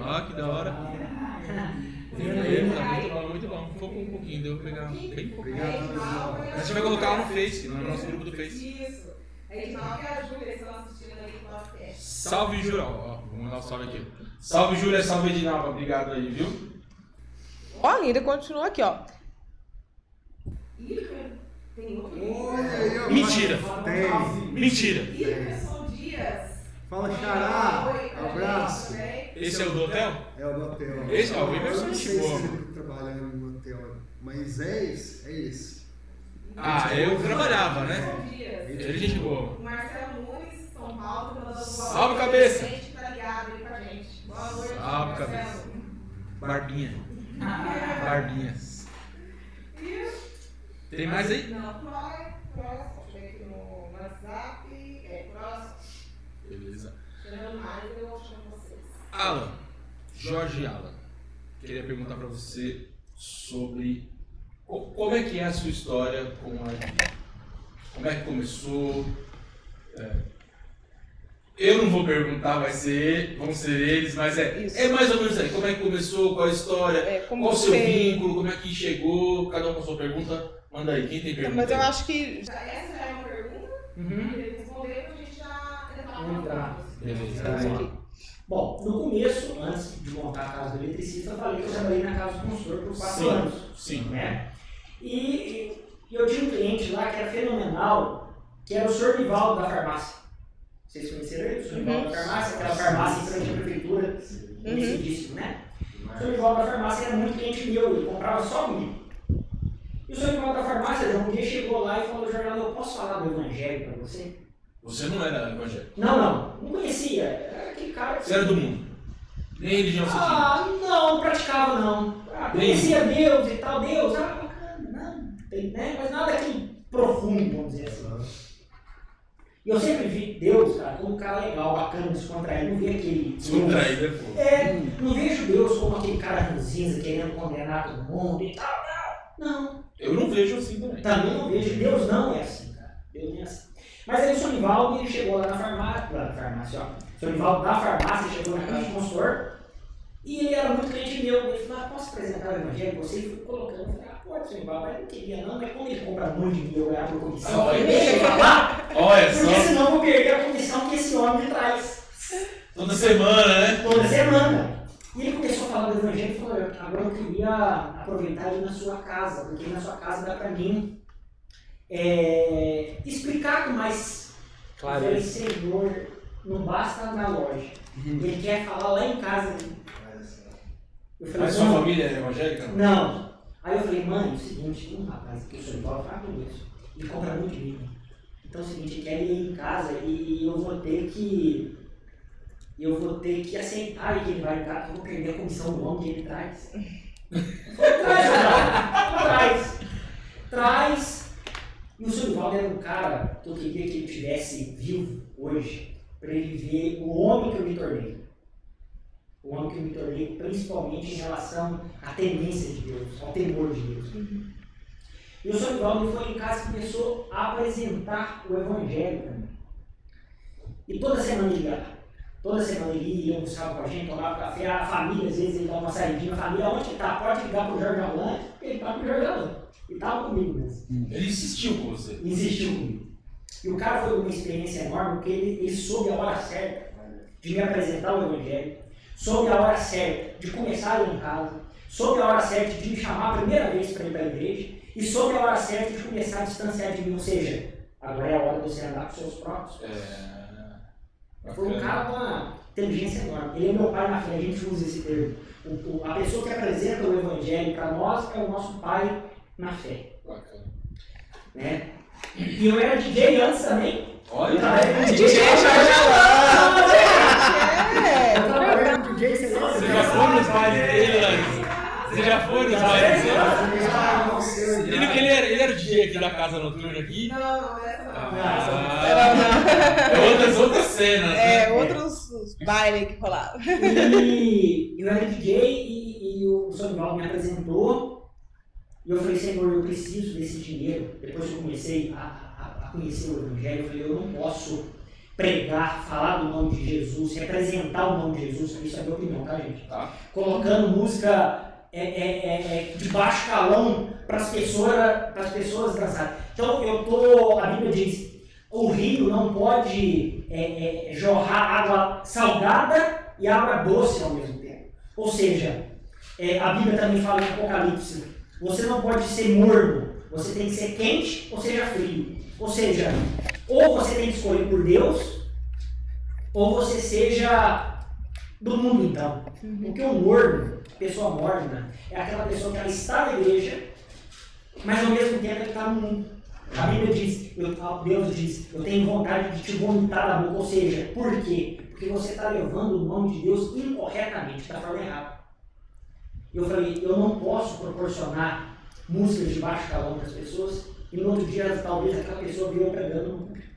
Ó, que da hora. Tá muito bom, muito bom. Focou um pouquinho, deu pra pegar bem pouquinho. A gente vai colocar lá no Face, no nosso grupo do Face. Isso. A e a Júlia estão assistindo aí o podcast. Salve, Júlia. Ó, vou mandar um salve aqui. Salve, Júlia. Salve, Edinalva. Obrigado aí, viu? Ó, ainda continua aqui, ó. Ih, tem outro. Olha. Mentira. Tem. Mentira. Ih, Pessoal Dias. Fala, Xará. Abraço. Esse é o do hotel? É o do hotel. Esse, ó, o Iber Eu não é sei se ele trabalhando no hotel, mas é esse. É esse. Ah, eu trabalhava, né? Ele é gente boa. O Marcelo Nunes, São Paulo, Salve, cabeça. Tá Salve, cabeça. Barbinha. Barbinha. E Tem mais aí? Não, próximo, próximo. Deixa eu ver aqui no WhatsApp. É, próximo. Beleza. Chegando mais, eu chamo vocês. Alan, Jorge Alan, queria perguntar pra você sobre co- como é que é a sua história com a Bíblia. Como é que começou? É, eu não vou perguntar, vai ser, vão ser eles, mas é, Isso. é mais ou menos aí. Como é que começou? Qual a história? É, Qual o seu vínculo? Como é que chegou? Cada um com a sua pergunta. Manda aí, quem tem pergunta? Mas eu acho que. Já, essa já é uma pergunta. Uhum. Ele respondeu pra gente já entrar Vamos. Beleza. Tá bom. Bom, no começo, antes de montar a casa do eletricista, eu falei que eu trabalhei na casa do consultor por quatro Sim. anos. Sim. Né? E, e- eu tinha um cliente lá que era fenomenal, que era o senhor Nivaldo da farmácia. Vocês conheceram ele? O senhor Nivaldo da farmácia, aquela farmácia em frente à prefeitura, conhecidíssimo, né? O senhor Nivaldo da farmácia era muito cliente meu, ele comprava só milho. E o senhor Nivaldo da farmácia, um dia chegou lá e falou, jornal, eu posso falar do evangelho para você? Você não era evangélico. Não, não, não conhecia. Era aquele cara que Você era do mundo. Nem religião você tinha. Ah, não, praticava não. Ah, conhecia Deus e tal, Deus, ah, bacana, não, tem, né? Mas nada que profundo, vamos dizer assim. E eu sempre vi Deus, cara, como um cara legal, bacana, descontraído, não vi aquele. Descontraído é fogo. É, não vejo Deus como aquele cara ranzinza querendo condenar todo mundo e tal, não. Eu não vejo assim também. também não vejo. Deus não é assim, cara. Deus não é assim. Mas aí o Sr. Nivaldo, ele chegou lá na farmácia, lá na farmácia, ó. O Sr. Nivaldo da farmácia chegou na casa do consultor e ele era muito cliente meu. Ele falou, ah, posso apresentar o evangelho? Você foi colocando. Eu falei, ah, pode, Sr. Nivaldo, mas eu não queria não, mas quando ele compra muito de mim, eu ganhar por comissão, falei, deixa eu falar, Olha porque só, senão eu vou perder a comissão que esse homem me traz toda semana, né? toda semana. E ele começou a falar do evangelho e falou, agora eu queria aproveitar de ir na sua casa, porque na sua casa dá pra mim é, explicar com mais Claro. Eu falei, Senhor, não basta na loja. Ele quer falar lá em casa. Eu falei, Mas sua "Mãe, família é evangélica? Não. Aí eu falei, mãe, é o seguinte, tem um rapaz que o senhor Paulo fala com isso. Ele compra muito livro. Então é o seguinte, ele quer ir em casa e eu vou ter que. Eu vou ter que aceitar que ele vai em casa, eu vou perder a comissão do homem que ele traz. Traz, cara, traz. Traz. E o senhor Ivaldo era um cara que eu queria que ele estivesse vivo hoje, para ele ver o homem que eu me tornei. O homem que eu me tornei, principalmente em relação à temência de Deus, ao temor de Deus. E o senhor Ivaldo foi em casa e começou a apresentar o Evangelho para mim. E toda semana ele ia. Toda semana ele ia, almoçava com a gente, tomava café, a família, às vezes ele dava uma saidinha, a família, onde que tá? Pode ligar pro Jorge Alain, ele tá pro Jorge Alain. E tava comigo mesmo Ele insistiu com você. insistiu comigo. E o cara foi uma experiência enorme porque ele, ele soube a hora certa de me apresentar o Evangelho, soube a hora certa de começar a ir em casa, soube a hora certa de me chamar a primeira vez para ir para a igreja e soube a hora certa de começar a distanciar de mim. Ou seja, agora é a hora de você andar com seus próprios. É. Foi um cara com uma inteligência enorme. Ele é meu pai na fé, a gente usa esse termo. O- o- a pessoa que apresenta o Evangelho para nós é o nosso pai na fé. Bacana. Né? E eu era DJ antes também. Olha, Eu com DJ Jorge Alain. É, Eu trabalhei com DJ, você já foi nos bailes dele, Larissa? Você já foi nos bailes dele? Ele, ele, era, ele era o DJ aqui da casa noturna aqui? Não, não, não. Ah, é outras, outras cenas, né? É, outros bailes que rolavam. E eu era DJ e, e o Sonival me apresentou. E eu falei, Senhor, eu preciso desse dinheiro. Depois que eu comecei a, a- a conhecer o Evangelho, eu falei, eu não posso pregar, falar do nome de Jesus, representar o nome de Jesus. Isso é minha opinião, tá, gente? Tá. colocando música é, é, é, é, de baixo calão para as pessoas, pras pessoas dançarem. Então eu tô, a Bíblia diz, o rio não pode é, é, jorrar água salgada e água doce ao mesmo tempo. Ou seja, a Bíblia também fala em Apocalipse, você não pode ser morno, você tem que ser quente ou seja frio. Ou seja, ou você tem que escolher por Deus, ou você seja do mundo então. Porque o morno, pessoa morna, é aquela pessoa que ela está na igreja, mas ao mesmo tempo ela está no mundo. A Bíblia diz, eu- Deus diz, eu tenho vontade de te vomitar da boca. Ou seja, por quê? Porque você está levando o nome de Deus incorretamente, da forma errada. Eu falei, eu não posso proporcionar músicas de baixo calão para as pessoas e no outro dia talvez aquela pessoa viu eu pregando no público.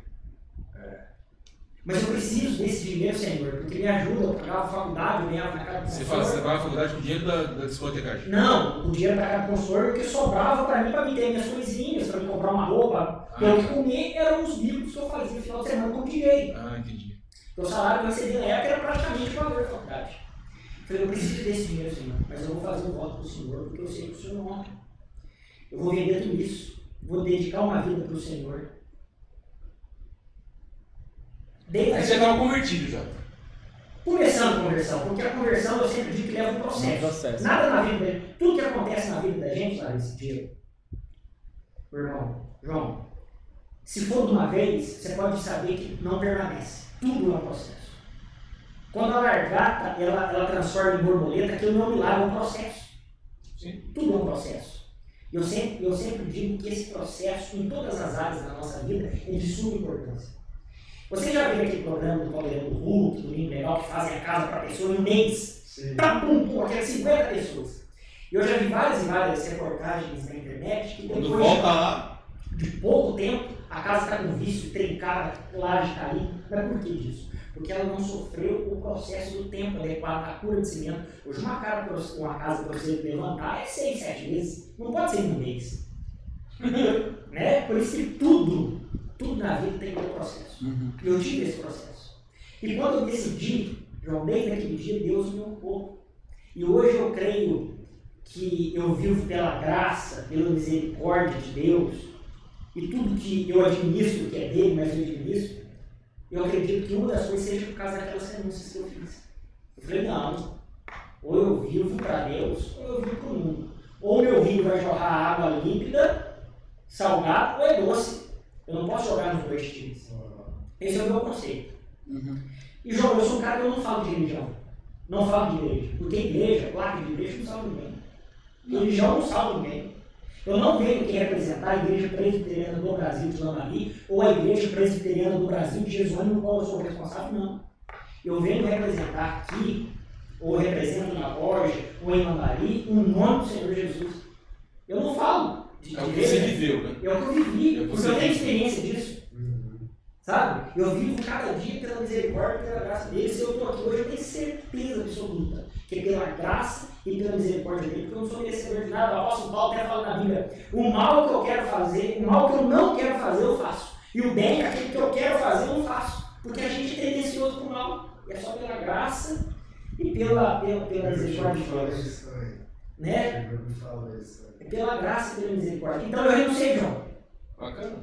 Mas eu preciso desse dinheiro, Senhor, porque me ajuda a pagar a faculdade, eu ganhava na casa do Você, você vai à faculdade com o dinheiro da, da discotecagem. Não, o dinheiro para cada consultor porque sobrava para mim para me ter minhas coisinhas, para me comprar uma roupa, para eu comer, eram os bicos que eu fazia no final de semana com DJ. Ah, entendi. O salário que eu recebia na época era praticamente o valor da faculdade. Eu falei, eu preciso desse dinheiro, Senhor, mas eu vou fazer um voto para o Senhor, porque eu sei que o Senhor não honra. Eu vou vender tudo isso, vou dedicar uma vida para o Senhor. Desde Aí você estava convertido já. Começando a conversão, porque a conversão eu sempre digo que leva um processo. Um processo. Nada na vida, tudo que acontece na vida da gente, Larissa, Diego, meu irmão, João, se for de uma vez, você pode saber que não permanece. Tudo é um processo. Quando a largata ela, ela transforma em borboleta, aquilo não é um milagre, é um processo. Sim. Tudo é um processo. Eu sempre, eu sempre digo que esse processo, em todas as áreas da nossa vida, é de suma importância. Você já viu aquele programa do Caldeirão do Hulk, do Lindo Legal, que fazem a casa para a pessoa em um mês? Pra pum, pum, aquelas 50 pessoas. Eu já vi várias e várias reportagens na internet que Quando depois volta lá, de pouco tempo, a casa está com vício, trincada, laje caída. Mas por que disso? Porque ela não sofreu o processo do tempo adequado à cura de cimento. Hoje, uma, cara, uma casa para você levantar é seis, sete meses. Não pode ser em um mês. né? Por isso que tudo, tudo na vida tem um processo. Uhum. Eu tive esse processo. E quando eu decidi, João, desde aquele dia, Deus me honrou. E hoje eu creio que eu vivo pela graça, pela misericórdia de Deus, e tudo que eu administro, que é dele, mas eu administro, eu acredito que uma das coisas seja por causa daquelas renúncias que eu fiz. Eu falei, não, ou eu vivo para Deus, ou eu vivo para o mundo. Ou meu rio vai jorrar água límpida, salgada, ou é doce. Eu não posso jogar nos dois times. Esse é o meu conceito. Uhum. E João, eu sou um cara que eu não falo de religião. Não falo de igreja. Porque igreja, placa de igreja, não salva ninguém. Religião não salva ninguém. Eu não venho aqui representar a igreja presbiteriana do Brasil de Lambari ou a igreja presbiteriana do Brasil de Jesuânia, no qual eu sou responsável, não. Eu venho representar aqui, ou represento na Borja, ou em Lambari, o nome do Senhor Jesus. Eu não falo de, é o que você viveu, né? É o que eu vivi, É porque eu tenho experiência disso. Uhum. Sabe? Eu vivo cada dia pela misericórdia e pela graça dele. Se eu estou aqui hoje, eu tenho certeza absoluta que é pela graça e pela misericórdia dele, porque eu não sou merecedor de nada. O apóstolo Paulo até fala na Bíblia: o mal que eu quero fazer, o mal que eu não quero fazer, eu faço. E o bem, aquele que eu quero fazer, eu não faço. Porque a gente é tendencioso para o mal. E é só pela graça e pela, pela, pela misericórdia de Deus. Né? É pela graça e pela misericórdia. Então eu renunciei, João. Bacana.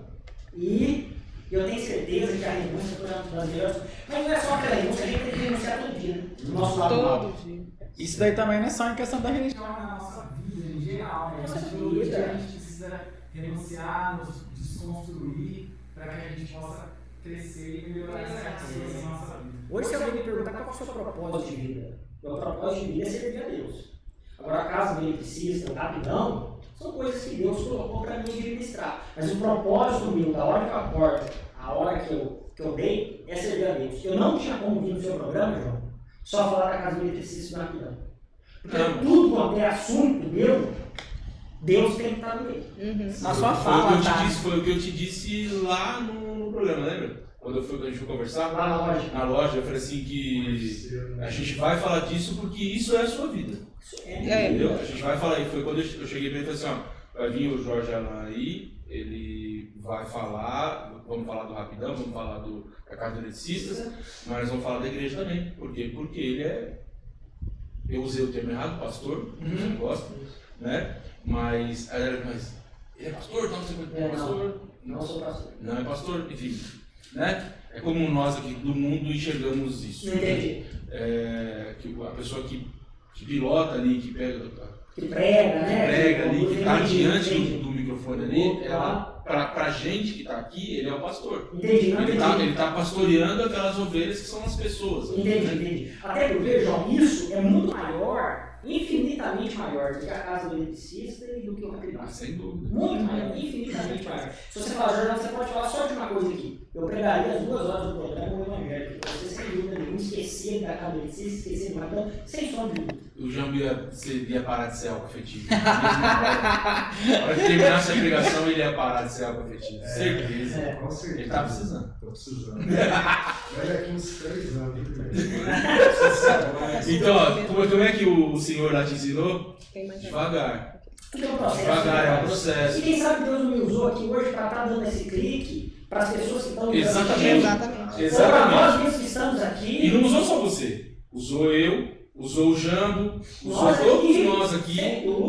E eu tenho certeza que a renúncia foi uma das melhores. Mas não é só aquela renúncia, a gente tem que renunciar todo dia, né? Do nosso lado. Todo dia. Isso daí também não é só em questão da religião. Então, na nossa vida em geral, né? Nossa vida. a gente precisa renunciar, nos desconstruir, para que a gente possa crescer e melhorar essas coisas na nossa vida. Hoje, se alguém me perguntar qual é o seu propósito de vida, meu propósito de vida é servir a Deus. Agora, caso ele precise, rapidão, são coisas que Deus colocou para mim administrar. Mas o propósito meu, da hora que eu acordo, a hora que eu, que eu dei, é servir a Deus. Eu não tinha como vir no seu programa, João, só falar da casa do eletricista rapidão. Porque Não. tudo quanto é assunto meu, Deus tem que estar no meio. Uhum. Na sua foi, o que fala, eu te tá? disse, foi o que eu te disse lá no, no programa, lembra? Quando eu fui, quando a gente foi conversar na loja. na loja, eu falei assim que a gente vai falar disso porque isso é a sua vida. Isso é. É. Entendeu? A gente vai falar, e foi quando eu cheguei pra ele e falei assim, ó, vai vir o Jorge Alan aí, ele vai falar, vamos falar do Rapidão, vamos falar do, da Casa do Eletricista, mas vamos falar da igreja também. Por quê? Porque ele é, eu usei o termo errado, pastor, você não gosta, né? Mas, mas ele é pastor? Não, você É, é não. pastor? Não sou pastor. Não é pastor, enfim, né? É como nós aqui do mundo enxergamos isso. Não entendi. É, que a pessoa que, que pilota ali, que pega Que prega, né? prega ali, que está diante do, do microfone ali, ela, pra, pra gente que tá aqui, ele é o pastor. Entendi, não Ele entendi. tá, pastoreando aquelas ovelhas que são as pessoas. Entendi, entendi. Até porque, João, isso é muito maior, infinitamente maior do que a casa do eletricista e do que o catedral. sem dúvida. Muito maior, infinitamente maior. Se você falar, Jornal, você pode falar só de uma coisa aqui. Eu pregaria as duas horas do programa o Evangelho, porque você, sem dúvida nenhuma, esquecer da casa do eletricista, esquecer do catedral, sem som de dúvida. O Jambo ia, parar de ser algo afetivo. Na hora que terminasse a pregação, ele ia parar de ser algo afetivo. Certeza. É. Com certeza. Ele tá precisando. Tô precisando. Daqui uns três anos. Então, ó, como é que o senhor lá te ensinou? Devagar. Tudo é um processo. Devagar, é um E processo. quem sabe Deus me usou aqui hoje para estar dando esse clique para as pessoas que estão Exatamente. Exatamente. Para Exatamente. nós mesmos que estamos aqui. E não usou só você. Usou eu, usou o Jambo, usou Nós todos aqui. nós aqui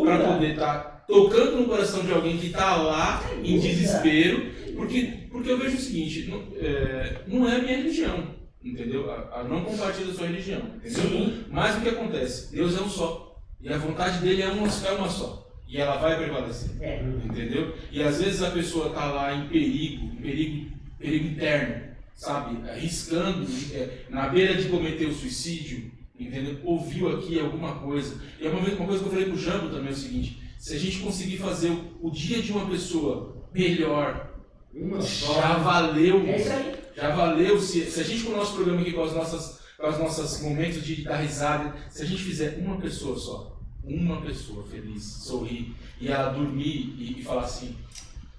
para poder estar tocando no coração de alguém que está lá em desespero. Porque, porque eu vejo o seguinte, não é, não é a minha religião, entendeu? A, a não compartilha a sua religião, entendeu? Sim. Mas o que acontece? Deus é um só. E a vontade dele é uma, é uma só. E ela vai prevalecer. É. Entendeu? E às vezes a pessoa está lá em perigo, em perigo, perigo interno, sabe? Arriscando, é, na beira de cometer o suicídio, entendeu? Ouviu aqui alguma coisa. E é uma, vez- uma coisa que eu falei pro Jambo também é o seguinte: se a gente conseguir fazer o, o dia de uma pessoa melhor, Uma já só. valeu. É isso aí. Já valeu. Se, se a gente com o nosso programa aqui, com as nossas, com os nossos momentos de dar risada, se a gente fizer uma pessoa só, uma pessoa feliz, sorrir, e ela dormir e, e falar assim,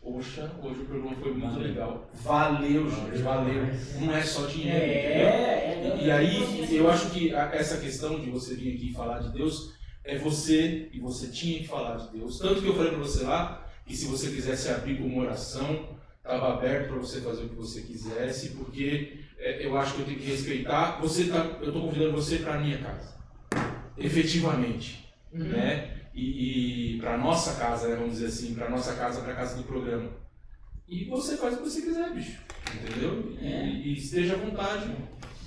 poxa, hoje o programa foi muito Valeu. legal. Valeu, gente, valeu. Não é só É, dinheiro, entendeu? é, é. E aí, eu acho que a- essa questão de você vir aqui e falar de Deus é você, e você tinha que falar de Deus. Tanto que eu falei para você lá, que se você quisesse abrir com uma oração, estava aberto para você fazer o que você quisesse, porque é, eu acho que eu tenho que respeitar. Você tá, eu estou convidando você para a minha casa, efetivamente, Uhum. né? E, e para nossa casa, né, vamos dizer assim, para nossa casa, para a casa do programa. E você faz o que você quiser, bicho, entendeu? E, É. e esteja à vontade.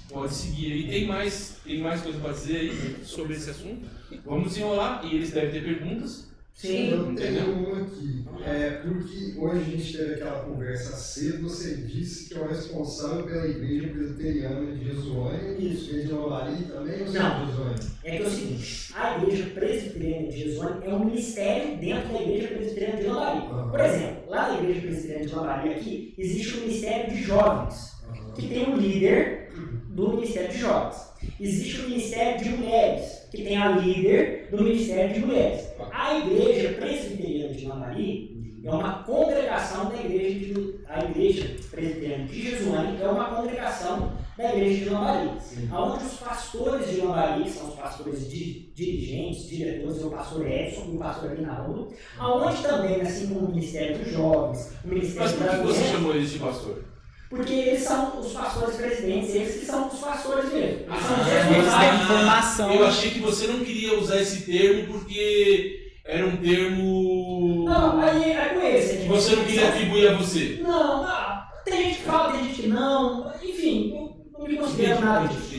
Pode seguir aí. Tem mais, tem mais coisa para dizer aí sobre esse assunto? Vamos desenrolar e eles devem ter perguntas. Sim. Eu Entendeu? tenho uma aqui. É, porque hoje a gente teve aquela conversa cedo, você disse que é o responsável pela igreja presbiteriana de Jesuânia. Isso. Igreja de Lambari também ou Não. Jesuânia? É que é o seguinte, a igreja presbiteriana de Jesuânia é um ministério dentro da igreja presbiteriana de Lambari. Por exemplo, lá na igreja presbiteriana de Lambari aqui, existe um ministério de jovens, que tem um líder do ministério de jovens. Existe o ministério de mulheres, que tem a líder do ministério de mulheres. A igreja presbiteriana de Lambari é uma congregação da igreja de, a igreja presbiteriana de Jesuânia é uma congregação da igreja de Lambari onde os pastores de Lambari, são os pastores di- dirigentes, diretores, é o pastor Edson e o pastor Aguinaldo, aonde também, assim como o Ministério dos Jovens, o Mas Ministério por que você Mulheres, chamou eles de pastor? Porque eles são os pastores presidentes, eles que são os pastores mesmo. Eles são os Ah, Eles responsáveis. têm informação. Eu achei que você não queria usar esse termo porque era um termo Não, aí é com esse. que você não queria atribuir a você. Não, não, tem gente que fala, tem gente que não, enfim, eu não me considero nada disso.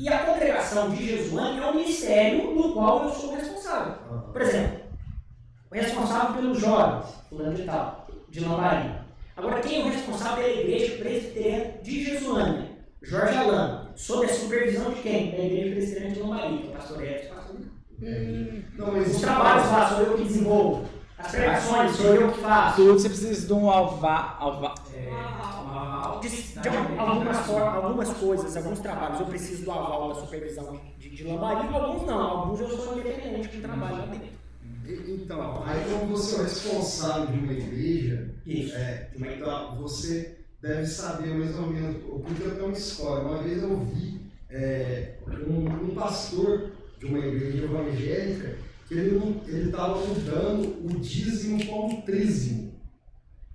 E a congregação de Jesuânia é um ministério no qual eu sou responsável. Por exemplo, responsável pelos jovens, fulano de tal, de Lambari. Agora, quem é o responsável pela igreja presbiteriana de Jesuânia? Jorge Alano. Sob a supervisão de quem? Da igreja presbiteriana de Lambari, que é o pastor Edson, pastor Não, mas Os trabalhos lá sou eu que desenvolvo. As pregações sou eu que faço. Tudo você precisa de um alva, alva, De, de algumas, algumas coisas, alguns trabalhos eu preciso do aval da supervisão de, de Lambari, alguns não. Alguns eu sou independente que trabalho lá dentro. Então, aí como você é o responsável de uma igreja, Isso. é, então você deve saber mais ou menos, porque eu tenho uma história. Uma vez eu vi é, um, um pastor de uma igreja evangélica que ele estava mudando o dízimo para um trízimo,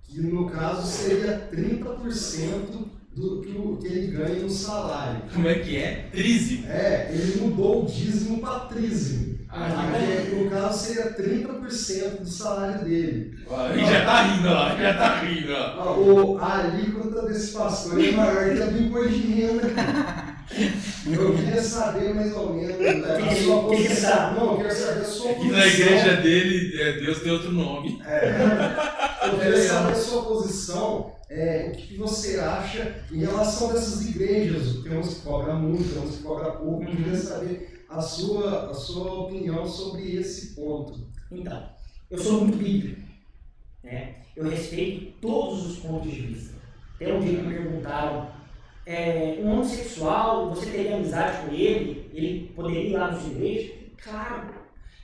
que no caso seria 30% do que, o- que ele ganha no salário. Como é que é? Trízimo. É, ele mudou o dízimo para trízimo. Ah, que no caso seria 30% do salário dele. Ele já tá rindo lá, já tá rindo. ó. Ah, O, a alíquota desse pastor é maior que a do imposto de renda. Eu queria saber mais ou menos né, a sua que- que você posição. sabe? Não, eu quero saber a sua posição. na igreja dele, é, Deus tem outro nome. Eu queria saber a sua posição, é, o que que você acha em relação dessas igrejas. Tem uns que cobram muito, tem uns que cobram pouco. Eu queria saber a sua, a sua opinião sobre esse ponto. Então, eu sou muito bíblico. Né? Eu respeito todos os pontos de vista. Tem um dia que me perguntaram, é, um homossexual, você teria amizade com ele? Ele poderia ir lá na sua igreja? Claro,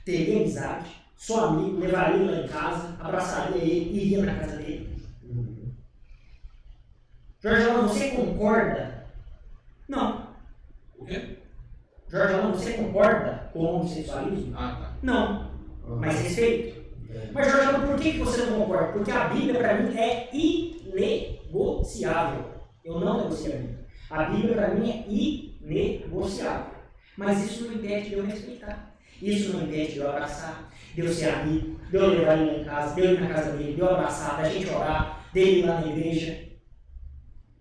teria amizade. Sou amigo, levaria ele lá em casa, abraçaria ele, iria na casa dele. Jorge você concorda? Não. O quê? Jorge Alano, você concorda com o homossexualismo? Ah, tá. Não. Mas respeito. Mas, Jorge, Alano, por que você não concorda? Porque a Bíblia, para mim, é inegociável. Eu não negocio a Bíblia. A Bíblia, para mim, é inegociável. Mas isso não impede de eu respeitar. Isso não impede de eu abraçar, de eu ser amigo, de eu levar ele em casa, de eu ir na casa dele, de eu abraçar, da gente orar, dele ir lá na igreja.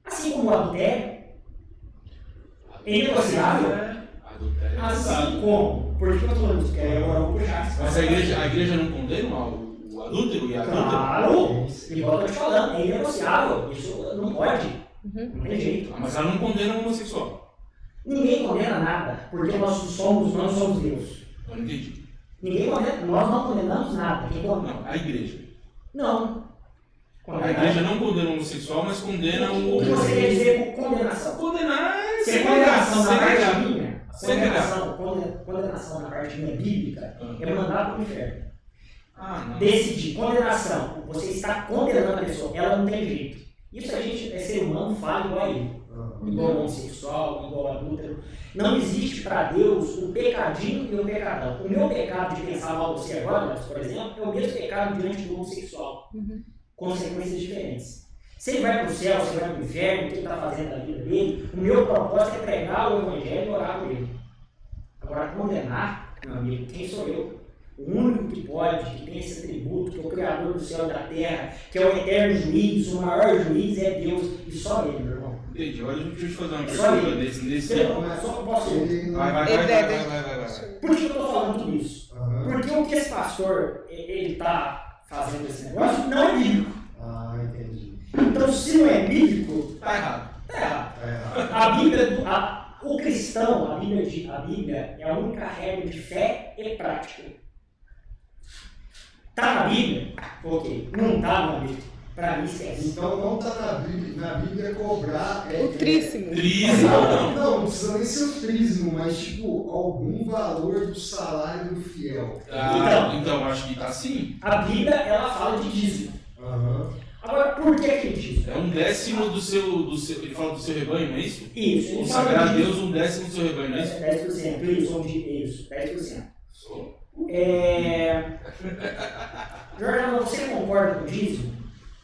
Assim como o adultério, é inegociável. Adultério Assim pecado. como. Por que eu estou falando isso? Porque agora eu vou puxar. Mas a igreja, a igreja não condena o, o adúltero e a? Claro! Igual eu tô te falando, é inegociável. Isso não pode. Uhum. Não tem jeito. Ah, Mas ela não condena o homossexual. Ninguém condena nada, porque nós somos, nós somos Deus. Eu não entendi. Ninguém condena, nós não condenamos nada. Quem condena? Não, a igreja. Não. A igreja não condena o homossexual, mas condena o. O que você quer dizer com condenação? Condenar é Se é segregar. Condenação Segregar. condenação, conde- condenação na parte minha bíblica, Ah. é mandar para o inferno. Ah, decidir, condenação, você está condenando a pessoa, ela não tem jeito. Isso a gente é ser humano, fala igual a ele, igual ao homossexual, igual ao adúltero. Não existe para Deus o pecadinho e o pecadão. O meu pecado de pensar mal de você agora, por exemplo, é o mesmo pecado diante do homossexual. Consequências diferentes. Se ele vai para o céu, se ele vai para o inferno, o que ele está fazendo na vida dele, o meu propósito é pregar o evangelho e orar por ele. Agora, condenar, meu amigo, quem sou eu? O único que pode, que tem esse atributo, que é o Criador do céu e da terra, que é o eterno juiz, o maior juiz é Deus, e só Ele, meu irmão. Entendi. Agora deixa eu te fazer uma pergunta desse. desse... Eu só posso. Ele não- Vai, vai, vai, Ele vai, vai, vai, vai, vai. Por que eu estou falando tudo isso? Aham. Porque o que esse pastor ele está fazendo esse negócio não é bíblico. Ah, entendi. Então, se não é bíblico, Tá errado. tá errado. Tá errado. A Bíblia, a- o cristão, a Bíblia, de- a Bíblia é a única regra de fé e prática. Tá na Bíblia? Ok. Não tá na Bíblia. Pra mim, esquece. Então não está na Bíblia, na Bíblia cobrar. É, O tríssimo. Trismo. Não, não, não precisa nem ser o trismo, mas tipo, algum valor do salário do fiel. Ah, então, acho que tá assim. A Bíblia, ela fala de dízimo. Aham. Agora, por que que dízimo? É um décimo do seu, do seu. Ele fala do seu rebanho, não é isso? Isso, Consagrar a Deus um décimo do seu rebanho, não é isso? 10%, isso, isso, 10%. Sou. É... Jordão, você concorda com o dízimo?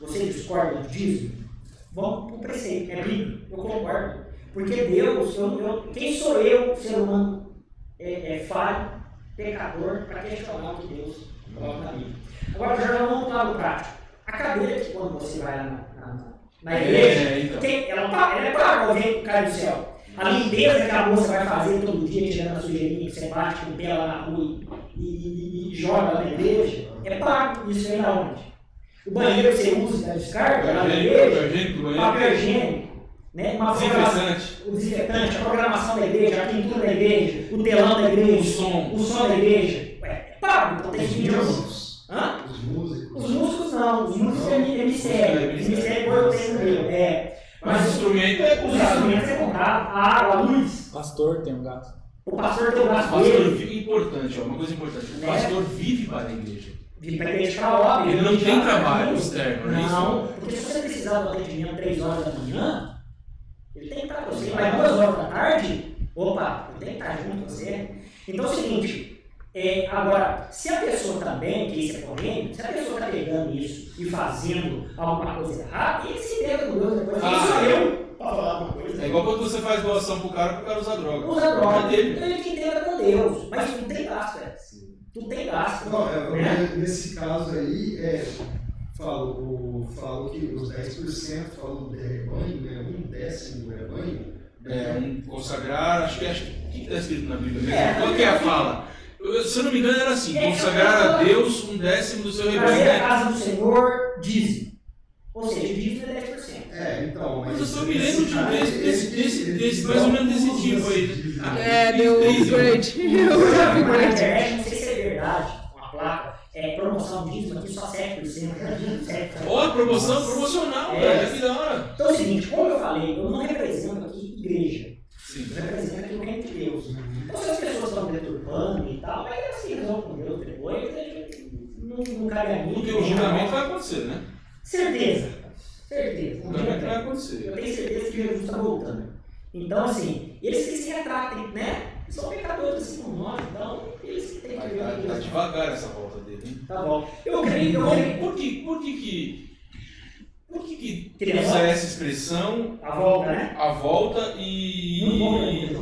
Você discorda do dízimo? Vamos para o preceito, é bíblico, eu concordo. Porque Deus, eu, eu- quem sou eu, ser humano, é, é falho, pecador, para questionar o que Deus coloca na Bíblia? Agora, Jordão, vamos para o lado prático. A cadeira que quando você vai na, na, na igreja, É, então. quem, ela, ela é paga, alguém cai do céu. A limpeza que a moça vai fazer todo dia, tirando a sujeirinha que você bate com o pé lá na rua e, e- e joga na igreja, é pago. Isso vem da onde? O banheiro que você usa da descarga lá na igreja, papel higiênico, higiênico, né? uma Desinfetante. o desinfetante, a programação da igreja, a pintura da igreja, o telão da igreja, O som. o som da igreja. É pago, então tem que vir. Hã? Os músicos. Os músicos não, os músicos é. Mistério igual eu tenho no meu. É. Mas o Mas instrumento é os comprado. instrumentos é comprado, a água, a luz. Pastor tem um gato. O pastor tem o O braço pastor vive importante, ó, uma coisa importante. O Né? pastor vive para a igreja. vive para igreja para obra. Ele não tem trabalho externo, não é isso? Não, porque se você precisar do atendimento 3 horas da manhã, ele tem que estar com você. Mas 2 horas da tarde, opa, ele tem que estar junto com você. Então é o seguinte, é, agora, se a pessoa também, que isso é polêmico, se a pessoa está pegando isso e fazendo alguma coisa errada, ele se pega no Deus depois. Ah. eu para falar alguma coisa? É igual quando você faz doação pro cara, pro cara usar droga. Usa droga, É dele. ele que entenda com Deus. Mas tu tem gasto, velho. Tu tem gasto. Não, é, né? nesse caso aí, é, falo, falo que os 10% falou do rebanho, né, um décimo do rebanho, É, um consagrar, acho que acho que o que está escrito na Bíblia mesmo? É. Qual que é a fala? Se eu não me engano, era assim: É, consagrar a Deus um décimo do seu rebanho. Trazer a né? casa do Senhor, dízimo. Ou seja, dízimo é 10%. É, então. Mas eu só me lembro de um cara, desse, desse, desse, mais ou menos desse um tipo aí. Ah, É, deu upgrade. Vi na upgrade. internet, não sei se é verdade, uma placa, é promoção de dízimo aqui só 7%. né? 7%. Ó, promoção promocional, É. que da hora. Então é o seguinte, como eu falei, eu não represento aqui igreja, Sim. eu represento aqui o reino de Deus. Então se as pessoas estão deturpando e tal, aí elas se resolvem com Deus depois, não, não cabe a mim. Porque o julgamento vai acontecer, né? Certeza, certeza. O julgamento vai acontecer. Eu tenho certeza que Jesus está voltando. Então, assim, eles que se retratem, né? São pecadores assim como nós, então eles que têm que Vai ver tá, aqui. tá devagar essa volta dele, hein? Tá bom. Eu creio, eu creio. por que, por que que. Por que que usa essa expressão, A volta, né? a volta Não vou, e.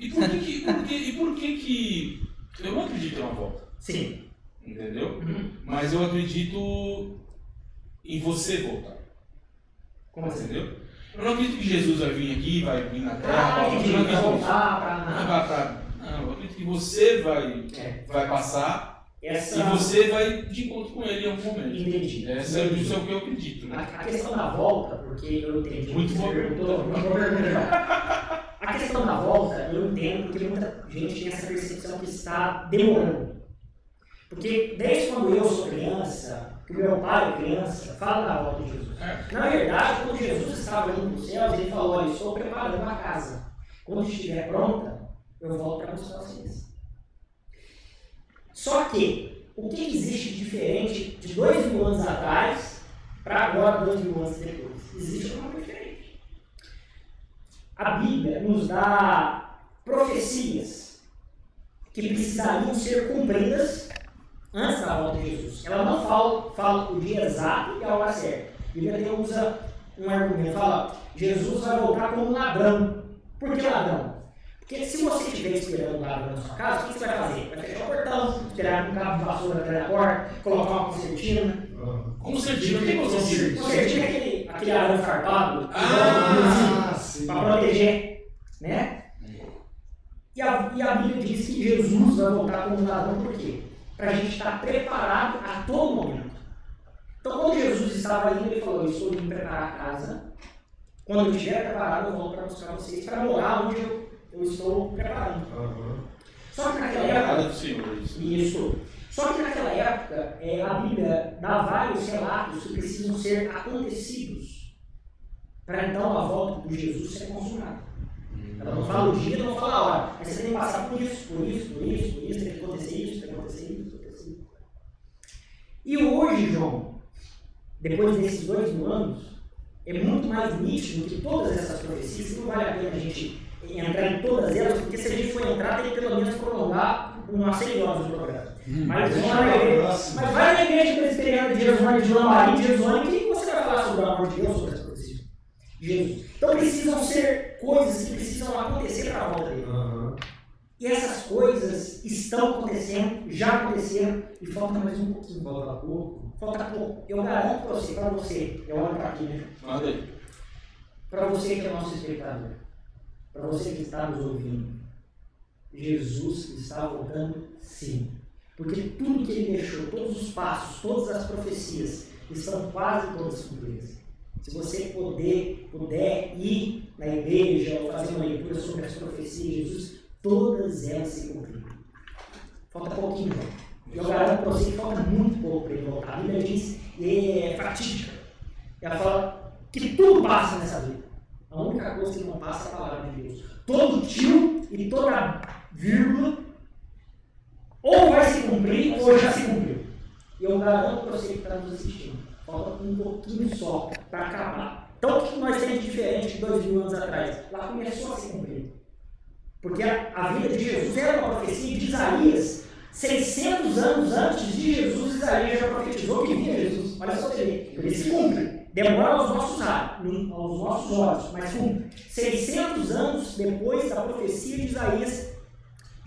E por que que. por que- e por que que. Eu não acredito em uma volta, Sim. entendeu? Uhum. Mas eu acredito em você voltar, Como assim? entendeu? Eu não acredito que Jesus vai vir aqui, vai vir na Ah, terra, entendi. não Vai voltar pra Não, nada. não, eu acredito que você vai, É. vai passar Essa. e você vai de encontro com ele em algum momento. Entendi. Essa é isso é o que eu acredito, A, né? a questão da volta, porque eu entendi. Muito perguntou, muito pergunta. A questão da volta, eu entendo porque muita gente tem essa percepção que está demorando. Porque desde quando eu sou criança, que o meu pai é criança, fala da volta de Jesus. É. Na verdade, quando Jesus estava indo para os céus, ele falou: Olha, estou preparando a casa. Quando estiver pronta, eu volto para buscar vocês. Só que, o que existe diferente de dois mil anos atrás para agora, dois mil anos depois? Existe alguma coisa. A Bíblia nos dá profecias que precisariam ser cumpridas antes da volta de Jesus. Ela não fala, fala o dia exato e a hora certa. A Bíblia até usa um argumento, fala, Jesus vai voltar como ladrão. Por que ladrão? Porque se você estiver esperando um ladrão na sua casa, o que você vai fazer? Vai fechar o portão, esperar um cabo de vassoura atrás da porta, colocar uma concertina. Ah. Concertina, o que é concertina? Concertina é aquele, aquele arame farpado Ah, para proteger, né? E a, e a Bíblia diz que Jesus vai voltar como ladrão, por quê? Para a gente estar preparado a todo momento. Então, quando Jesus estava indo, ele falou: Eu estou indo preparar a casa. Quando eu estiver preparado, eu volto para buscar vocês para morar onde eu, eu estou preparando. Aham. Só que naquela época. isso. Só que naquela época, é, a Bíblia dá vários relatos que precisam ser acontecidos para então a volta de Jesus ser consumada. Ela não fala o dia, não fala a hora. Mas você tem que passar por isso, por isso, por isso, por isso, tem que acontecer isso, tem que acontecer isso, tem que acontecer isso. E hoje, João, depois desses dois mil anos, é muito mais nítido que todas essas profecias, não vale a pena a gente entrar em todas elas, porque se a gente for entrar, tem que pelo menos prolongar umas seis horas do programa. Mas, Deixa vai igreja- mas vai na igreja presbiteriana de Jerusalém, de Lambari, de Jerusalém, o que você vai falar sobre o amor de Deus, sobre as de Jesus? Então precisam ser coisas que precisam acontecer para a volta dele. Aham. E essas coisas estão acontecendo, já aconteceram, e falta mais um pouquinho. Falta pouco. Falta pouco. Eu garanto para você, para você, eu olho para aqui, né? Manda aí. Para você que é nosso espectador, para você que está nos ouvindo, Jesus está voltando sim. Porque tudo que ele deixou, todos os passos, todas as profecias, estão quase todas cumpridas. Se você poder, puder ir na igreja ou fazer uma leitura sobre as profecias de Jesus, todas elas se cumpriram. Falta pouquinho, João. Eu garanto para você que falta muito pouco para ele voltar. A Bíblia diz, é fatídica. Ela fala que tudo passa nessa vida. A única coisa que não passa é a palavra de Deus. Todo tio e toda vírgula ou vai se cumprir ou já se cumpriu. Eu garanto para você que está nos assistindo. Falta um pouquinho só para acabar. Então o que nós temos diferente de dois mil anos atrás? Lá começou a se cumprir. Porque a, a vida de Jesus era uma profecia de Isaías. 600 anos antes de Jesus, Isaías já profetizou que vinha Jesus. Olha só você. Ele se cumpre. Demora aos nossos, aos nossos olhos, mas cumpre. 600 anos depois da profecia de Isaías,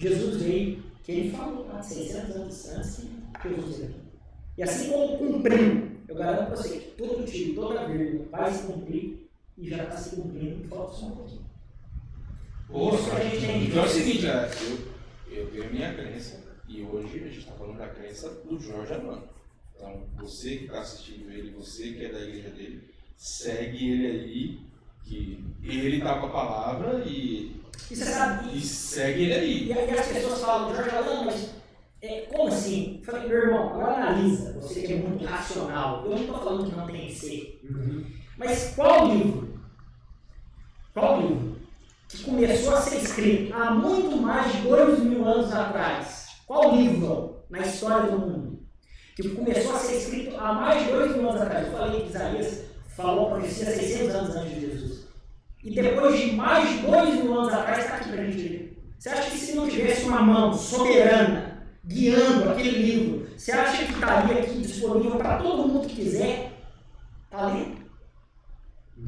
Jesus veio, que ele falou lá, 600 anos antes que Jesus veio. E assim como cumpriu, eu garanto para você que todo tiro, toda vírgula vai se cumprir e já está se cumprindo falta só um pouquinho. Que a gente tem que então é o seguinte, galera, eu, eu tenho a minha crença e hoje a gente está falando da crença do Jorge Amando. Então, você que está assistindo ele, você que é da igreja dele, segue ele aí, que ele tá com a palavra e, E você sabe, e segue ele aí. E aí as pessoas falam, Jorge Alan, mas é, como assim? Eu falei, meu irmão, agora analisa, você que é muito racional. Eu não estou falando que não tem que ser. Mas qual livro? Qual livro? Que começou a ser escrito há muito mais de dois mil anos atrás. Qual livro na história do mundo? Que começou a ser escrito há mais de dois mil anos atrás. Eu falei que Isaías falou a profecia 600 anos antes de Jesus. E depois de mais de dois mil anos atrás, está aqui para a gente ler. Você acha que se não tivesse uma mão soberana guiando aquele livro, você acha que estaria aqui disponível para todo mundo que quiser? Está lendo?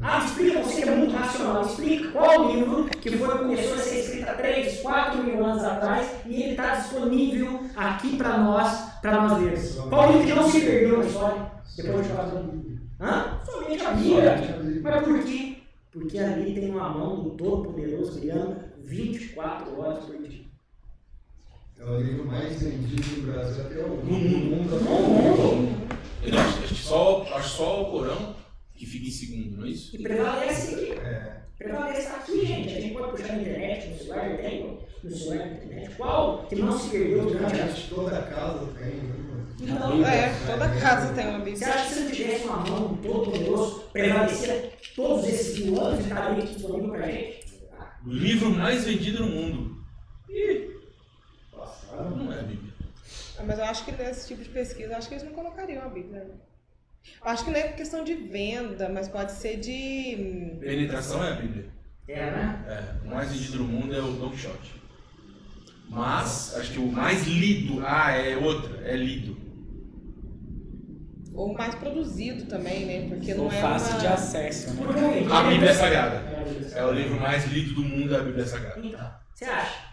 Ah, explica você que é muito racional. Explica qual livro que foi, começou a ser escrito há 3, 4 mil anos atrás e ele está disponível aqui para nós, para nós lermos. Qual livro que não se perdeu na história depois de 4 anos? Hã? Somente a Bíblia. Mas por quê? Porque ali tem uma mão do Todo-Poderoso guiando 24 horas por dia. É o livro mais vendido no Brasil até hoje. No mundo. No mundo. Acho, que só, acho só o Corão que fica em segundo, não é isso? E prevalece aqui. É. Prevalece aqui, gente. A gente pode puxar na internet, no celular, eu tenho no celular, na internet. Qual que não se perdeu durante a toda casa tem, né? Então, É, toda casa tem uma Você Bíblia. acha que se não tivesse uma mão do Todo-Poderoso prevalecer todos esses mil anos e estaria aqui disponível pra gente? O livro mais vendido no mundo. Passaram. Não é a Bíblia. Ah, Mas eu acho que nesse tipo de pesquisa, eu acho que eles não colocariam a Bíblia. né? Eu acho que não é questão de venda, mas pode ser de. Penetração é a Bíblia. É, né? É, o mais vendido no mundo é o Don Quixote. Mas, acho que o mais lido, ah, é outra, é lido. Ou mais produzido também, né? Porque não Ou é fácil uma... de acesso, né? A Bíblia é Sagrada. É É o livro mais lido do mundo, é a Bíblia Sagrada. Então, você acha?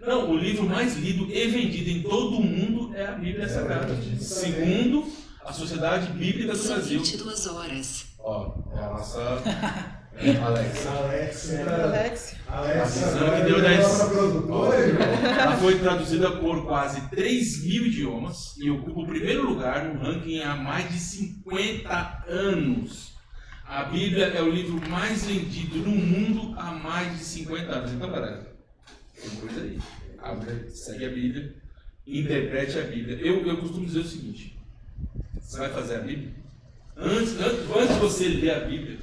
Não, o livro mais lido e vendido em todo o mundo é a Bíblia Sagrada. Segundo a Sociedade Bíblica do Brasil. 22 horas. Ó, é a nossa Alex, Alex. Alex, A visão agora que deu é da-. Ela foi traduzida por quase 3 mil idiomas e ocupa o primeiro lugar no ranking há mais de 50 anos. A Bíblia é o livro mais vendido no mundo há mais de 50 anos. Então, galera, tem coisa aí. Abre, segue a Bíblia, interprete a Bíblia. Eu, eu costumo dizer o seguinte: você vai fazer a Bíblia? Antes, antes, antes de você ler a Bíblia,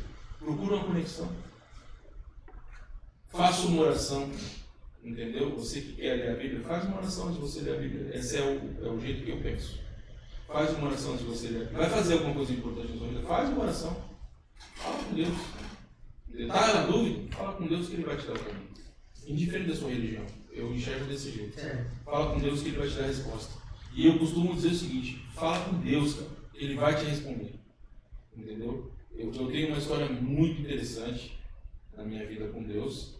procura uma conexão. Faça uma oração. Entendeu? Você que quer ler a Bíblia, faz uma oração antes de você ler a Bíblia. Esse é o, é o jeito que eu penso. Faz uma oração antes de você ler a Bíblia. Vai fazer alguma coisa importante na sua vida? Faz uma oração. Fala com Deus. Está na dúvida? Fala com Deus que Ele vai te dar o caminho. Indiferente da sua religião. Eu enxergo desse jeito. Fala com Deus que Ele vai te dar a resposta. E eu costumo dizer o seguinte: fala com Deus, cara. Ele vai te responder. Entendeu? Eu, tenho uma história muito interessante na minha vida com Deus.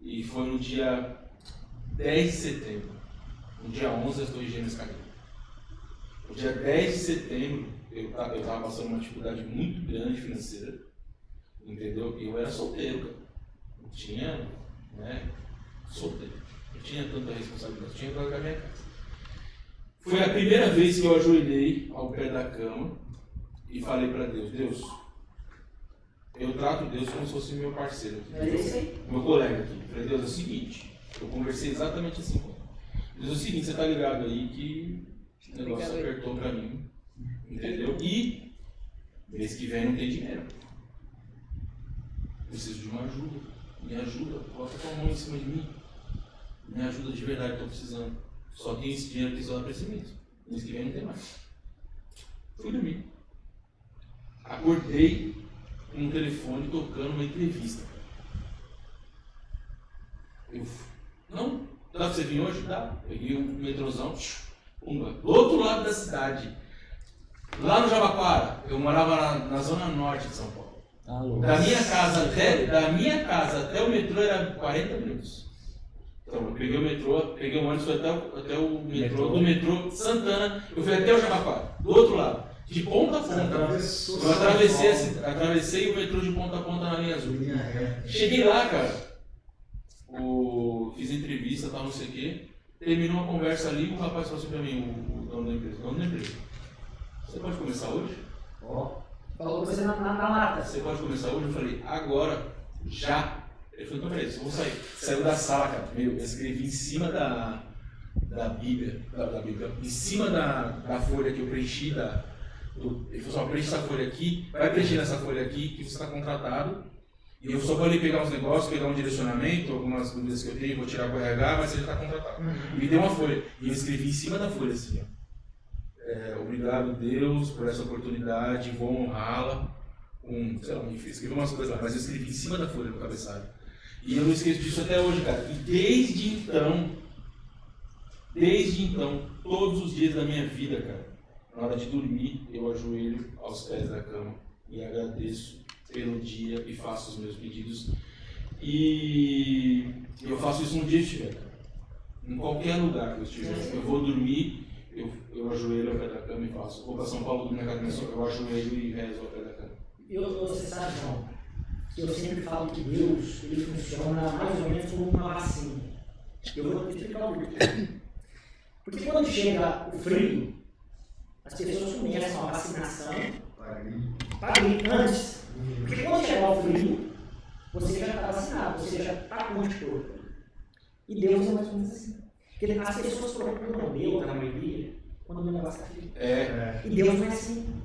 E foi no dia 10 de setembro. No dia 11 as duas gêmeas caíram. No dia 10 de setembro eu estava passando uma dificuldade muito grande financeira. Entendeu? E eu era solteiro, cara. Não tinha, né? Solteiro. Não tinha tanta responsabilidade. Tinha que a minha casa. Foi a primeira vez que eu ajoelhei ao pé da cama e falei para Deus, Deus, eu trato Deus como se fosse meu parceiro. aqui. É isso aí. meu colega aqui. Falei, Deus, é o seguinte, eu conversei exatamente assim com ele. Deus, é o seguinte, você tá ligado aí que o negócio Obrigado apertou pra mim, entendeu? E mês que vem não tem dinheiro. Preciso de uma ajuda. Me ajuda, coloca tua mão em cima de mim. Me ajuda de verdade, tô precisando. Só tem esse dinheiro que só dá pra esse mês. Mês que vem não tem mais. Fui dormir. Acordei um telefone tocando uma entrevista. Eu, não, dá pra você vir hoje? Dá. Peguei um metrôzão, pumba. Do outro lado da cidade, lá no Jabaquara, eu morava na, na zona norte de São Paulo. Tá louco. Da minha casa até, da minha casa até o metrô era 40 minutos. Então, eu peguei o metrô, peguei o ônibus até, o- até o metrô, Metrô. do metrô Santana, eu fui até o Jabaquara, do outro lado, de ponta a ponta. Eu atravessei, esse- atravessei o metrô de ponta a ponta na linha azul. Cheguei lá, cara. o, fiz entrevista, tal, não sei o quê. Terminou uma conversa ali, o rapaz falou assim pra mim, o, o dono da empresa, o dono da empresa. Você pode começar hoje? Ó, falou você na, na, na lata. Você pode começar hoje? Eu falei, agora, já. Ele falou, então eu vou sair. Saiu da sala, cara. Meu, eu escrevi em cima da, da Bíblia, da, da Bíblia, em cima da, da folha que eu preenchi, da, do, ele falou assim, preenche essa folha aqui, vai preencher nessa folha aqui que você está contratado. E eu só vou ali pegar uns negócios, pegar um direcionamento, algumas dúvidas que eu tenho, vou tirar com o RH, mas você já está contratado. E me deu uma folha. E eu escrevi em cima da folha assim, ó. É, obrigado, Deus, por essa oportunidade, vou honrá-la. Com, sei lá, enfim, escrevi umas coisas lá, mas eu escrevi em cima da folha do cabeçalho. E eu não esqueço disso até hoje, cara. E desde então, desde então, todos os dias da minha vida, cara, na hora de dormir, eu ajoelho aos pés da cama e agradeço pelo dia e faço os meus pedidos. E eu faço isso dia que estiver. Em qualquer lugar que eu estiver. Eu vou dormir, eu, eu ajoelho ao pé da cama e faço. Vou para São Paulo dormir na casa eu ajoelho e rezo ao pé da cama. Eu, você sabe, João, que eu sempre falo que Deus ele funciona mais ou menos como uma vacina. Eu vou explicar o porquê. Porque quando chega o frio, as pessoas começam a vacinação para gripe antes. Porque quando chegar o frio, você já está vacinado, você já está com o anticorpo. E Deus é mais ou menos assim. Porque as pessoas procuram Deus, na maioria, quando o negócio está frio. É, E Deus não é assim.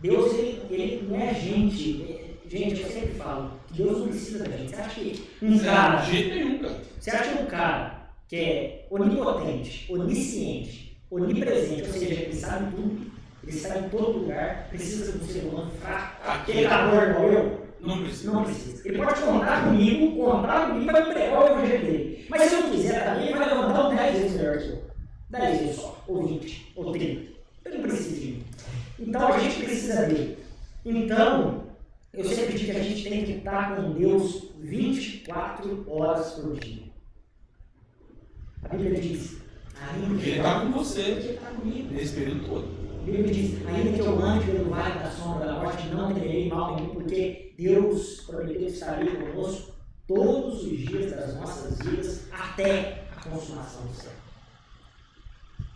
Deus, ele, ele não é gente. É- Gente, eu sempre falo, que Deus não precisa da gente. Você acha que um cara, de jeito nenhum, cara. você acha que um cara que é onipotente, onisciente, onipresente, ou seja, ele sabe tudo, ele está em todo lugar, precisa de um ser humano fraco, aquele calor igual eu? Não precisa. Não precisa. Ele pode contar comigo, contar comigo para pregar o evangelho dele. Mas se eu quiser também, ele vai levantar um 10 vezes melhor que eu. 10 vezes só, ou 20, ou 30. Ele não precisa de mim. Então a gente precisa dele. Então, eu sempre digo que a gente tem que estar com Deus 24 horas por dia. A Bíblia diz, Porque que ele está com você ele está comigo. nesse período todo. A Bíblia diz, ainda que eu ande pelo vale da sombra da morte, não temerei mal nenhum, porque Deus prometeu estar ali conosco todos os dias das nossas vidas, até a consumação do século.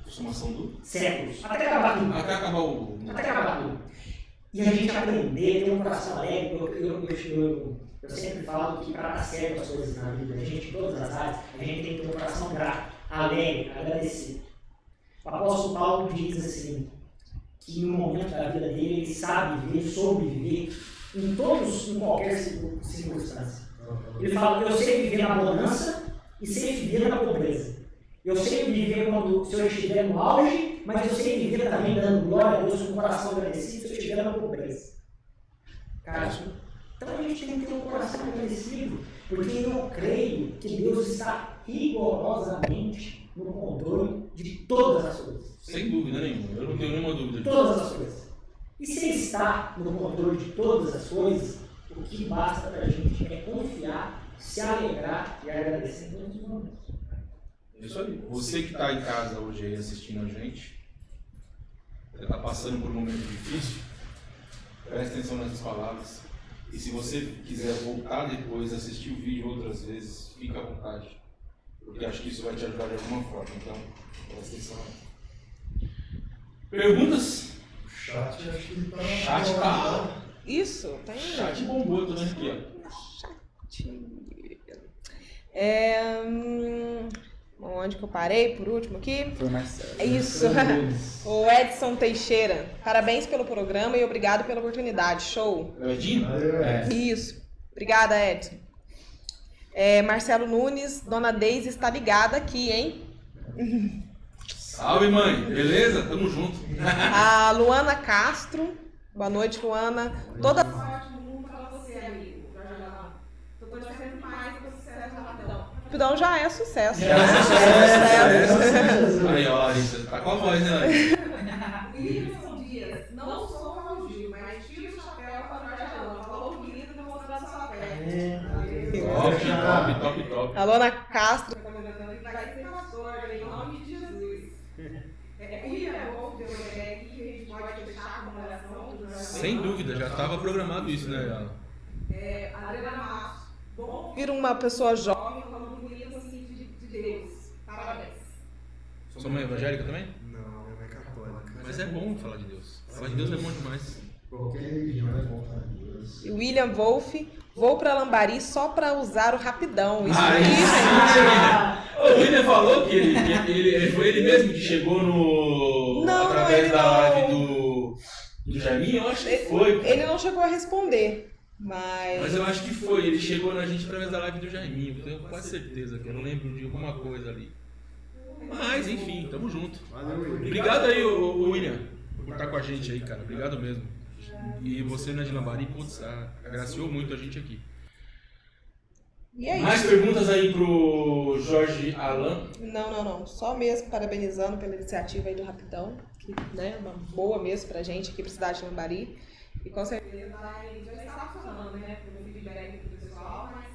Consumação do. Séculos. Até acabar tudo. Até acabar o. Até acabar tudo. E a gente aprender, ter um coração alegre, eu, eu, eu, eu, eu sempre falo que para dar certo as coisas na vida, a gente, em todas as áreas, a gente tem que ter um coração grato, alegre, agradecido. O apóstolo Paulo diz assim, que no momento da vida dele, ele sabe viver, soube viver, em todos, em qualquer circun- circunstância. Ele fala, eu sei viver na bonança e sei viver na pobreza. Eu sei viver quando, se eu estiver no auge, mas eu sei viver também dando glória a Deus com o coração agradecido se eu estiver na pobreza. Cara, então a gente tem que ter um coração agradecido, porque eu creio que Deus está rigorosamente no controle de todas as coisas. Sem dúvida nenhuma. Eu não tenho nenhuma dúvida. Todas as coisas. E se Ele está no controle de todas as coisas, o que basta para a gente é confiar, se alegrar e agradecer em todos os momentos. É Isso aí. Você que está em casa hoje aí assistindo a gente, está passando por um momento difícil, preste atenção nessas palavras. E se você quiser voltar depois, assistir o vídeo outras vezes, fica à vontade. Porque acho que isso vai te ajudar de alguma forma. Então, preste atenção. Perguntas? Chat, acho que tá. Chat tá. Isso, tem. Chat bombou, vendo aqui, ó. É, hum, onde que eu parei por último aqui? Foi Marcelo. É isso. O Edson Teixeira. Parabéns pelo programa e obrigado pela oportunidade. Show. É o Edinho? É. Isso. Obrigada, Edson. É, Marcelo Nunes, Dona Deise está ligada aqui, hein? Salve, mãe. Beleza? Tamo junto. A Luana Castro. Boa noite, Luana. Toda sorte no mundo pra você, amigo. Jorge Alão. Tô torcendo mais pro sucesso do Rapidão. rapidão já é sucesso. Já é sucesso. Aí, ó, tá com a voz, né? Wilson Dias, não sou Gil, mas tiro o chapéu para o Jorge. Falou bonito, não mostrando sua perna. Top, top, top, top. A Luana Castro. Vai ser pastor, em nome de Jesus. É, é o que a gente pode oração. do. Sem dúvida, já estava programado isso, né, Yala? É, Adriana Matos, bom Vira uma pessoa jovem. Sua mãe é evangélica também? Não, minha mãe é católica. Mas é bom falar de Deus. Falar de Deus é bom demais. Qualquer religião é bom para Deus. E William Wolff, vou pra Lambari só pra usar o rapidão. Isso Ah, aí, isso gente. O William falou que ele, ele- ele- foi ele mesmo que chegou no. Não, através ele da não. live do. do Jaiminho, eu acho que foi. Ele não chegou a responder, mas. Mas eu acho que foi, ele chegou na gente através da live do Jaiminho, eu tenho quase certeza que eu não lembro de alguma coisa ali. Mas enfim, tamo junto. Valeu, William. Obrigado aí, ô, William, por estar com a gente aí, cara. Obrigado mesmo. E você na de Lambari, putz, a- agraciou muito a gente aqui. E é Mais isso. perguntas aí pro Jorge Alan. Não, não, não. Só mesmo parabenizando pela iniciativa aí do Rapidão, que né, uma boa mesmo pra gente aqui pra cidade de Lambari. E com certeza. Vai, já está funcionando, né? Pelo feedback do pessoal, mas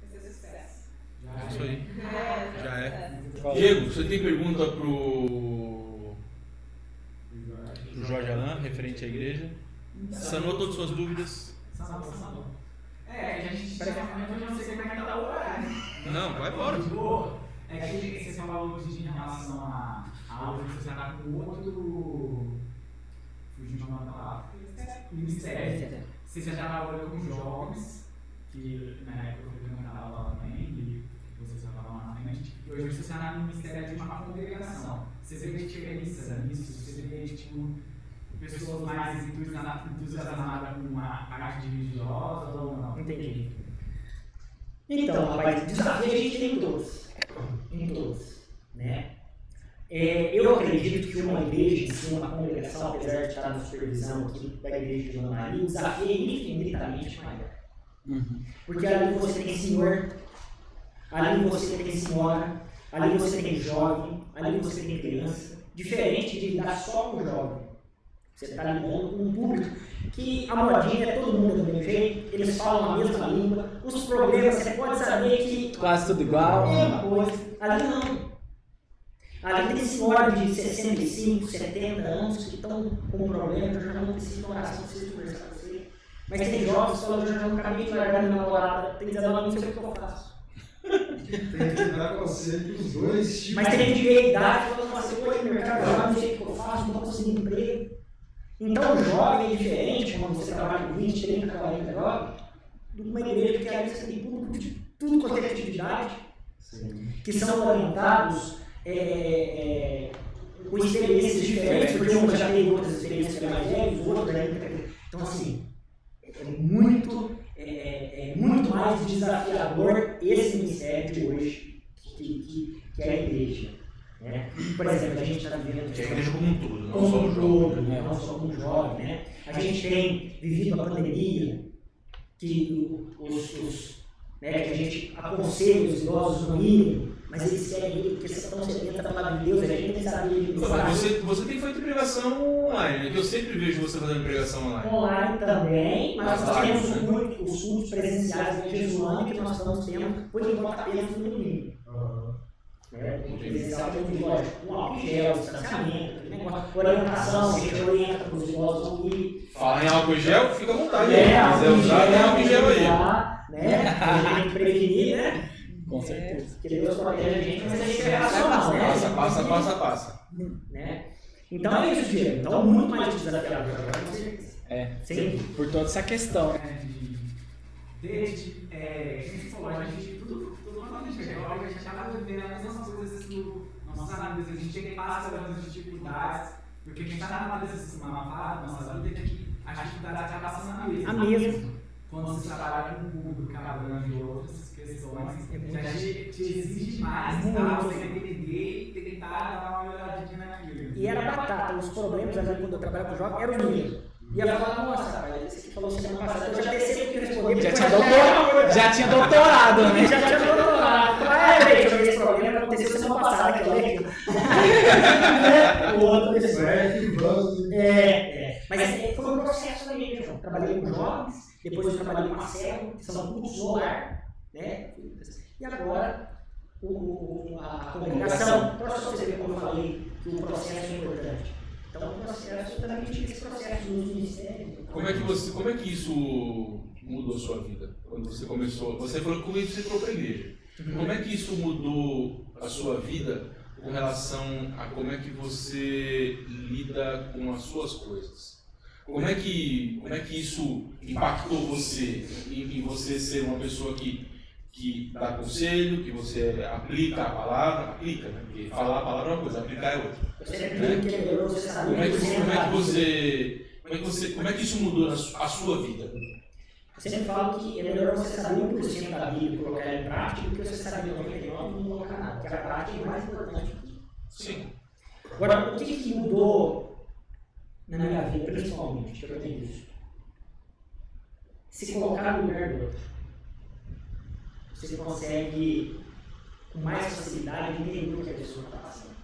vai ser sucesso. É isso aí. É, Já é. Diego, você tem pergunta pro, pro Jorge Alan, referente à igreja? Sanou todas as suas dúvidas? Sanador, sanador. É, a gente geralmente eu não sei como é que tá o horário. Não, vai embora. É que você falou de em relação a, a que você tá com outro. Fugindo de uma palavra. Ministério. Você já trabalhou com jovens, que na época eu canal lá também, e você já estava lá na frente. E hoje você está no ministério de uma congregação. Você vê diferença nisso? Você vê, tipo, pessoas mais entusiasmadas com a parte religiosa ou não? Entendi. Então, rapaz, desafio a gente tem em todos. Em todos. Né? É, eu acredito que uma igreja em si, uma congregação, apesar de estar na supervisão aqui da igreja de Dona Maria, o desafio é infinitamente maior. Uhum. Porque ali você tem senhor, ali você tem senhora, ali você tem jovem, ali você tem criança. Diferente de lidar só com jovem. Você está lidando com um público que a modinha é todo mundo do mesmo jeito, eles falam a mesma língua, os problemas você pode saber que Quase tudo é igual. a mesma coisa. Ali não. Ali tem senhora de 65, 70 anos que estão com problema, eu já não preciso de oração, preciso conversar com você. Mas tem jovens que falam, eu já não acabei de largar minha namorada, tem 19 anos, não sei o que eu faço. Tem que dar conselho pros dois tipos. Mas tem gente de meia idade falando assim, pô, no mercado lá, não sei o que eu faço, não estou conseguindo emprego. Então o jovem é diferente quando você trabalha com 20, 30, 40 jovens, de uma igreja que às vezes tem público de tudo quanto é atividade, Sim. que são orientados é, é, com experiências diferentes, porque um já teve outras experiências que é mais velho, o outro ainda. Então, assim, é muito, é, é, é muito mais desafiador esse ministério de hoje que, que, que é a igreja. Né? Por exemplo, a gente está vivendo. A igreja como um todo, não só um o todo, jovem. né? não só como jovem. Né? A gente tem vivido a pandemia, que os, os, né, que a gente aconselha os idosos no mínimo, mas eles seguem ele porque você tão sedenta para falar de Deus, a gente tem que saber Mas Você, você tem feito pregação online, né? Que eu sempre vejo você fazendo pregação online. Online também, mas nós Online, temos né? muito os cultos presenciais em Jesuânia que nós estamos tendo, por enquanto apenas no domingo. Aham. Né? O presencial tem um lógico, um álcool gel, distanciamento, orientação, a gente orienta para os idosos não ir. Fala em álcool gel, fica à vontade. É, álcool álcool gel aí. né? A gente tem que prevenir, né? Com certeza. Porque Deus protege a gente, mas a gente é racional, né? Passa, passa, passa, passa. Né? Então é isso, Diego. Então muito mais desafiador agora, com certeza. É. Sem Por toda essa questão. né, de- Desde, é, você falou, a gente, tudo, tudo quando a gente chega, a gente acaba vivendo as mesmas coisas que o- nossos amigos, a gente passa pelas dificuldades, porque a gente está numa dessas- numa fase da nossa vida que as dificuldades acabam sendo a mesma. A mesma. Quando você trabalha com um público que abrange outras questões, já te, te exige mais, Muito. tá? Você tem que entender e tentar dar uma melhoradinha naquilo. E era batata, os problemas ali quando eu trabalhava com jovem eram os mesmos. Ia falar, nossa, rapaz, esse que falou semana passada, eu já pensei o que responder. Já tinha doutorado, já tinha doutorado, né? Já tinha doutorado. Ah, é, gente, eu esse problema, aconteceu semana passada, que eu lembro. O outro que vamos. É, é. Mas é, foi um processo da minha João. Trabalhei com jovens, depois eu trabalhei com a célula, que são cultos no lar, né? E agora o, o- a. Então, só você ver como eu falei que o processo é importante. Então, o processo, eu também tive esse processo no ministério. Como é que você, como é que isso mudou a sua vida? Quando você começou, você falou que você entrou para a igreja. Como é que isso mudou a sua vida com relação a como é que você lida com as suas coisas. Como é que, como é que isso impactou você, em, em você ser uma pessoa que, que dá conselho, que você aplica a palavra, aplica, né? Porque falar a palavra é uma coisa, aplicar é outra. Eu sempre digo que é melhor você saber Como é que, como é que você, como é que você, como é que isso mudou a su- a sua vida? Eu sempre falo que é melhor você saber 1% da Bíblia e colocar ela em prática do que você saber 99% e não colocar nada. Porque a prática é mais importante. Sim. Agora, o que, que mudou na minha vida, principalmente, que eu tenho visto? Se colocar no lugar do outro. Você consegue, com mais facilidade, entender o que a pessoa está passando.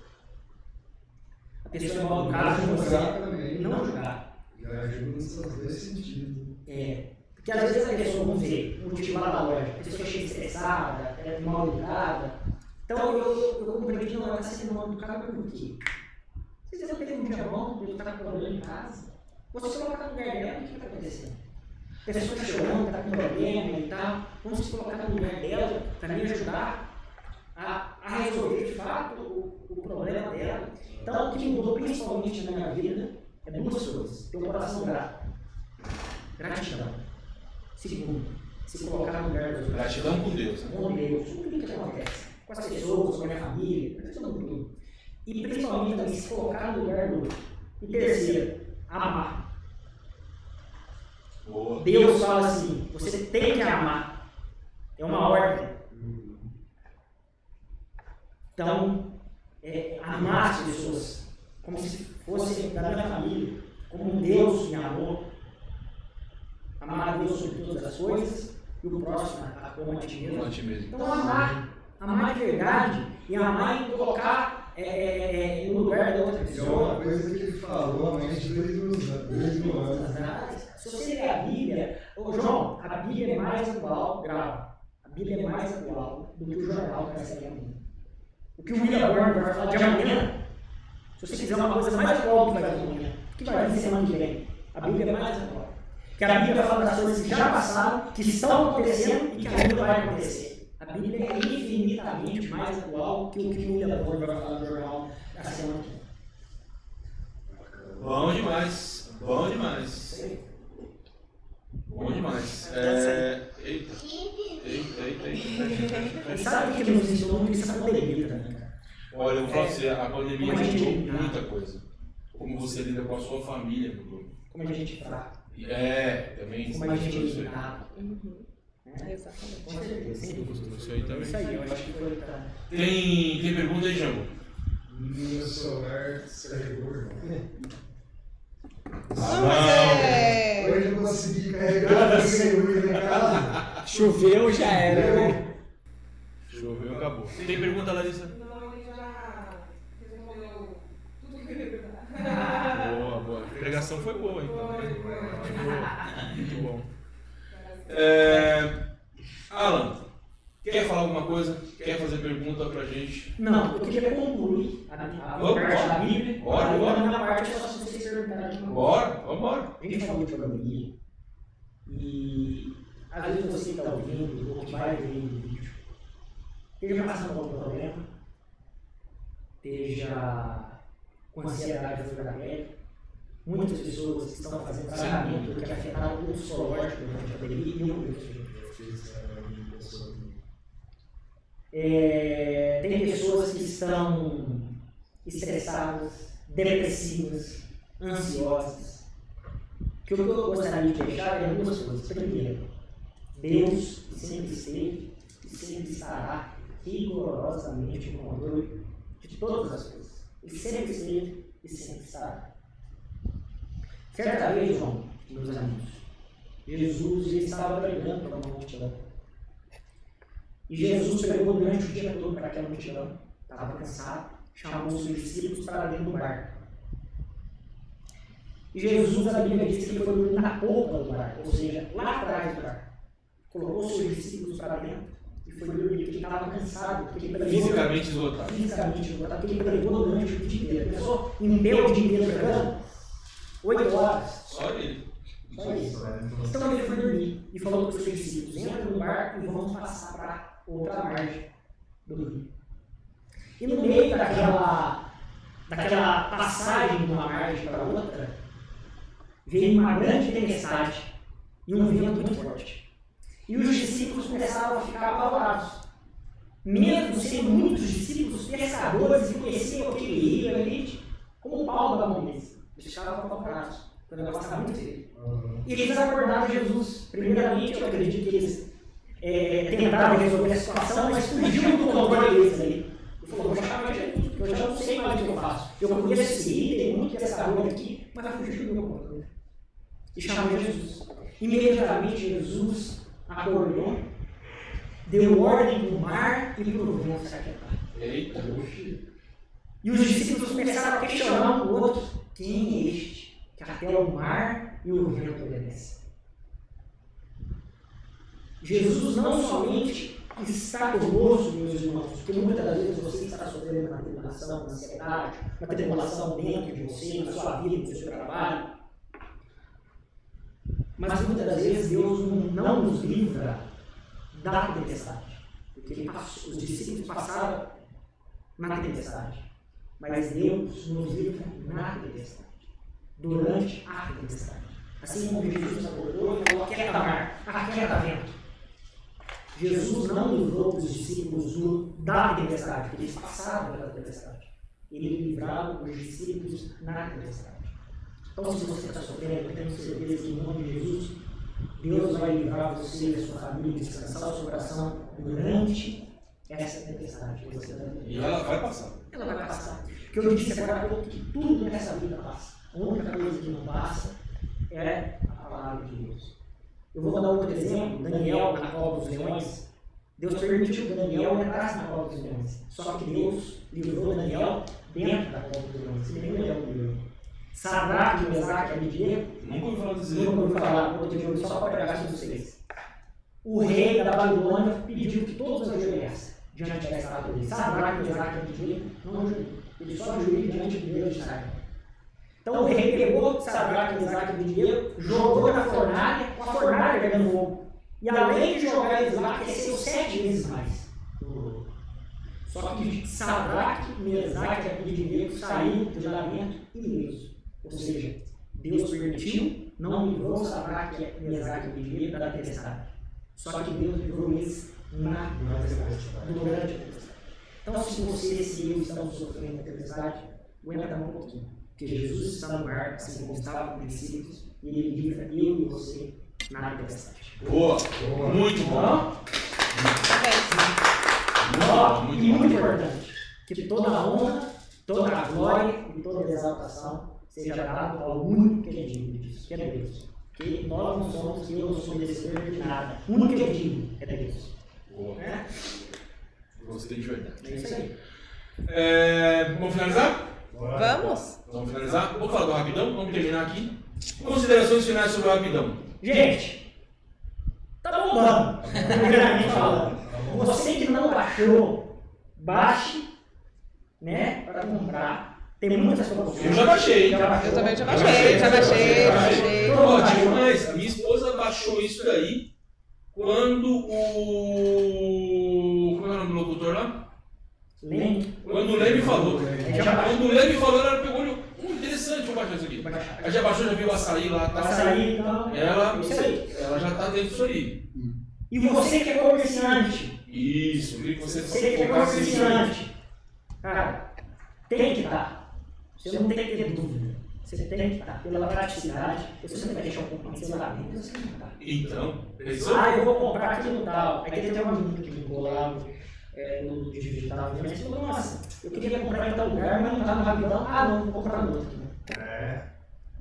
A pessoa é mal educada com você, não julgar. Já ajuda nesses dois sentidos. É, porque às vezes a pessoa, vamos dizer, motivada da loja, a pessoa chega estressada, é mal educada. Então eu, eu, compreendi, não, ela está sendo mal educada por quê? Se você teve um dia bom, ele está com problema em casa, você se colocar no lugar dela, o que está acontecendo? A pessoa está chorando, está com problema e tal, vamos se colocar no lugar dela para me ajudar a, a resolver de fato o, o problema dela. Então o que mudou principalmente na minha vida é duas coisas. Ter um coração grato. Gratidão. Segundo, se colocar no lugar dos outros. Gratidão com Deus. Né? Com Deus, tudo que acontece. Com as pessoas, com a minha família, com tudo. E principalmente também se colocar no lugar do outro. E terceiro, amar. Deus fala assim: você tem que amar. É uma ordem. Então, é, amar as pessoas como se fosse da minha família, como Deus me amou. Amar a Deus sobre todas as coisas e o próximo a como a ti mesmo. Então, amar. Amar de verdade e amar e colocar é, é, é, no lugar da outra É pessoa. uma coisa que ele falou há mais de dois mil anos. Dois mil anos. Se você ler a Bíblia, ô João, a Bíblia é mais atual, grava. A Bíblia é mais atual do que o jornal que vai sair amanhã. O que o William Burns vai falar de amanhã, se você quiser uma coisa mais atual do que vai vir amanhã, o que vai vir semana que vem? A Bíblia é mais atual. Porque a Bíblia fala das coisas que já passaram, que estão acontecendo e que ainda vai acontecer. A Bíblia é infinitamente mais atual que o que o William Burns vai falar no jornal da semana que vem. Bom demais. Bom demais. Bom demais. É... Eita. Eita, eita, eita. Sabe o que nos ensinou muito isso a pandemia também, cara? Olha, eu vou falar pra você, a pandemia gente- mudou muita coisa. Como você lida com a sua família mudou. Como a gente fala, É, também como a gente aí. lidava. Uhum. né? Exatamente. Com certeza. Isso aí também. Isso aí, eu acho que foi pra... Tem, tem pergunta aí, Jambo? Meu celular descarregou, irmão. Não, mas é. Hoje eu consegui carregar o celular em casa. Choveu, já era, né? Choveu, acabou. Tem pergunta, Larissa? Não, ele já respondeu tudo que eu ia perguntar. Boa, boa. A pregação foi boa, então. Foi, boa. Muito bom. É... Alan, quer falar alguma coisa? Quer fazer pergunta pra gente? Não, eu queria concluir a, a, a parte da Bíblia. Bora, bora. Na parte, é só se vocês perguntarem. Bora, vambora. A gente falou de pandemia e às vezes você que está ouvindo ou que vai ver o vídeo, esteja passando por algum problema, esteja com ansiedade ou da pele. Muitas pessoas estão fazendo tratamento que afetaram o psicológico durante a pandemia e eu conheço gente. É, tem pessoas que estão estressadas, depressivas, ansiosas. O que eu gostaria de deixar é duas coisas. Primeiro, Deus sempre esteve e sempre estará rigorosamente no controle de todas as coisas. Ele sempre esteve e sempre estará. Certa vez, João, meus amigos, Jesus estava pregando para uma multidão. E Jesus pregou durante o dia todo para aquela multidão. Estava cansado, chamou os seus discípulos para dentro do barco. E Jesus, a Bíblia diz que ele foi dormir na polpa do barco, ou seja, lá atrás do barco. Colocou os seus discípulos para dentro e foi dormir, porque ele estava cansado, porque ele pregou Fisicamente esgotado. fisicamente esgotado, porque ele pregou durante o dia inteiro. Pensou em meio dia inteiro pregando? Oito horas. Só ele. Só isso. Então ele foi dormir e falou para os seus discípulos: entra no barco e vamos passar para outra margem do rio. E no meio daquela, daquela passagem de uma margem para outra, veio uma grande tempestade e um vento muito forte. E os discípulos começaram a ficar apavorados. Mesmo sendo muitos discípulos pescadores e conheciam aquele rio ali como o pau da mão deles. Eles ficavam apavorados. O negócio estava muito feio. E eles acordaram Jesus. Primeiramente, eu acredito que eles é, tentaram resolver a situação, mas fugiu do controle deles ali. Ele falou, vou chamar Jesus, porque eu já não sei mais o que eu faço. Eu conheço esse tem muito pescador aqui, mas fugiu do meu controle. E chamou Jesus. Imediatamente Jesus acordou, deu ordem para o mar e para o vento se aquietar. Eita. E os discípulos começaram a questionar um outro: quem é este? Que até o mar e o vento obedecem. Jesus não somente está conosco, meus irmãos, porque muitas das vezes você está sofrendo uma tribulação, uma ansiedade, uma tribulação dentro de você, na sua vida, no seu trabalho. Mas muitas das vezes Deus não nos livra da tempestade. Porque os discípulos passaram na tempestade. Mas Deus nos livra na tempestade. Durante a tempestade. Assim como Jesus acordou e falou: aquieta mar, aquieta vento. Jesus não livrou os discípulos do, da tempestade, porque eles passaram pela tempestade. Ele livrava os discípulos na tempestade. Então, se você está sofrendo, eu tenho certeza que em nome de Jesus, Deus vai livrar você e a sua família, descansar o seu coração durante essa tempestade que você está vivendo. E ela vai passar. Ela vai passar. Porque eu disse agora há pouco que tudo nessa vida passa. A única coisa que não passa é a palavra de Deus. Eu vou dar outro exemplo. Daniel, na cova dos leões. Deus permitiu que Daniel entrasse na cova dos leões. Só que Deus livrou Daniel dentro da cova dos leões. Se nem Daniel livrou. Sadraque, Mesaque Abidiego. Nunca ouvi falar disso. Nunca ouvi falar, outro dia só para pregar sobre vocês. O rei da Babilônia pediu que todos ajoelhassem diante da estátua dele. Sadraque, Mesaque Abidiego não ajoelhou. Ele só ajoelhou diante do Deus de Israel. Então o rei pegou Sadraque, Mesaque e Abidiego, jogou na fornalha, com a fornalha pegando fogo. E além de jogar eles lá, aqueceu sete vezes mais. Só que Sadraque, Mesaque e Abidiego saíram do julgamento ileso. Ou seja, Deus permitiu, não livrou Sadraque, Mesaque e Abidiego da tempestade. Só que Deus livrou eles na tempestade, durante a tempestade. Então, se você, se eu estamos sofrendo a tempestade, aguenta um pouquinho. Porque Jesus está no ar, assim como estava com princípios, e Ele livra eu e você na tempestade. Boa. Muito bom. Ó, Muito e bom. muito importante, que toda a honra, toda a glória e toda a exaltação seja dada ao único que é digno disso, que é Deus. Que nós não somos, eu não sou merecedor de nada. O único que é digno é Deus. Boa. É, Gostei de verdade. é isso aí. É, vamos finalizar? Vamos? Vamos finalizar? Vou falar do rapidão, vamos terminar aqui. Considerações finais sobre o rapidão. Gente, tá bombando, primeiramente falando. Você que não baixou, baixe, né, para comprar. Tem muitas promoções. Eu já baixei. Já baixou? Eu também já baixei, já baixei, já baixei. Ó, digo mais, a minha esposa baixou isso daí quando o. Como é o nome do locutor lá? Lembra? Quando o Leme falou. Quando o Leme falou, ela pegou e olhou. Hum, interessante, vou baixar isso aqui. Aí já baixou, já viu o açaí lá, tá? Açaí, então. Ela, ela já tá dentro disso aí. E você que é comerciante, Isso, eu queria que você você que é comerciante, cara, tem que estar. Você não tem que ter dúvida. Você tem que estar. Pela praticidade, você não vai deixar um compromisso lá dentro, você não vai. Então, pensou? Ah, eu vou comprar aqui no tal. Aí tem até uma menina que ligou lá é, no digital, e falou, nossa, eu queria comprar em tal lugar, mas não tá no rapidão. Ah, não, vou comprar no outro. É.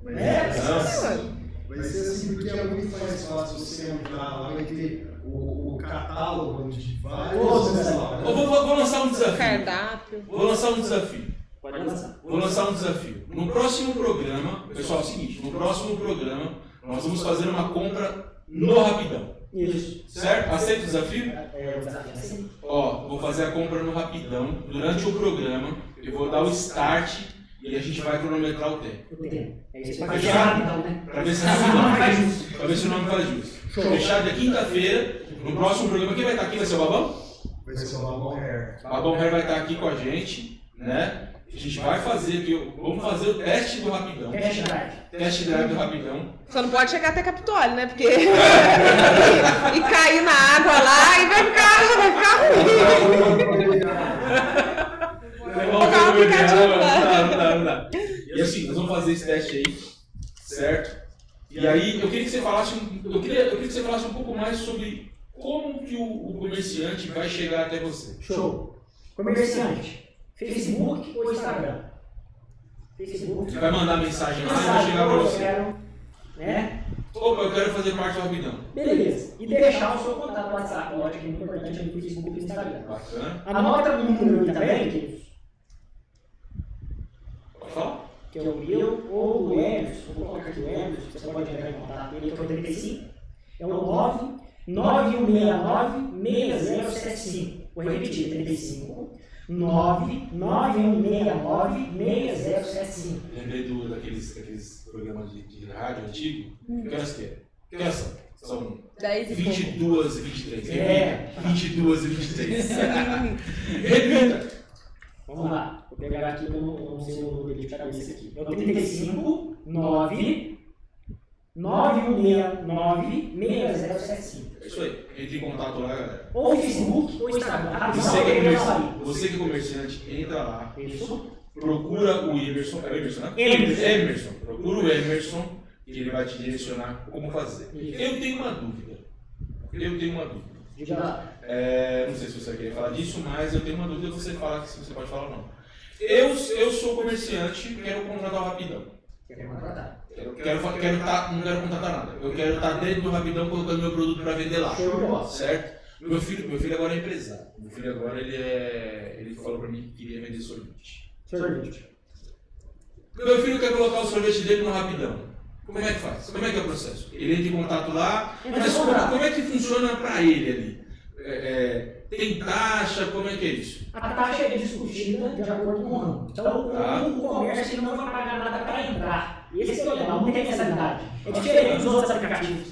Vai É, ser Não. assim. Vai ser assim porque é muito mais fácil você entrar lá, vai ter o, o catálogo de vários. Né? Eu vou, vou- vou lançar um desafio. Cardápio. Vou lançar um desafio. Pode lançar. Vou lançar um desafio. No próximo programa, pessoal, é o seguinte, no próximo programa, nós vamos fazer uma compra no Rapidão. Isso. Certo? Aceita o desafio? É, o é assim. Ó, vou fazer a compra no Rapidão. Durante o programa, eu vou dar o start e a gente vai cronometrar o tempo. Eu tenho. É isso. Né? Pra ver se Não, não não faz justo. Pra ver se o nome faz jus. Show. Fechado é quinta-feira. No próximo programa, quem vai estar aqui vai ser o Babão? Vai ser o Babão Hair. O Babão Hair vai estar aqui com a gente. né? A gente vai fazer aqui, o- vamos fazer o teste do rapidão. Test drive. Teste drive do rapidão. Só não pode chegar até Capitólio, né? Porque. e, cair na água lá e vai ficar, vai ficar ruim. Colocar um aplicativo. Não dá, não dá, não dá. E assim, nós vamos fazer esse teste aí, certo? E aí eu queria que você falasse, um- eu queria, eu queria que você falasse um pouco mais sobre como que o, o comerciante vai chegar até você. Show. Comerciante. Facebook ou Instagram? Facebook. Você vai mandar mensagem lá e vai chegar eu você. quero, né? Opa, eu quero fazer parte do rapidão. Beleza. E deixar o seu contato no WhatsApp, lógico que é importante é no Facebook e no Instagram. Bacana. Anota o número aí também, queridos, Pode falar? que é o meu ou o Emerson. Vou colocar aqui o Emerson, você pode entrar em contato com ele, que é o 35. É o 9 9169 6075. Vou repetir, 35 99169 6075. Lembrei do, daqueles, daqueles programas de, de rádio antigo. Que horas que é? Que horas são? São 10 e pouco. 22 e 23. É. 22 e 23. Repita. Vamos lá, vou pegar aqui, eu não, não sei o número de cabeça aqui. É o 35 9 9169 6075. É isso aí. Entre em contato lá, galera. Ou Facebook ou Instagram. Você que é comerciante, você que é comerciante entra lá. Isso. Procura o Emerson. É o Emerson, né? Emerson. Emerson. Procura o Emerson e ele vai te direcionar como fazer. Isso. Eu tenho uma dúvida. Eu tenho uma dúvida. Diga lá. É, não sei se você vai querer falar disso, mas eu tenho uma dúvida você fala se você pode falar ou não. Eu, eu sou comerciante, quero contratar o Rapidão. Quer contratar? Quero, quero, fa- quero tá, não quero contratar nada. Eu quero estar dentro do Rapidão colocando meu produto para vender lá. Show. Certo? Meu filho, meu filho agora é empresário. Meu filho agora ele é. Ele falou para mim que queria vender sorvete. Sorvete. Meu filho quer colocar o sorvete dele no Rapidão. Como é que faz? Como é que é o processo? Ele entra em contato lá, mas como, como é que funciona para ele ali? É, é, tem taxa? Como é que é isso? A taxa é discutida de acordo com o ramo. Então, Tá. o comércio não vai pagar nada para entrar. E esse é o legal, não tem mensalidade. É diferente dos outros aplicativos.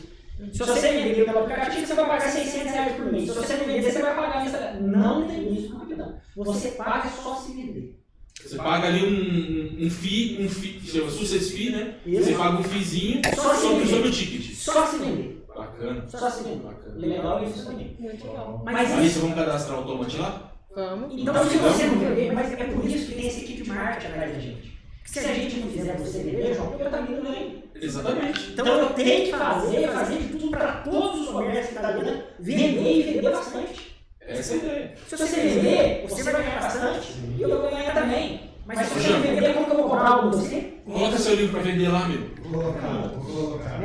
Se você vender pelo aplicativo, você vai pagar 600 reais por mês. Se você não vender, você vai pagar mensalidade. Não tem isso no Rapidão. Você paga só se vender. Você paga ali um, um, um FII, um FII, chama Success FII, né? Isso. Você paga um FIIzinho Só se sobre, vender. sobre o ticket. Só se vender. Bacana. Só se vender. Bacana. Legal isso também. Muito bom. Mas Aí isso vamos cadastrar o tomate lá? Vamos. Então, se você não vender, mas é por isso que tem essa equipe de marketing atrás da gente. Se a gente não fizer você vender, João, eu também não ganho. Exatamente. Então eu tenho que fazer, fazer de tudo para todos os comércios que estão vendo, vender e vender bastante. Essa é a ideia. Se você vender, você vai ganhar bastante e eu vou ganhar também. Mas se você vender, como que eu vou comprar algo você? Coloca seu livro pra vender lá, meu. Vou colocar, vou colocar.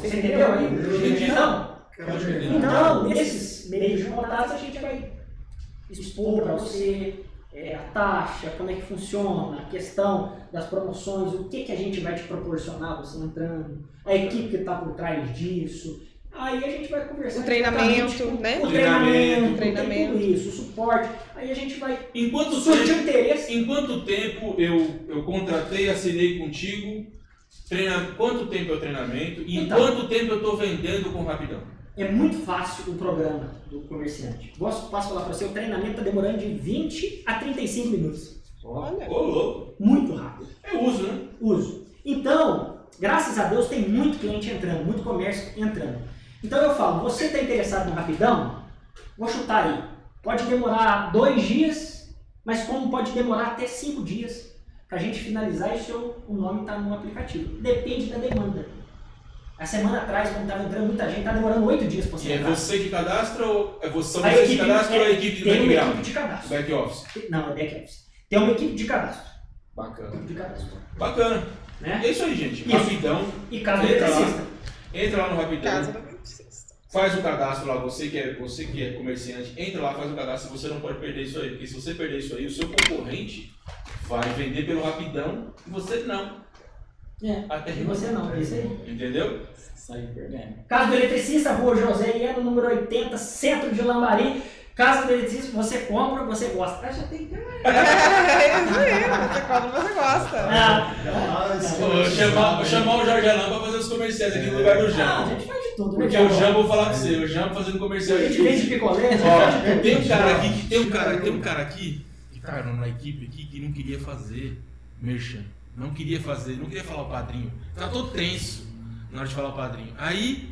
Você entendeu aí? Então. Então, nesses meios de contato, a gente vai expor para você é, a taxa, como é que funciona, a questão das promoções, o que, que a gente vai te proporcionar você entrando, a equipe que está por trás disso. Aí a gente vai conversar. O treinamento, né? O Treinamento, treinamento, treinamento. tudo isso, o suporte. Aí a gente vai Em quanto surgir tempo, interesse. em quanto tempo eu, eu contratei, assinei contigo? Treina, quanto tempo é o treinamento? E em Então. quanto tempo eu estou vendendo com rapidão? É muito fácil o programa do comerciante. Posso, posso falar para você, o treinamento está demorando de 20 a 35 minutos. Olha. Ô, louco. Muito rápido. É uso, né? uso. Então, graças a Deus, tem muito cliente entrando, muito comércio entrando. Então eu falo, você está interessado no rapidão? Vou chutar aí. Pode demorar dois dias, mas como pode demorar até cinco dias para a gente finalizar e o seu o nome está no aplicativo. Depende da demanda. A semana atrás, quando estava entrando muita gente, está demorando oito dias para E você é entrar. você que cadastra ou é você, são A vocês que equipe- cadastram ou a é, equipe do Tem uma equipe de cadastro. Back office. Não, é back office. Tem uma equipe de cadastro. Bacana. De cadastro. Bacana. Né? É isso aí, gente. Isso. Rapidão. E caso Entra lá. eletricista. Entra lá no Rapidão. Faz o cadastro lá, você que, é, você que é comerciante, entra lá, faz o cadastro, você não pode perder isso aí, porque se você perder isso aí, o seu concorrente vai vender pelo rapidão e você não. É. Até E você não, é isso aí. Entendeu? Sair perdendo. Casa do Eletricista, Rua José Iano, número 80, centro de Lambari. Casa do Eletricista, você compra, você gosta. Ah, já tem que. É isso aí. Você compra, você gosta. Ah, Ah, Vou chamar, vou chamar o Jorge Alain pra fazer os comerciais aqui no lugar do ah, a gente faz né? Porque o Jambo, vou falar pra você, o Jambo fazendo comercial A gente vende picolé, Ó, tem um cara aqui que tem um cara, tem um cara aqui que cara na equipe aqui que não queria fazer merchan. Não queria fazer, não queria falar o padrinho. Tava todo tenso na hora de falar o padrinho. Aí,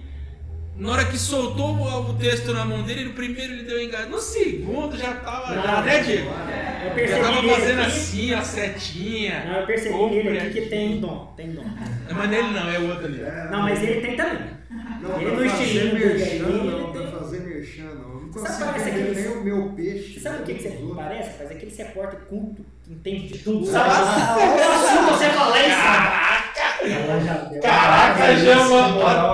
na hora que soltou o, texto na mão dele, no primeiro ele deu engano. No segundo já tava, já, né, Diego? Eu Já percebi tava nele fazendo assim, a setinha. Não, eu percebi nele aqui que tem dom, tem dom. Mas nele não, é o outro ali. Não, mas ele tem também. Não, ele estilinho dele aí, merchan, não, ele pra fazer merchan, não. Não Sabe consigo parece aqueles- nem o meu peixe. Sabe o que, que você outros. parece? Parece aquele repórter culto, que entende de tudo, sabe? Eu assumo você falar já deu. Caraca, Esse já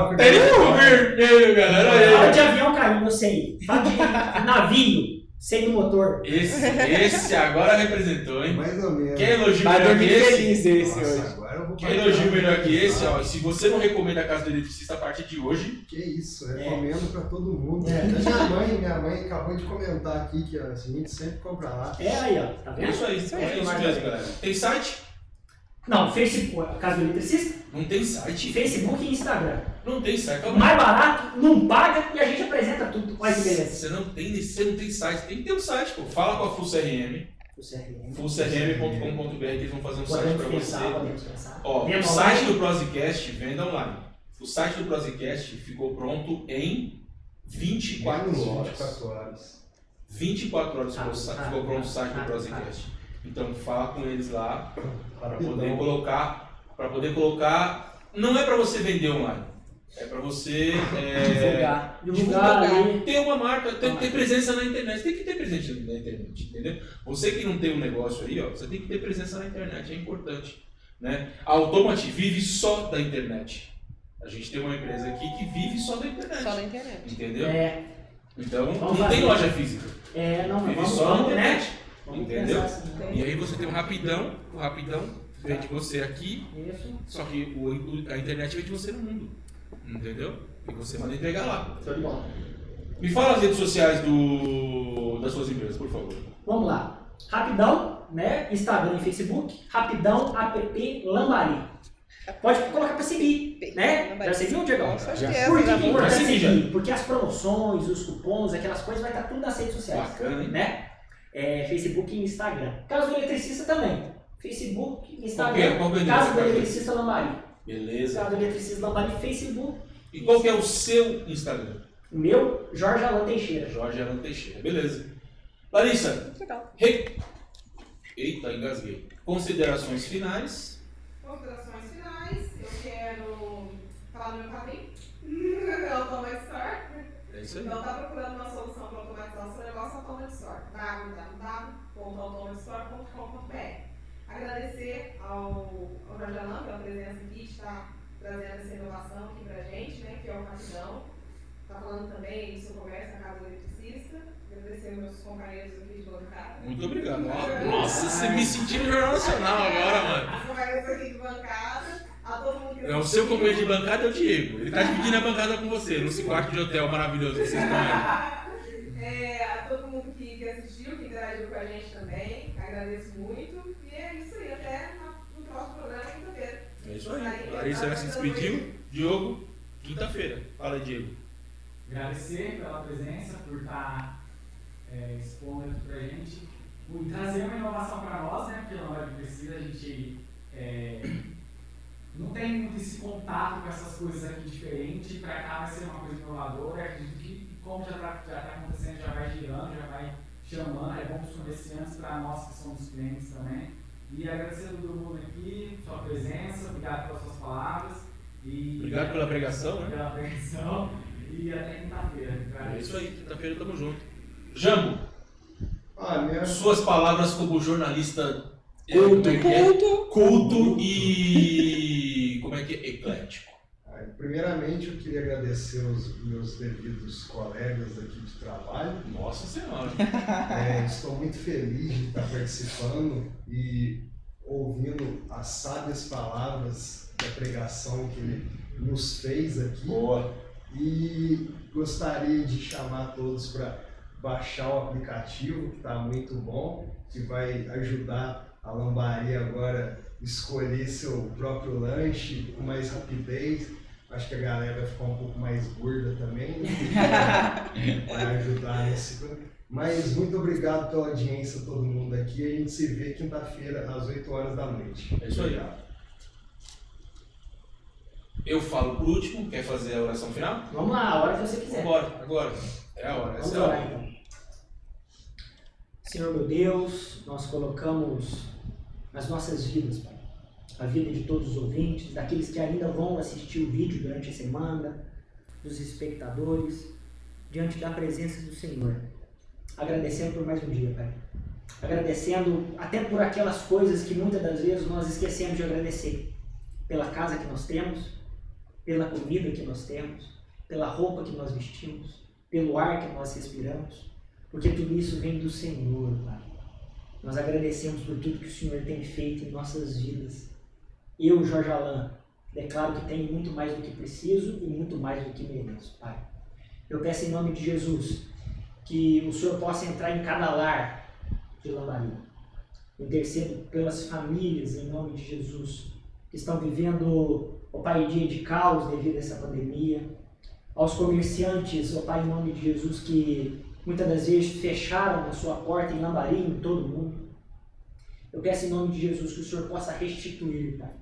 que Tem um vermelho, galera. Fala de avião caindo, eu sei. Fala de navio, sei do motor. Esse, esse agora representou, hein? Mais ou menos. Quem elogia Vai dormir feliz esse Nossa, hoje. Quem parar. elogio melhor que esse, ó, se você não recomenda a casa do eletricista a partir de hoje, Que isso, recomendo pra todo mundo. É. Minha mãe, minha mãe acabou de comentar aqui que a gente sempre compra lá. É aí, ó. Tá é vendo? isso aí. Isso aí. É isso mesmo, galera. Tem site? Não, Facebook, a casa do eletricista, Não tem site. Facebook e Instagram. Não tem site. Calma. Mais barato, não paga e a gente apresenta tudo. Olha que beleza. Você não tem, você não tem site. Tem que ter um site, pô. Fala com a Full CRM, O CRM. fullcrm.com.br, que eles vão fazer um site pensar, você. pensar. Ó, o site do Prosecast, venda online. O site do Prosecast ficou pronto em 24 Menos horas. 24 horas. 24 horas ficou, Ah, sa- ah, ficou pronto o ah, site do ah, Prosecast. Então fala com eles lá para Rapidão. poder colocar, para poder colocar. Não é para você vender online, é para você é, Divulgar. Divulgar ter uma marca, ter, ter presença na internet. Tem que ter presença na internet, entendeu? Você que não tem um negócio aí, ó, você tem que ter presença na internet, é importante. Né? A Automat vive só da internet. A gente tem uma empresa aqui que vive só da internet. Só na internet. Entendeu? É, Então Vamos não tem loja física. é, não, Vive vamos, só na vamos, né? internet. Vamos Entendeu? assim. E aí você tem um rapidão, o rapidão vem de você aqui, Isso. só que o, a internet vem de você no mundo. Entendeu? E você manda entregar lá. Show de bola. Me fala as redes sociais do, das suas empresas, por favor. Vamos lá. Rapidão, né? Instagram e Facebook. Rapidão app Lambari. Pode colocar pra seguir, né? Já seguiu, Diego? Certeza, Por que já é importante Já segui, seguir? Porque as promoções, os cupons, aquelas coisas vai estar tudo nas redes sociais. Bacana, hein? Né? É, Facebook e Instagram. Caso do eletricista também. Facebook? Instagram. Qual Caso do eletricista Lambari. Beleza. Caso do eletricista Lambari, Facebook. E qual que é o seu Instagram? Meu, Jorge Alan Teixeira. Jorge Alan Teixeira. Beleza. Larissa, Legal. re... Eita, engasguei. Considerações finais. Considerações finais, eu quero falar do meu padrinho, Automatic Store. É isso aí. Então, tá procurando uma solução para automatizar o seu negócio, Automatic Store. www.automaticstore.com.br Agradecer ao, ao Jorge Alain pela presença aqui, estar trazendo essa inovação aqui pra gente, né, que é o Rapidão. Está falando também do seu comércio na Casa do Eletricista. Agradecer meus companheiros aqui de bancada. Muito obrigado. Nossa, você me sentiu no Jornal Nacional agora, mano. Os companheiros aqui de bancada. A todo mundo que É, o seu companheiro de bancada é o Diego. Ele tá dividindo a bancada com você, nesse quarto de hotel maravilhoso que vocês estão aí. É, a todo mundo que, que assistiu, que interagiu com a gente também, agradeço muito. E é isso aí, até no próximo programa, quinta-feira. É isso aí. Larissa já se despediu. Diogo, quinta-feira. Fala Diego. Agradecer pela presença, por estar é, expondo aqui pra gente, por trazer uma inovação para nós, né? Porque na hora que precisa a gente é, não tem muito esse contato com essas coisas aqui diferentes, para cá vai ser uma coisa inovadora, acredito como já está já tá acontecendo, já vai girando, já vai chamando, é bom para os comerciantes, para nós que somos clientes também. E agradecer a todo mundo aqui, sua presença, obrigado pelas suas palavras. E Obrigado pela pregação, né? Pela pregação. E até quinta-feira. É isso aí, quinta-feira tamo junto. Jambo, Ah, minha... suas palavras como jornalista Culto. é é? Culto. culto e como é que é? Eclético. Ah, Primeiramente, eu queria agradecer os meus devidos colegas aqui de trabalho. Nossa Senhora. É, estou muito feliz de estar participando e ouvindo as sábias palavras da pregação que ele nos fez aqui. Boa. E gostaria de chamar todos para baixar o aplicativo, que está muito bom, que vai ajudar a Lambaria agora a escolher seu próprio lanche com mais rapidez. Acho que a galera vai ficar um pouco mais gorda também, né? vai ajudar nesse. Mas muito obrigado pela audiência, todo mundo aqui. A gente se vê quinta-feira, às 8 horas da noite. É isso aí. Eu falo por último, quer fazer a oração final? Vamos lá, a hora que você quiser. Vambora, agora. É a hora, Vamos essa é a hora. então. Senhor meu Deus, nós colocamos as nossas vidas, Pai. A vida de todos os ouvintes, daqueles que ainda vão assistir o vídeo durante a semana, dos espectadores, diante da presença do Senhor. Agradecendo por mais um dia, Pai. Agradecendo até por aquelas coisas que muitas das vezes nós esquecemos de agradecer. Pela casa que nós temos, pela comida que nós temos, pela roupa que nós vestimos, pelo ar que nós respiramos, porque tudo isso vem do Senhor, Pai. Nós agradecemos por tudo que o Senhor tem feito em nossas vidas. Eu, Jorge Alain, declaro que tenho muito mais do que preciso e muito mais do que mereço, Pai. Eu peço em nome de Jesus que o Senhor possa entrar em cada lar de Lambari. Intercedo pelas famílias, em nome de Jesus, que estão vivendo, ó Pai, dia de caos devido a essa pandemia. Aos comerciantes, ó Pai, em nome de Jesus, que muitas das vezes fecharam a sua porta em Lambari, em todo mundo. Eu peço em nome de Jesus que o Senhor possa restituir, Pai.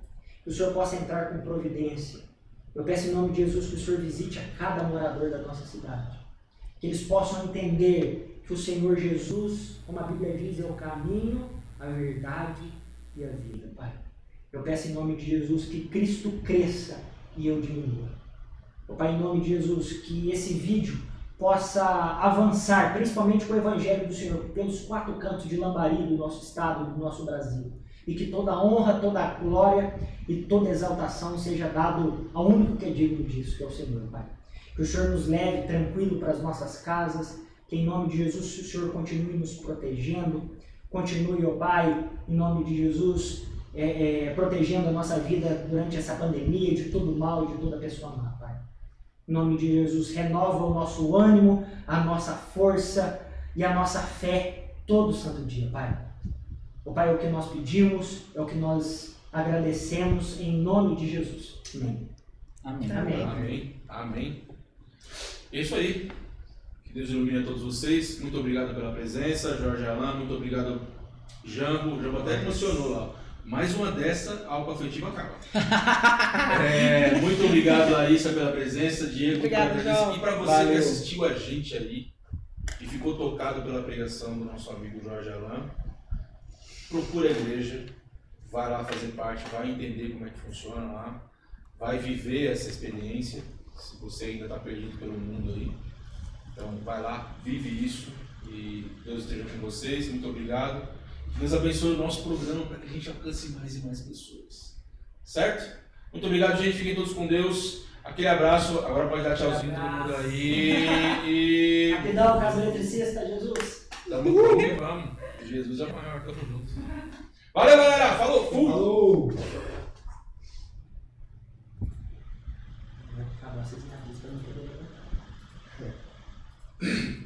Que o Senhor possa entrar com providência. Eu peço em nome de Jesus que o Senhor visite a cada morador da nossa cidade. Que eles possam entender que o Senhor Jesus, como a Bíblia diz, é o caminho, a verdade e a vida, Pai. Eu peço em nome de Jesus que Cristo cresça e eu diminua. Ó Pai, em nome de Jesus, que esse vídeo possa avançar, principalmente com o Evangelho do Senhor, pelos quatro cantos de Lambari do nosso estado, do nosso Brasil. E que toda honra, toda glória e toda exaltação seja dado ao único que é digno disso, que é o Senhor, Pai. Que o Senhor nos leve tranquilo para as nossas casas, que em nome de Jesus o Senhor continue nos protegendo, continue, ó Pai, em nome de Jesus, é, é, protegendo a nossa vida durante essa pandemia, de todo mal e de toda pessoa má, Pai. Em nome de Jesus, renova o nosso ânimo, a nossa força e a nossa fé todo santo dia, Pai. O Pai, é o que nós pedimos, é o que nós agradecemos em nome de Jesus. Amém. Amém. Amém. Amém. Amém. É isso aí. Que Deus ilumine a todos vocês. Muito obrigado pela presença, Jorge Alain. Muito obrigado, Jambo. O Jambo até emocionou lá. Mais uma dessa, algo afetivo acaba. É, muito obrigado, Larissa, pela presença, Diego, Obrigado, pela presença. E para você Valeu. que assistiu a gente ali e ficou tocado pela pregação do nosso amigo Jorge Alain, procura a igreja, vai lá fazer parte, vai entender como é que funciona lá, vai viver essa experiência, se você ainda está perdido pelo mundo aí. Então vai lá, vive isso e Deus esteja com vocês. Muito obrigado. Deus abençoe o nosso programa para que a gente alcance mais e mais pessoas. Certo? Muito obrigado, gente. Fiquem todos com Deus. Aquele abraço. Agora pode dar tchauzinho todo mundo aí. E. Rapidão, caso eletricista, Jesus. Tamo junto, vamos. Jesus é o maior, tamo junto. Valeu, galera. Falou. Fui. Falou. Acabar vocês não